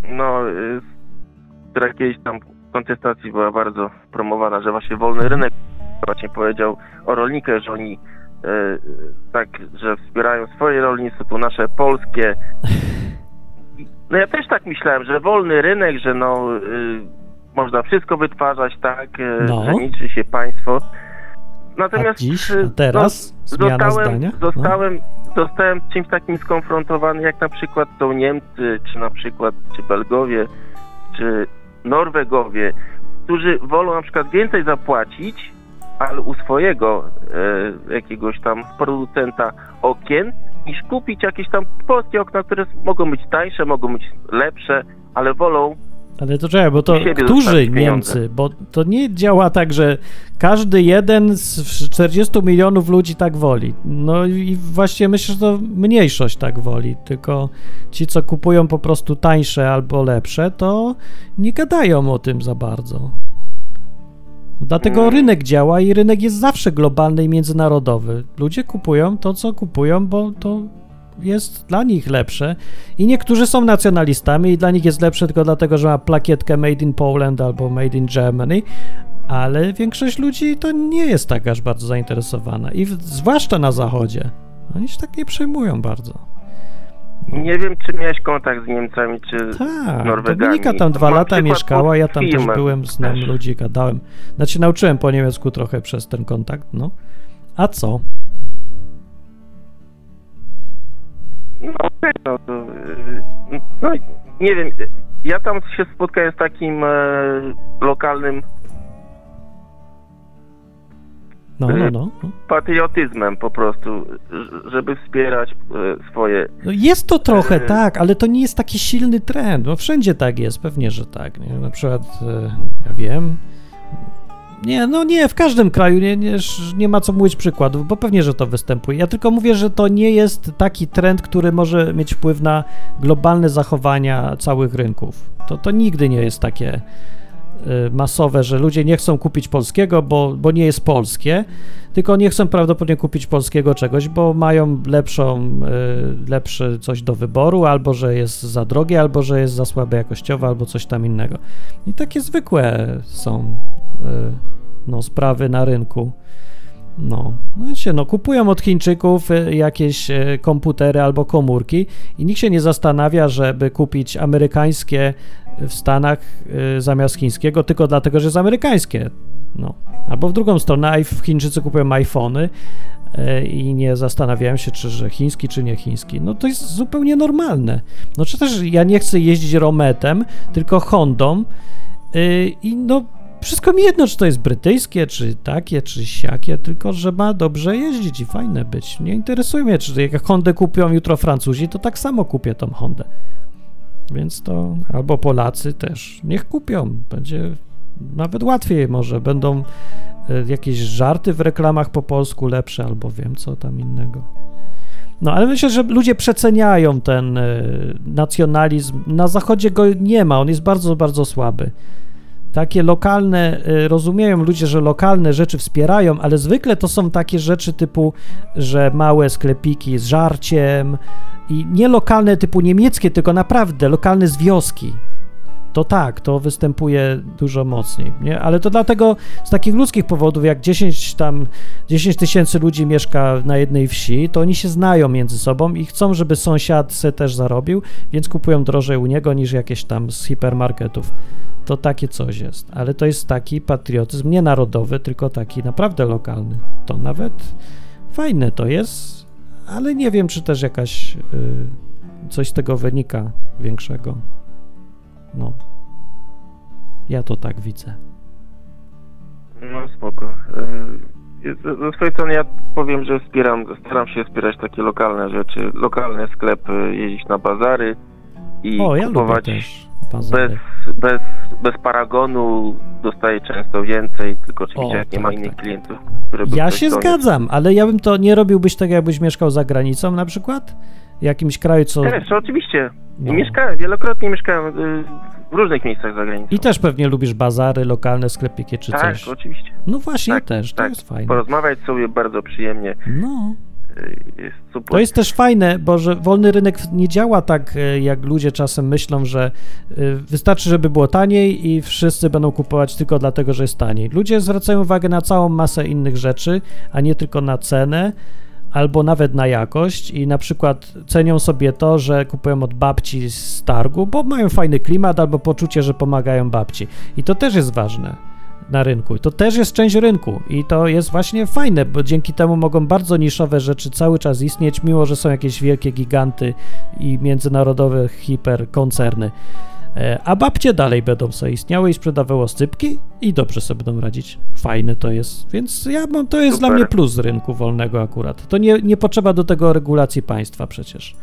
Speaker 11: no, e, która kiedyś tam w kontestacji była bardzo promowana, że właśnie wolny rynek właśnie powiedział o rolnikach, że oni tak, że wspierają swoje rolnictwo, tu nasze polskie. No ja też tak myślałem, że wolny rynek, że no y, można wszystko wytwarzać, tak, y,
Speaker 3: No.
Speaker 11: że liczy się państwo.
Speaker 3: A
Speaker 11: Natomiast
Speaker 3: dziś, a teraz
Speaker 11: no, zostałem?
Speaker 3: No.
Speaker 11: Zostałem, zostałem z czymś takim skonfrontowany, jak na przykład są Niemcy, czy na przykład czy Belgowie, czy Norwegowie, którzy wolą na przykład więcej zapłacić, ale u swojego e, jakiegoś tam producenta okien, niż kupić jakieś tam polskie okna, które mogą być tańsze, mogą być lepsze, ale wolą
Speaker 3: Ale to czekaj, bo to którzy. Niemcy? Bo to nie działa tak, że każdy jeden z 40 milionów ludzi tak woli. No i właściwie myślę, że to mniejszość tak woli, tylko ci, co kupują po prostu tańsze albo lepsze, to nie gadają o tym za bardzo. Dlatego
Speaker 11: Mm.
Speaker 3: rynek działa i rynek jest zawsze globalny i międzynarodowy. Ludzie kupują to, co kupują, bo to jest dla nich lepsze. I niektórzy są nacjonalistami i dla nich jest lepsze tylko dlatego, że ma plakietkę Made in Poland albo Made in Germany, ale większość ludzi to nie jest tak aż bardzo zainteresowana. I w, zwłaszcza na zachodzie. Oni się tak nie przejmują bardzo.
Speaker 11: Nie wiem, czy miałeś kontakt z Niemcami, czy
Speaker 3: Tak,
Speaker 11: Norwegami.
Speaker 3: Dominika tam dwa
Speaker 11: Mam
Speaker 3: lata mieszkała, ja tam też byłem, znam ludzi, gadałem. Znaczy nauczyłem po niemiecku trochę przez ten kontakt, no. A co?
Speaker 11: No, okej, no to, y, no, nie wiem, ja tam się spotkałem z takim e, lokalnym
Speaker 3: No, no, no. no.
Speaker 11: patriotyzmem po prostu, żeby wspierać e, swoje
Speaker 3: No jest to trochę
Speaker 11: Yy.
Speaker 3: tak, ale to nie jest taki silny trend. No wszędzie tak jest, pewnie, że tak. Nie? Na przykład, ja wiem. Nie, no nie, w każdym kraju nie, nie, nie ma co mówić przykładów, bo pewnie, że to występuje. Ja tylko mówię, że to nie jest taki trend, który może mieć wpływ na globalne zachowania całych rynków. To, to nigdy nie jest takie y, masowe, że ludzie nie chcą kupić polskiego, bo, bo nie jest polskie, tylko nie chcą prawdopodobnie kupić polskiego czegoś, bo mają lepszą, y, lepsze coś do wyboru, albo że jest za drogie, albo że jest za słabe jakościowo, albo coś tam innego. I takie zwykłe są y, no, sprawy na rynku. No, wiecie, no kupują od Chińczyków y, jakieś y, komputery albo komórki i nikt się nie zastanawia, żeby kupić amerykańskie w Stanach y, zamiast chińskiego, tylko dlatego, że jest amerykańskie. No. Albo w drugą stronę, Chińczycy kupują iPhony y, i nie zastanawiają się, czy że chiński, czy nie chiński. No to jest zupełnie normalne. No czy też ja nie chcę jeździć Rometem, tylko Hondą y, i no wszystko mi jedno, czy to jest brytyjskie, czy takie, czy siakie, tylko że ma dobrze jeździć i fajne być. Nie interesuje mnie, czy jak Hondę kupią jutro Francuzi, to tak samo kupię tą Hondę. Więc to, albo Polacy też, niech kupią, będzie nawet łatwiej może, będą e, jakieś żarty w reklamach po polsku lepsze, albo wiem co tam innego. No, ale myślę, że ludzie przeceniają ten e, nacjonalizm. Na zachodzie go nie ma, on jest bardzo, bardzo słaby. Takie lokalne, y, rozumieją ludzie, że lokalne rzeczy wspierają, ale zwykle to są takie rzeczy typu, że małe sklepiki z żarciem i nie lokalne typu niemieckie, tylko naprawdę lokalne z wioski. To tak, to występuje dużo mocniej, nie? Ale to dlatego z takich ludzkich powodów, jak 10 tam 10 tysięcy ludzi mieszka na jednej wsi, to oni się znają między sobą i chcą, żeby sąsiad se też zarobił, więc kupują drożej u niego niż jakieś tam z hipermarketów to takie coś jest. Ale to jest taki patriotyzm nie narodowy, tylko taki naprawdę lokalny. To nawet fajne to jest, ale nie wiem, czy też jakaś y, coś z tego wynika większego. No. Ja to tak widzę.
Speaker 11: No spoko. Z- Ze swojej strony ja powiem, że wspieram, staram się wspierać takie lokalne rzeczy, lokalne sklepy, jeździć na bazary i
Speaker 3: O, ja
Speaker 11: kupować bez, bez, bez paragonu dostaję często więcej, tylko oczywiście
Speaker 3: O,
Speaker 11: jak nie
Speaker 3: tak,
Speaker 11: ma innych
Speaker 3: tak.
Speaker 11: klientów, które by
Speaker 3: Ja się zgadzam, ale ja bym to nie robiłbyś tak, jakbyś mieszkał za granicą na przykład? W jakimś kraju, co...
Speaker 11: Też, oczywiście.
Speaker 3: No.
Speaker 11: Mieszkałem, wielokrotnie mieszkałem y, w różnych miejscach za granicą.
Speaker 3: I też pewnie lubisz bazary, lokalne sklepiki czy
Speaker 11: tak,
Speaker 3: coś.
Speaker 11: oczywiście.
Speaker 3: No właśnie,
Speaker 11: tak,
Speaker 3: też, to
Speaker 11: tak.
Speaker 3: jest fajne.
Speaker 11: Porozmawiać sobie bardzo przyjemnie.
Speaker 3: No.
Speaker 11: Y, Jest super.
Speaker 3: To jest też fajne, bo że wolny rynek nie działa tak, e, jak ludzie czasem myślą, że e, wystarczy, żeby było taniej i wszyscy będą kupować tylko dlatego, że jest taniej. Ludzie zwracają uwagę na całą masę innych rzeczy, a nie tylko na cenę albo nawet na jakość i na przykład cenią sobie to, że kupują od babci z targu, bo mają fajny klimat albo poczucie, że pomagają babci. I to też jest ważne na rynku. To też jest część rynku i to jest właśnie fajne, bo dzięki temu mogą bardzo niszowe rzeczy cały czas istnieć, mimo że są jakieś wielkie giganty i międzynarodowe hiperkoncerny. E, A babcie dalej będą sobie istniały i sprzedawały oscypki i dobrze sobie będą radzić. Fajne to jest, więc ja mam, to jest
Speaker 11: Super.
Speaker 3: dla mnie plus rynku wolnego akurat. To nie, nie potrzeba do tego regulacji państwa przecież.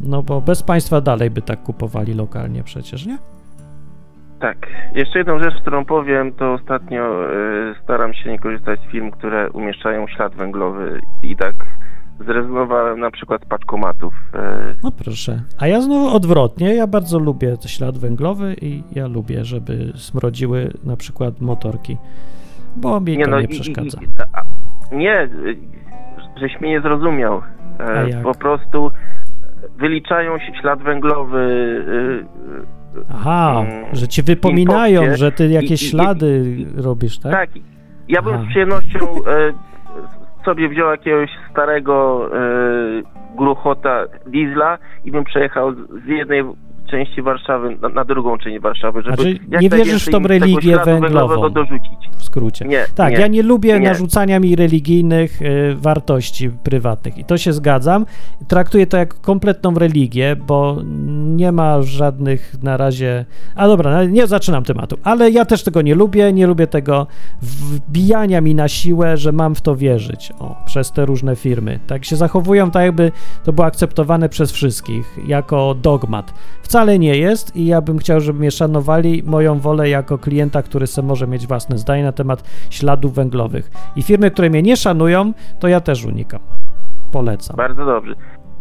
Speaker 3: No bo bez państwa dalej by tak kupowali lokalnie przecież, nie?
Speaker 11: Tak. Jeszcze jedną rzecz, którą powiem, to ostatnio y, staram się nie korzystać z firm, które umieszczają ślad węglowy i tak zrezygnowałem na przykład z paczkomatów. Y,
Speaker 3: No proszę. A ja znowu odwrotnie, ja bardzo lubię ślad węglowy i ja lubię, żeby smrodziły na przykład motorki, bo mi to nie
Speaker 11: i-
Speaker 3: przeszkadza.
Speaker 11: I, a, nie, y, żeś mnie nie zrozumiał. E? Po prostu wyliczają się ślad węglowy.
Speaker 3: Aha,
Speaker 11: mm,
Speaker 3: że ci wypominają, że ty jakieś
Speaker 11: i- i-
Speaker 3: ślady robisz, tak?
Speaker 11: Tak, ja bym
Speaker 3: Aha.
Speaker 11: z przyjemnością e, sobie wziął jakiegoś starego e, gruchota diesla i bym przejechał z jednej części Warszawy na, na drugą część Warszawy, żeby
Speaker 3: Znaczy, nie wierzysz w tą religię węglową.
Speaker 11: dorzucić.
Speaker 3: W skrócie.
Speaker 11: Nie,
Speaker 3: Tak,
Speaker 11: nie,
Speaker 3: ja nie lubię
Speaker 11: nie.
Speaker 3: narzucania mi religijnych y, wartości prywatnych i to się zgadzam. Traktuję to jak kompletną religię, bo nie ma żadnych na razie. A dobra, nie zaczynam tematu, ale ja też tego nie lubię. Nie lubię tego wbijania mi na siłę, że mam w to wierzyć o, przez te różne firmy. Tak się zachowują, tak jakby to było akceptowane przez wszystkich jako dogmat. Wcale nie jest i ja bym chciał, żeby mnie szanowali moją wolę jako klienta, który sobie może mieć własne zdanie na temat śladów węglowych. I firmy, które mnie nie szanują, to ja też unikam. Polecam.
Speaker 11: Bardzo dobrze.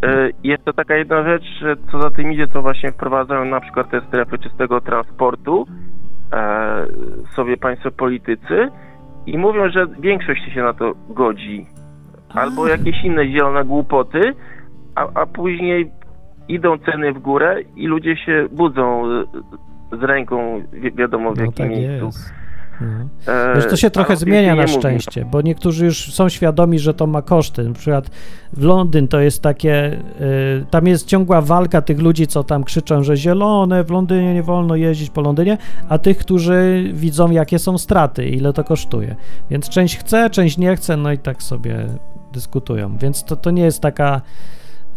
Speaker 11: E, Jeszcze taka jedna rzecz, że co za tym idzie, to właśnie wprowadzają na przykład te strefy czystego transportu e, sobie państwo politycy i mówią, że większość się na to godzi. Albo jakieś inne zielone głupoty, a, a później idą ceny w górę i ludzie się budzą e, z ręką wi- wiadomo w
Speaker 3: No
Speaker 11: jakim
Speaker 3: tak
Speaker 11: miejscu.
Speaker 3: jest. No.
Speaker 11: E,
Speaker 3: Wiesz, to się trochę zmienia na szczęście, bo niektórzy już są świadomi, że to ma koszty. Na przykład w Londyn to jest takie, y, tam jest ciągła walka tych ludzi, co tam krzyczą, że zielone, w Londynie nie wolno jeździć po Londynie, a tych, którzy widzą, jakie są straty, ile to kosztuje. Więc część chce, część nie chce, no i tak sobie dyskutują. Więc to, to nie jest taka.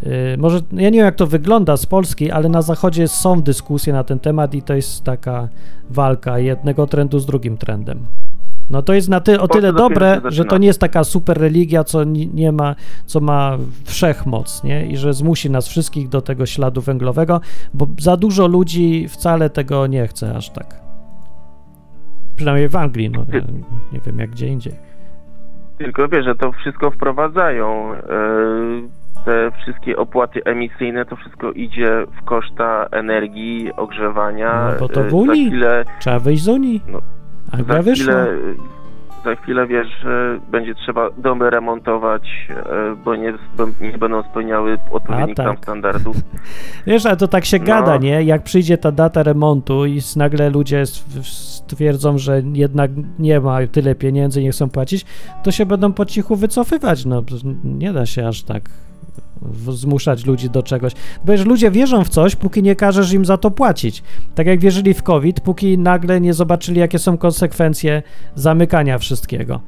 Speaker 3: Y, Może ja nie wiem, jak to wygląda z Polski, ale na Zachodzie są dyskusje na ten temat i to jest taka walka jednego trendu z drugim trendem. No to jest na ty, o tyle dobre, że to nie jest taka super religia, co ni- nie ma, co ma wszechmoc, nie? I że zmusi nas wszystkich do tego śladu węglowego, bo za dużo ludzi wcale tego nie chce aż tak. Przynajmniej w Anglii, no nie wiem jak gdzie indziej.
Speaker 11: Tylko wiesz, że to wszystko wprowadzają. e, Te wszystkie opłaty emisyjne, to wszystko idzie w koszta energii, ogrzewania.
Speaker 3: No bo to
Speaker 11: e,
Speaker 3: w Unii.
Speaker 11: Za chwilę,
Speaker 3: Trzeba wyjść z Unii.
Speaker 11: No,
Speaker 3: Anglia
Speaker 11: za chwilę, za chwilę wiesz, że będzie trzeba domy remontować, e, bo nie, nie będą spełniały odpowiednich
Speaker 3: tak.
Speaker 11: tam standardów.
Speaker 3: Wiesz, ale to tak się
Speaker 11: No.
Speaker 3: gada, nie? Jak przyjdzie ta data remontu i nagle ludzie stwierdzą, że jednak nie ma tyle pieniędzy i nie chcą płacić, to się będą po cichu wycofywać. No, nie da się aż tak zmuszać ludzi do czegoś. Bo wiesz, ludzie wierzą w coś, póki nie każesz im za to płacić. Tak jak wierzyli w COVID, póki nagle nie zobaczyli, jakie są konsekwencje zamykania wszystkiego.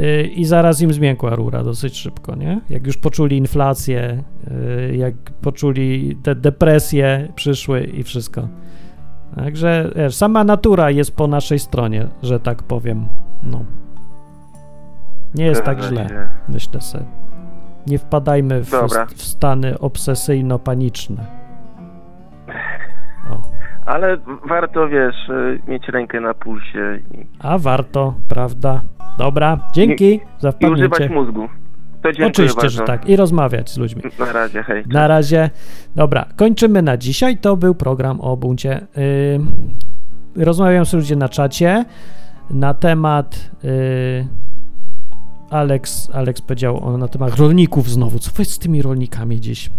Speaker 3: y, i zaraz im zmiękła rura dosyć szybko, nie? Jak już poczuli inflację, y, jak poczuli te depresje przyszły i wszystko. Także wiesz, sama natura jest po naszej stronie, że tak powiem. No. Nie jest tak źle, myślę sobie. Nie wpadajmy w, w stany obsesyjno-paniczne.
Speaker 11: Ale warto, wiesz, y, mieć rękę na pulsie i,
Speaker 3: A warto, prawda? Dobra, dzięki za
Speaker 11: i używać
Speaker 3: wpadnięcie.
Speaker 11: mózgu. To dziękuję
Speaker 3: Oczywiście,
Speaker 11: bardzo.
Speaker 3: że tak. I rozmawiać z ludźmi.
Speaker 11: Na razie, hej.
Speaker 3: Na razie. Dobra, kończymy na dzisiaj. To był program o buncie. Yy, rozmawiają sobie ludzie na czacie na temat. Yy, Alex, Alex powiedział na temat rolników znowu. Co jest z tymi rolnikami dziś?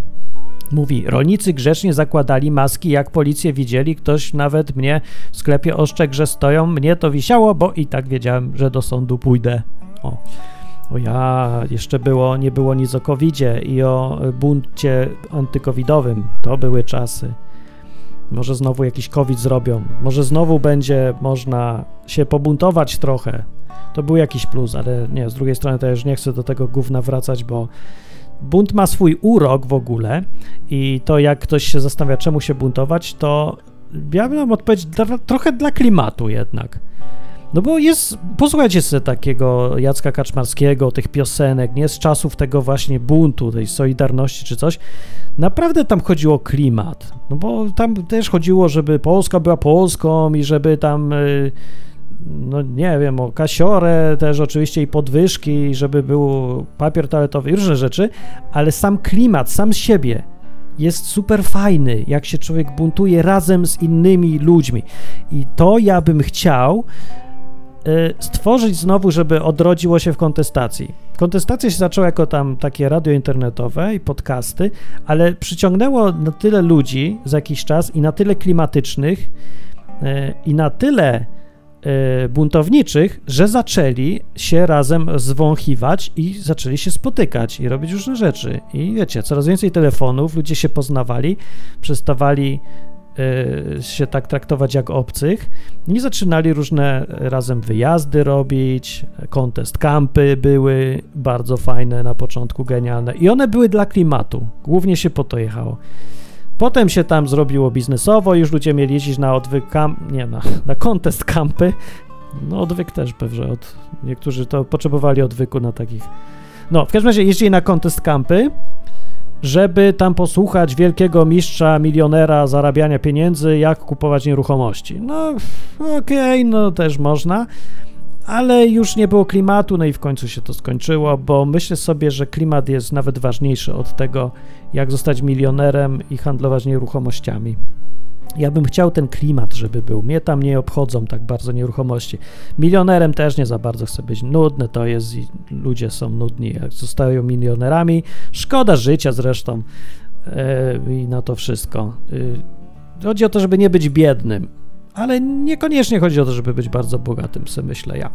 Speaker 3: Mówi, rolnicy grzecznie zakładali maski, jak policję widzieli, ktoś nawet mnie w sklepie ostrzegł, że stoją, mnie to wisiało, bo i tak wiedziałem, że do sądu pójdę. O. O ja, jeszcze było, nie było nic o covidzie i o buncie antykowidowym. To były czasy. Może znowu jakiś covid zrobią. Może znowu będzie można się pobuntować trochę. To był jakiś plus, ale nie, z drugiej strony już nie chcę do tego gówna wracać, bo bunt ma swój urok w ogóle i to jak ktoś się zastanawia, czemu się buntować, to ja bym odpowiedź dla, trochę dla klimatu jednak. No bo jest, posłuchajcie sobie takiego Jacka Kaczmarskiego, tych piosenek, nie z czasów tego właśnie buntu, tej Solidarności czy coś. Naprawdę tam chodziło o klimat. No bo tam też chodziło, żeby Polska była Polską i żeby tam, y, no nie wiem, o kasiorę też oczywiście i podwyżki, żeby był papier toaletowy i różne rzeczy, ale sam klimat, sam siebie jest super fajny, jak się człowiek buntuje razem z innymi ludźmi. I to ja bym chciał, y, stworzyć znowu, żeby odrodziło się w kontestacji. Kontestacja się zaczęła jako tam takie radio internetowe i podcasty, ale przyciągnęło na tyle ludzi za jakiś czas i na tyle klimatycznych y, i na tyle buntowniczych, że zaczęli się razem zwąchiwać i zaczęli się spotykać i robić różne rzeczy. I wiecie, coraz więcej telefonów, ludzie się poznawali, przestawali y, się tak traktować jak obcych i zaczynali różne razem wyjazdy robić, contest campy były bardzo fajne na początku, genialne i one były dla klimatu, głównie się po to jechało. Potem się tam zrobiło biznesowo, już ludzie mieli jeździć na odwyk nie, na, na contest campy, no odwyk też pewnie, od, niektórzy to potrzebowali odwyku na takich, no w każdym razie jeździli na contest campy, żeby tam posłuchać wielkiego mistrza, milionera zarabiania pieniędzy, jak kupować nieruchomości. No, okej, no też można, ale już nie było klimatu, no i w końcu się to skończyło, bo myślę sobie, że klimat jest nawet ważniejszy od tego, jak zostać milionerem i handlować nieruchomościami. Ja bym chciał ten klimat, żeby był. Mnie tam nie obchodzą tak bardzo nieruchomości. Milionerem też nie za bardzo chcę być. Nudne to jest i ludzie są nudni, jak zostają milionerami. Szkoda życia zresztą yy, i na to wszystko. Yy, chodzi o to, żeby nie być biednym, ale niekoniecznie chodzi o to, żeby być bardzo bogatym, myślę ja.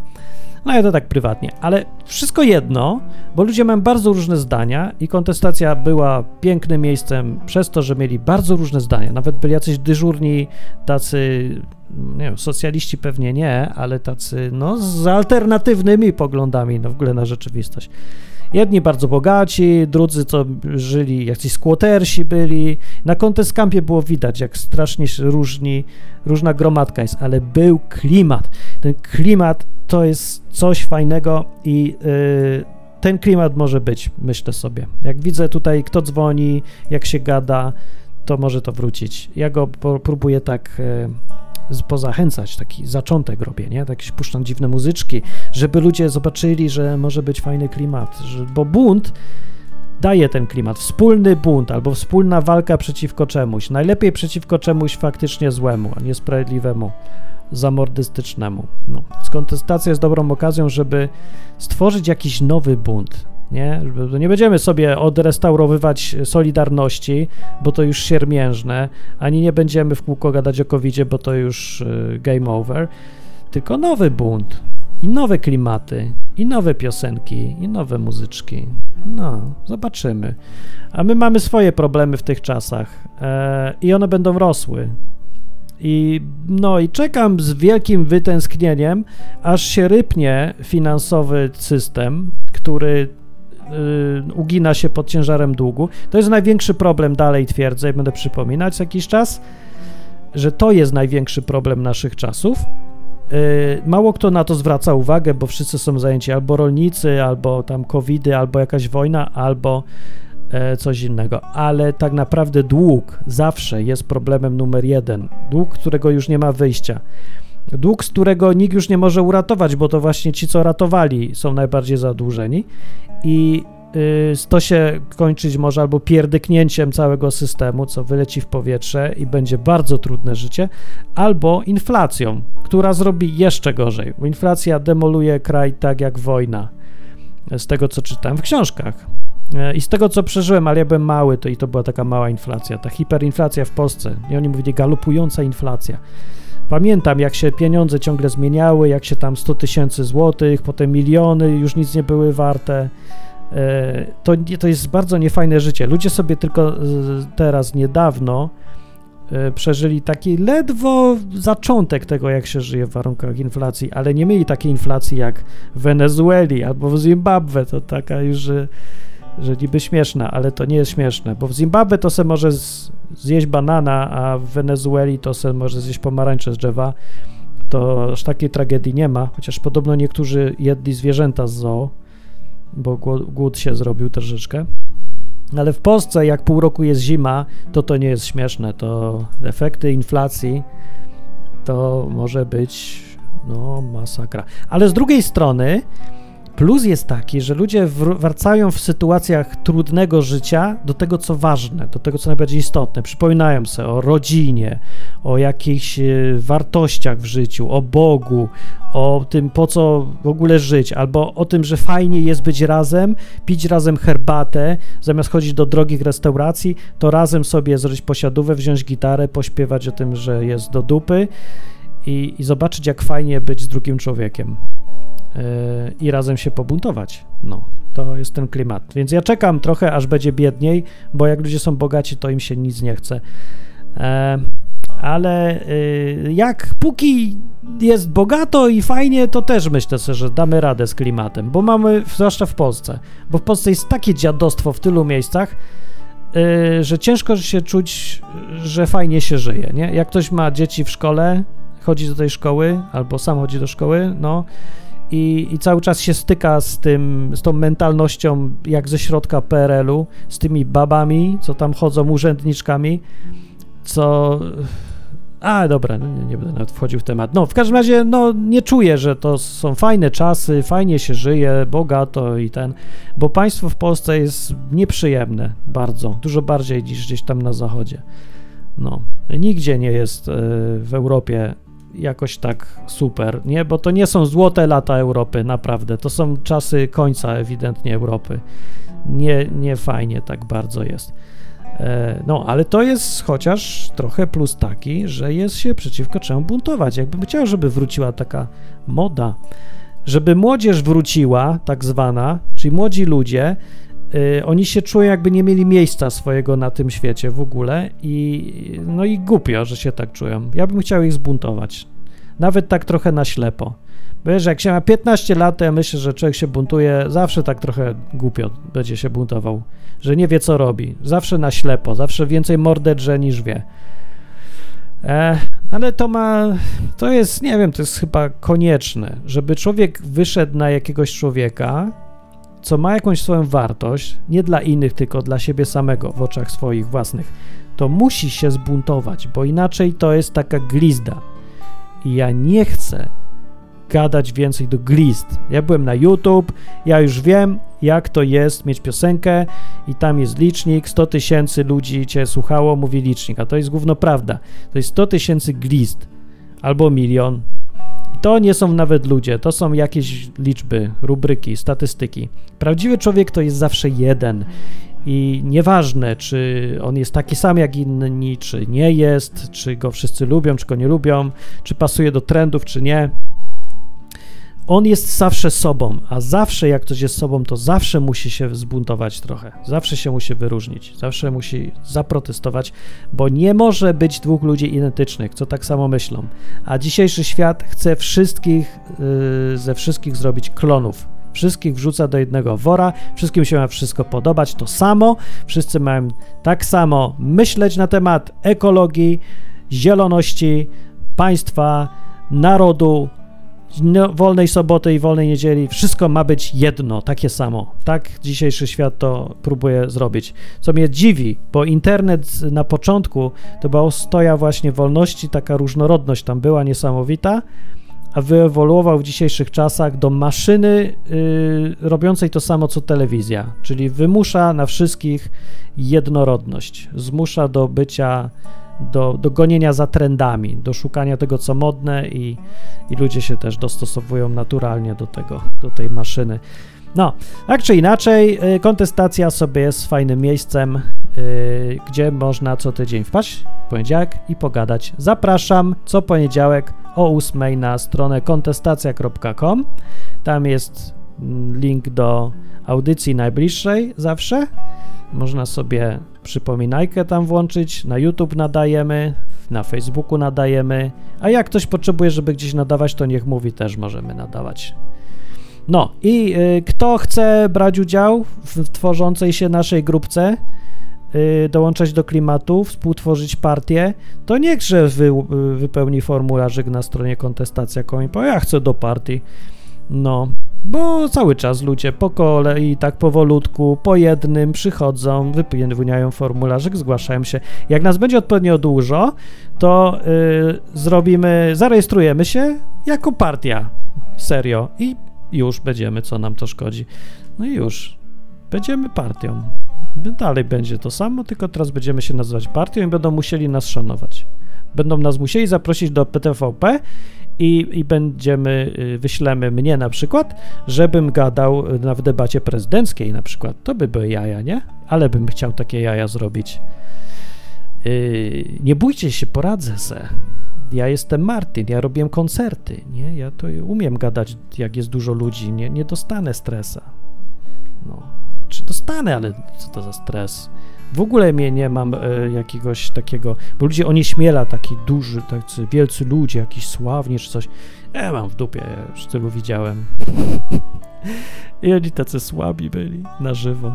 Speaker 3: No ja to tak prywatnie, ale wszystko jedno, bo ludzie mają bardzo różne zdania i kontestacja była pięknym miejscem przez to, że mieli bardzo różne zdania. Nawet byli jacyś dyżurni, tacy, nie wiem, socjaliści pewnie nie, ale tacy, no, z alternatywnymi poglądami no, w ogóle na rzeczywistość. Jedni bardzo bogaci, drudzy co żyli, jacyś skłotersi byli. Na Contest Campie było widać, jak strasznie różni, różna gromadka jest, ale był klimat. Ten klimat to jest coś fajnego i yy, ten klimat może być, myślę sobie. Jak widzę tutaj, kto dzwoni, jak się gada, to może to wrócić. Ja go próbuję tak yy, pozachęcać, taki zaczątek robię, nie? Jakieś puszczam dziwne muzyczki, żeby ludzie zobaczyli, że może być fajny klimat, że, bo bunt daje ten klimat, wspólny bunt albo wspólna walka przeciwko czemuś, najlepiej przeciwko czemuś faktycznie złemu, a niesprawiedliwemu, zamordystycznemu. No. Kontestacja jest dobrą okazją, żeby stworzyć jakiś nowy bunt, nie? Nie będziemy sobie odrestaurowywać Solidarności, bo to już siermiężne, ani nie będziemy w kółko gadać o covid bo to już y, game over, tylko nowy bunt i nowe klimaty, i nowe piosenki, i nowe muzyczki. No, zobaczymy. A my mamy swoje problemy w tych czasach e, i one będą rosły. I, no i czekam z wielkim wytęsknieniem, aż się rypnie finansowy system, który ugina się pod ciężarem długu. To jest największy problem, dalej twierdzę i będę przypominać jakiś czas, że to jest największy problem naszych czasów. Y, mało kto na to zwraca uwagę, bo wszyscy są zajęci albo rolnicy, albo tam covidy, albo jakaś wojna, albo e, coś innego, ale tak naprawdę dług zawsze jest problemem numer jeden. Dług, którego już nie ma wyjścia. Dług, z którego nikt już nie może uratować, bo to właśnie ci, co ratowali, są najbardziej zadłużeni i y, to się kończyć może albo pierdyknięciem całego systemu, co wyleci w powietrze i będzie bardzo trudne życie, albo inflacją, która zrobi jeszcze gorzej, bo inflacja demoluje kraj tak jak wojna, z tego co czytałem w książkach. E, I z tego, co przeżyłem, ale ja byłem mały, to i to była taka mała inflacja, ta hiperinflacja w Polsce. I oni mówili galopująca inflacja. Pamiętam, jak się pieniądze ciągle zmieniały, jak się tam 100 tysięcy złotych, potem miliony już nic nie były warte. E, To, to jest bardzo niefajne życie. Ludzie sobie tylko e, teraz niedawno e, przeżyli taki ledwo zaczątek tego, jak się żyje w warunkach inflacji, ale nie mieli takiej inflacji jak w Wenezueli albo w Zimbabwe. To taka już, że, niby śmieszna, ale to nie jest śmieszne, bo w Zimbabwe to se może zjeść banana, a w Wenezueli to se może zjeść pomarańcze z drzewa. To aż takiej tragedii nie ma, chociaż podobno niektórzy jedli zwierzęta z zoo, bo głód się zrobił troszeczkę. Ale w Polsce, jak pół roku jest zima, to to nie jest śmieszne. To efekty inflacji to może być no masakra. Ale z drugiej strony plus jest taki, że ludzie wr- wracają w sytuacjach trudnego życia do tego, co ważne, do tego, co najbardziej istotne. Przypominają sobie o rodzinie, o jakichś e, wartościach w życiu, o Bogu, o tym, po co w ogóle żyć, albo o tym, że fajnie jest być razem, pić razem herbatę, zamiast chodzić do drogich restauracji, to razem sobie zrobić posiadówę, wziąć gitarę, pośpiewać o tym, że jest do dupy i, i zobaczyć, jak fajnie być z drugim człowiekiem i razem się pobuntować. No, to jest ten klimat. Więc ja czekam trochę, aż będzie biedniej, bo jak ludzie są bogaci, to im się nic nie chce. E, ale y, jak póki jest bogato i fajnie, to też myślę sobie, że damy radę z klimatem, bo mamy, zwłaszcza w Polsce, bo w Polsce jest takie dziadostwo w tylu miejscach, y, że ciężko się czuć, że fajnie się żyje, nie? Jak ktoś ma dzieci w szkole, chodzi do tej szkoły, albo sam chodzi do szkoły, no i, i cały czas się styka z tym, z tą mentalnością jak ze środka PRL-u, z tymi babami, co tam chodzą urzędniczkami, co... A, dobra, no nie, nie będę nawet wchodził w temat. No, w każdym razie, no, nie czuję, że to są fajne czasy, fajnie się żyje, bogato i ten, bo państwo w Polsce jest nieprzyjemne bardzo, dużo bardziej niż gdzieś tam na zachodzie. No, nigdzie nie jest e, w Europie jakoś tak super, nie? Bo to nie są złote lata Europy, naprawdę. To są czasy końca ewidentnie Europy. Nie, nie fajnie tak bardzo jest. E, No, ale to jest chociaż trochę plus taki, że jest się przeciwko czemu buntować. Jakbym chciał, żeby wróciła taka moda, żeby młodzież wróciła, tak zwana, czyli młodzi ludzie, oni się czują jakby nie mieli miejsca swojego na tym świecie w ogóle i no i głupio, że się tak czują. Ja bym chciał ich zbuntować. Nawet tak trochę na ślepo. Wiesz, jak się ma 15 lat, to ja myślę, że człowiek się buntuje, zawsze tak trochę głupio będzie się buntował, że nie wie co robi. Zawsze na ślepo, zawsze więcej mordę drze niż wie. E, ale to ma, to jest, nie wiem, to jest chyba konieczne, żeby człowiek wyszedł na jakiegoś człowieka, co ma jakąś swoją wartość, nie dla innych, tylko dla siebie samego w oczach swoich własnych, to musi się zbuntować, bo inaczej to jest taka glizda. I ja nie chcę gadać więcej do glist. Ja byłem na YouTube, ja już wiem, jak to jest mieć piosenkę i tam jest licznik, 100 tysięcy ludzi cię słuchało, mówi licznik, a to jest gówno prawda. To jest 100 tysięcy glist albo milion. To nie są nawet ludzie, to są jakieś liczby, rubryki, statystyki. Prawdziwy człowiek to jest zawsze jeden. I nieważne, czy on jest taki sam jak inni, czy nie jest, czy go wszyscy lubią, czy go nie lubią, czy pasuje do trendów, czy nie. On jest zawsze sobą, a zawsze jak ktoś jest sobą, to zawsze musi się zbuntować trochę, zawsze się musi wyróżnić, zawsze musi zaprotestować, bo nie może być dwóch ludzi identycznych, co tak samo myślą. A dzisiejszy świat chce wszystkich, yy, ze wszystkich zrobić klonów. Wszystkich wrzuca do jednego wora, wszystkim się ma wszystko podobać to samo, wszyscy mają tak samo myśleć na temat ekologii, zieloności, państwa, narodu, no, wolnej soboty i wolnej niedzieli, wszystko ma być jedno, takie samo. Tak dzisiejszy świat to próbuje zrobić. Co mnie dziwi, bo internet na początku to była ostoja właśnie wolności, taka różnorodność tam była niesamowita, a wyewoluował w dzisiejszych czasach do maszyny yy, robiącej to samo co telewizja, czyli wymusza na wszystkich jednorodność, zmusza do bycia do, do gonienia za trendami, do szukania tego, co modne i, i ludzie się też dostosowują naturalnie do tego, do tej maszyny. No, tak czy inaczej, y, kontestacja sobie jest fajnym miejscem, yy, gdzie można co tydzień wpaść w poniedziałek i pogadać. Zapraszam co poniedziałek o 8 na stronę kontestacja.com. Tam jest mm, link do audycji najbliższej zawsze. Można sobie przypominajkę tam włączyć, na YouTube nadajemy, na Facebooku nadajemy, a jak ktoś potrzebuje, żeby gdzieś nadawać, to niech mówi, też możemy nadawać. No i y, kto chce brać udział w, tworzącej się naszej grupce, y, dołączać do klimatu, współtworzyć partię, to niechże wy, y, wypełni formularzyk na stronie kontestacja.com i powie, ja chcę do partii. No, bo cały czas ludzie po kolei, tak powolutku, po jednym przychodzą, wypełniają formularzyk, zgłaszają się. Jak nas będzie odpowiednio dużo, to yy, zrobimy, zarejestrujemy się jako partia. Serio. I już będziemy, co nam to szkodzi. No i już. Będziemy partią. Dalej będzie to samo, tylko teraz będziemy się nazywać partią i będą musieli nas szanować. Będą nas musieli zaprosić do PTVP i, i będziemy, y, wyślemy mnie na przykład, żebym gadał na, w debacie prezydenckiej na przykład. To by były jaja, nie? Ale bym chciał takie jaja zrobić. Yy, nie bójcie się, poradzę se. Ja jestem Martin, ja robiłem koncerty, nie? Ja to umiem gadać, jak jest dużo ludzi, nie, nie dostanę stresa. No, czy dostanę, ale co to za stres? W ogóle mnie nie mam e, jakiegoś takiego, bo ludzie onieśmiela taki duży, tacy wielcy ludzie, jakiś sławni czy coś. Ja mam w dupie, już tylu widziałem. I oni tacy słabi byli na żywo,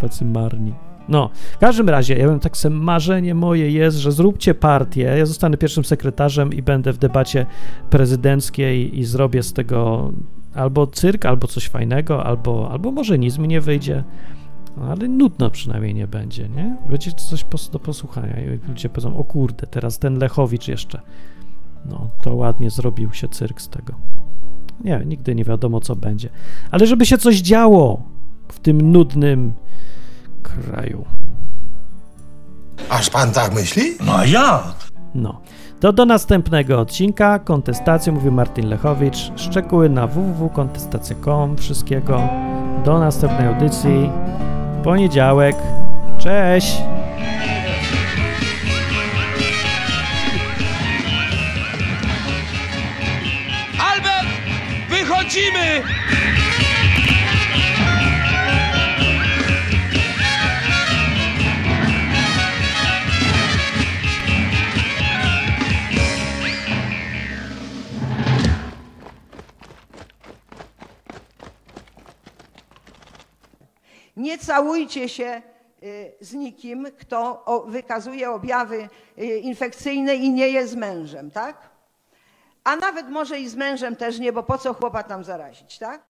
Speaker 3: tacy marni. No, w każdym razie, ja bym tak sobie marzenie moje jest, że zróbcie partię, ja zostanę pierwszym sekretarzem i będę w debacie prezydenckiej i zrobię z tego albo cyrk, albo coś fajnego, albo, albo może nic mi nie wyjdzie, ale nudno przynajmniej nie będzie, nie? Będzie coś do posłuchania i ludzie powiedzą, o kurde, teraz ten Lechowicz jeszcze, no, to ładnie zrobił się cyrk z tego. Nie, nigdy nie wiadomo, co będzie. Ale żeby się coś działo w tym nudnym kraju.
Speaker 12: Aż pan tak myśli?
Speaker 7: No a jak?
Speaker 3: No. To do następnego odcinka. Kontestacja, mówi Martin Lechowicz. Szczegóły na www.kontestacja.com. Wszystkiego. Do następnej audycji. Poniedziałek. Cześć!
Speaker 13: Albert! Wychodzimy!
Speaker 2: Nie całujcie się y, z nikim, kto wykazuje objawy y, infekcyjne i nie jest mężem, tak? A nawet może i z mężem też nie, bo po co chłopa tam zarazić, tak?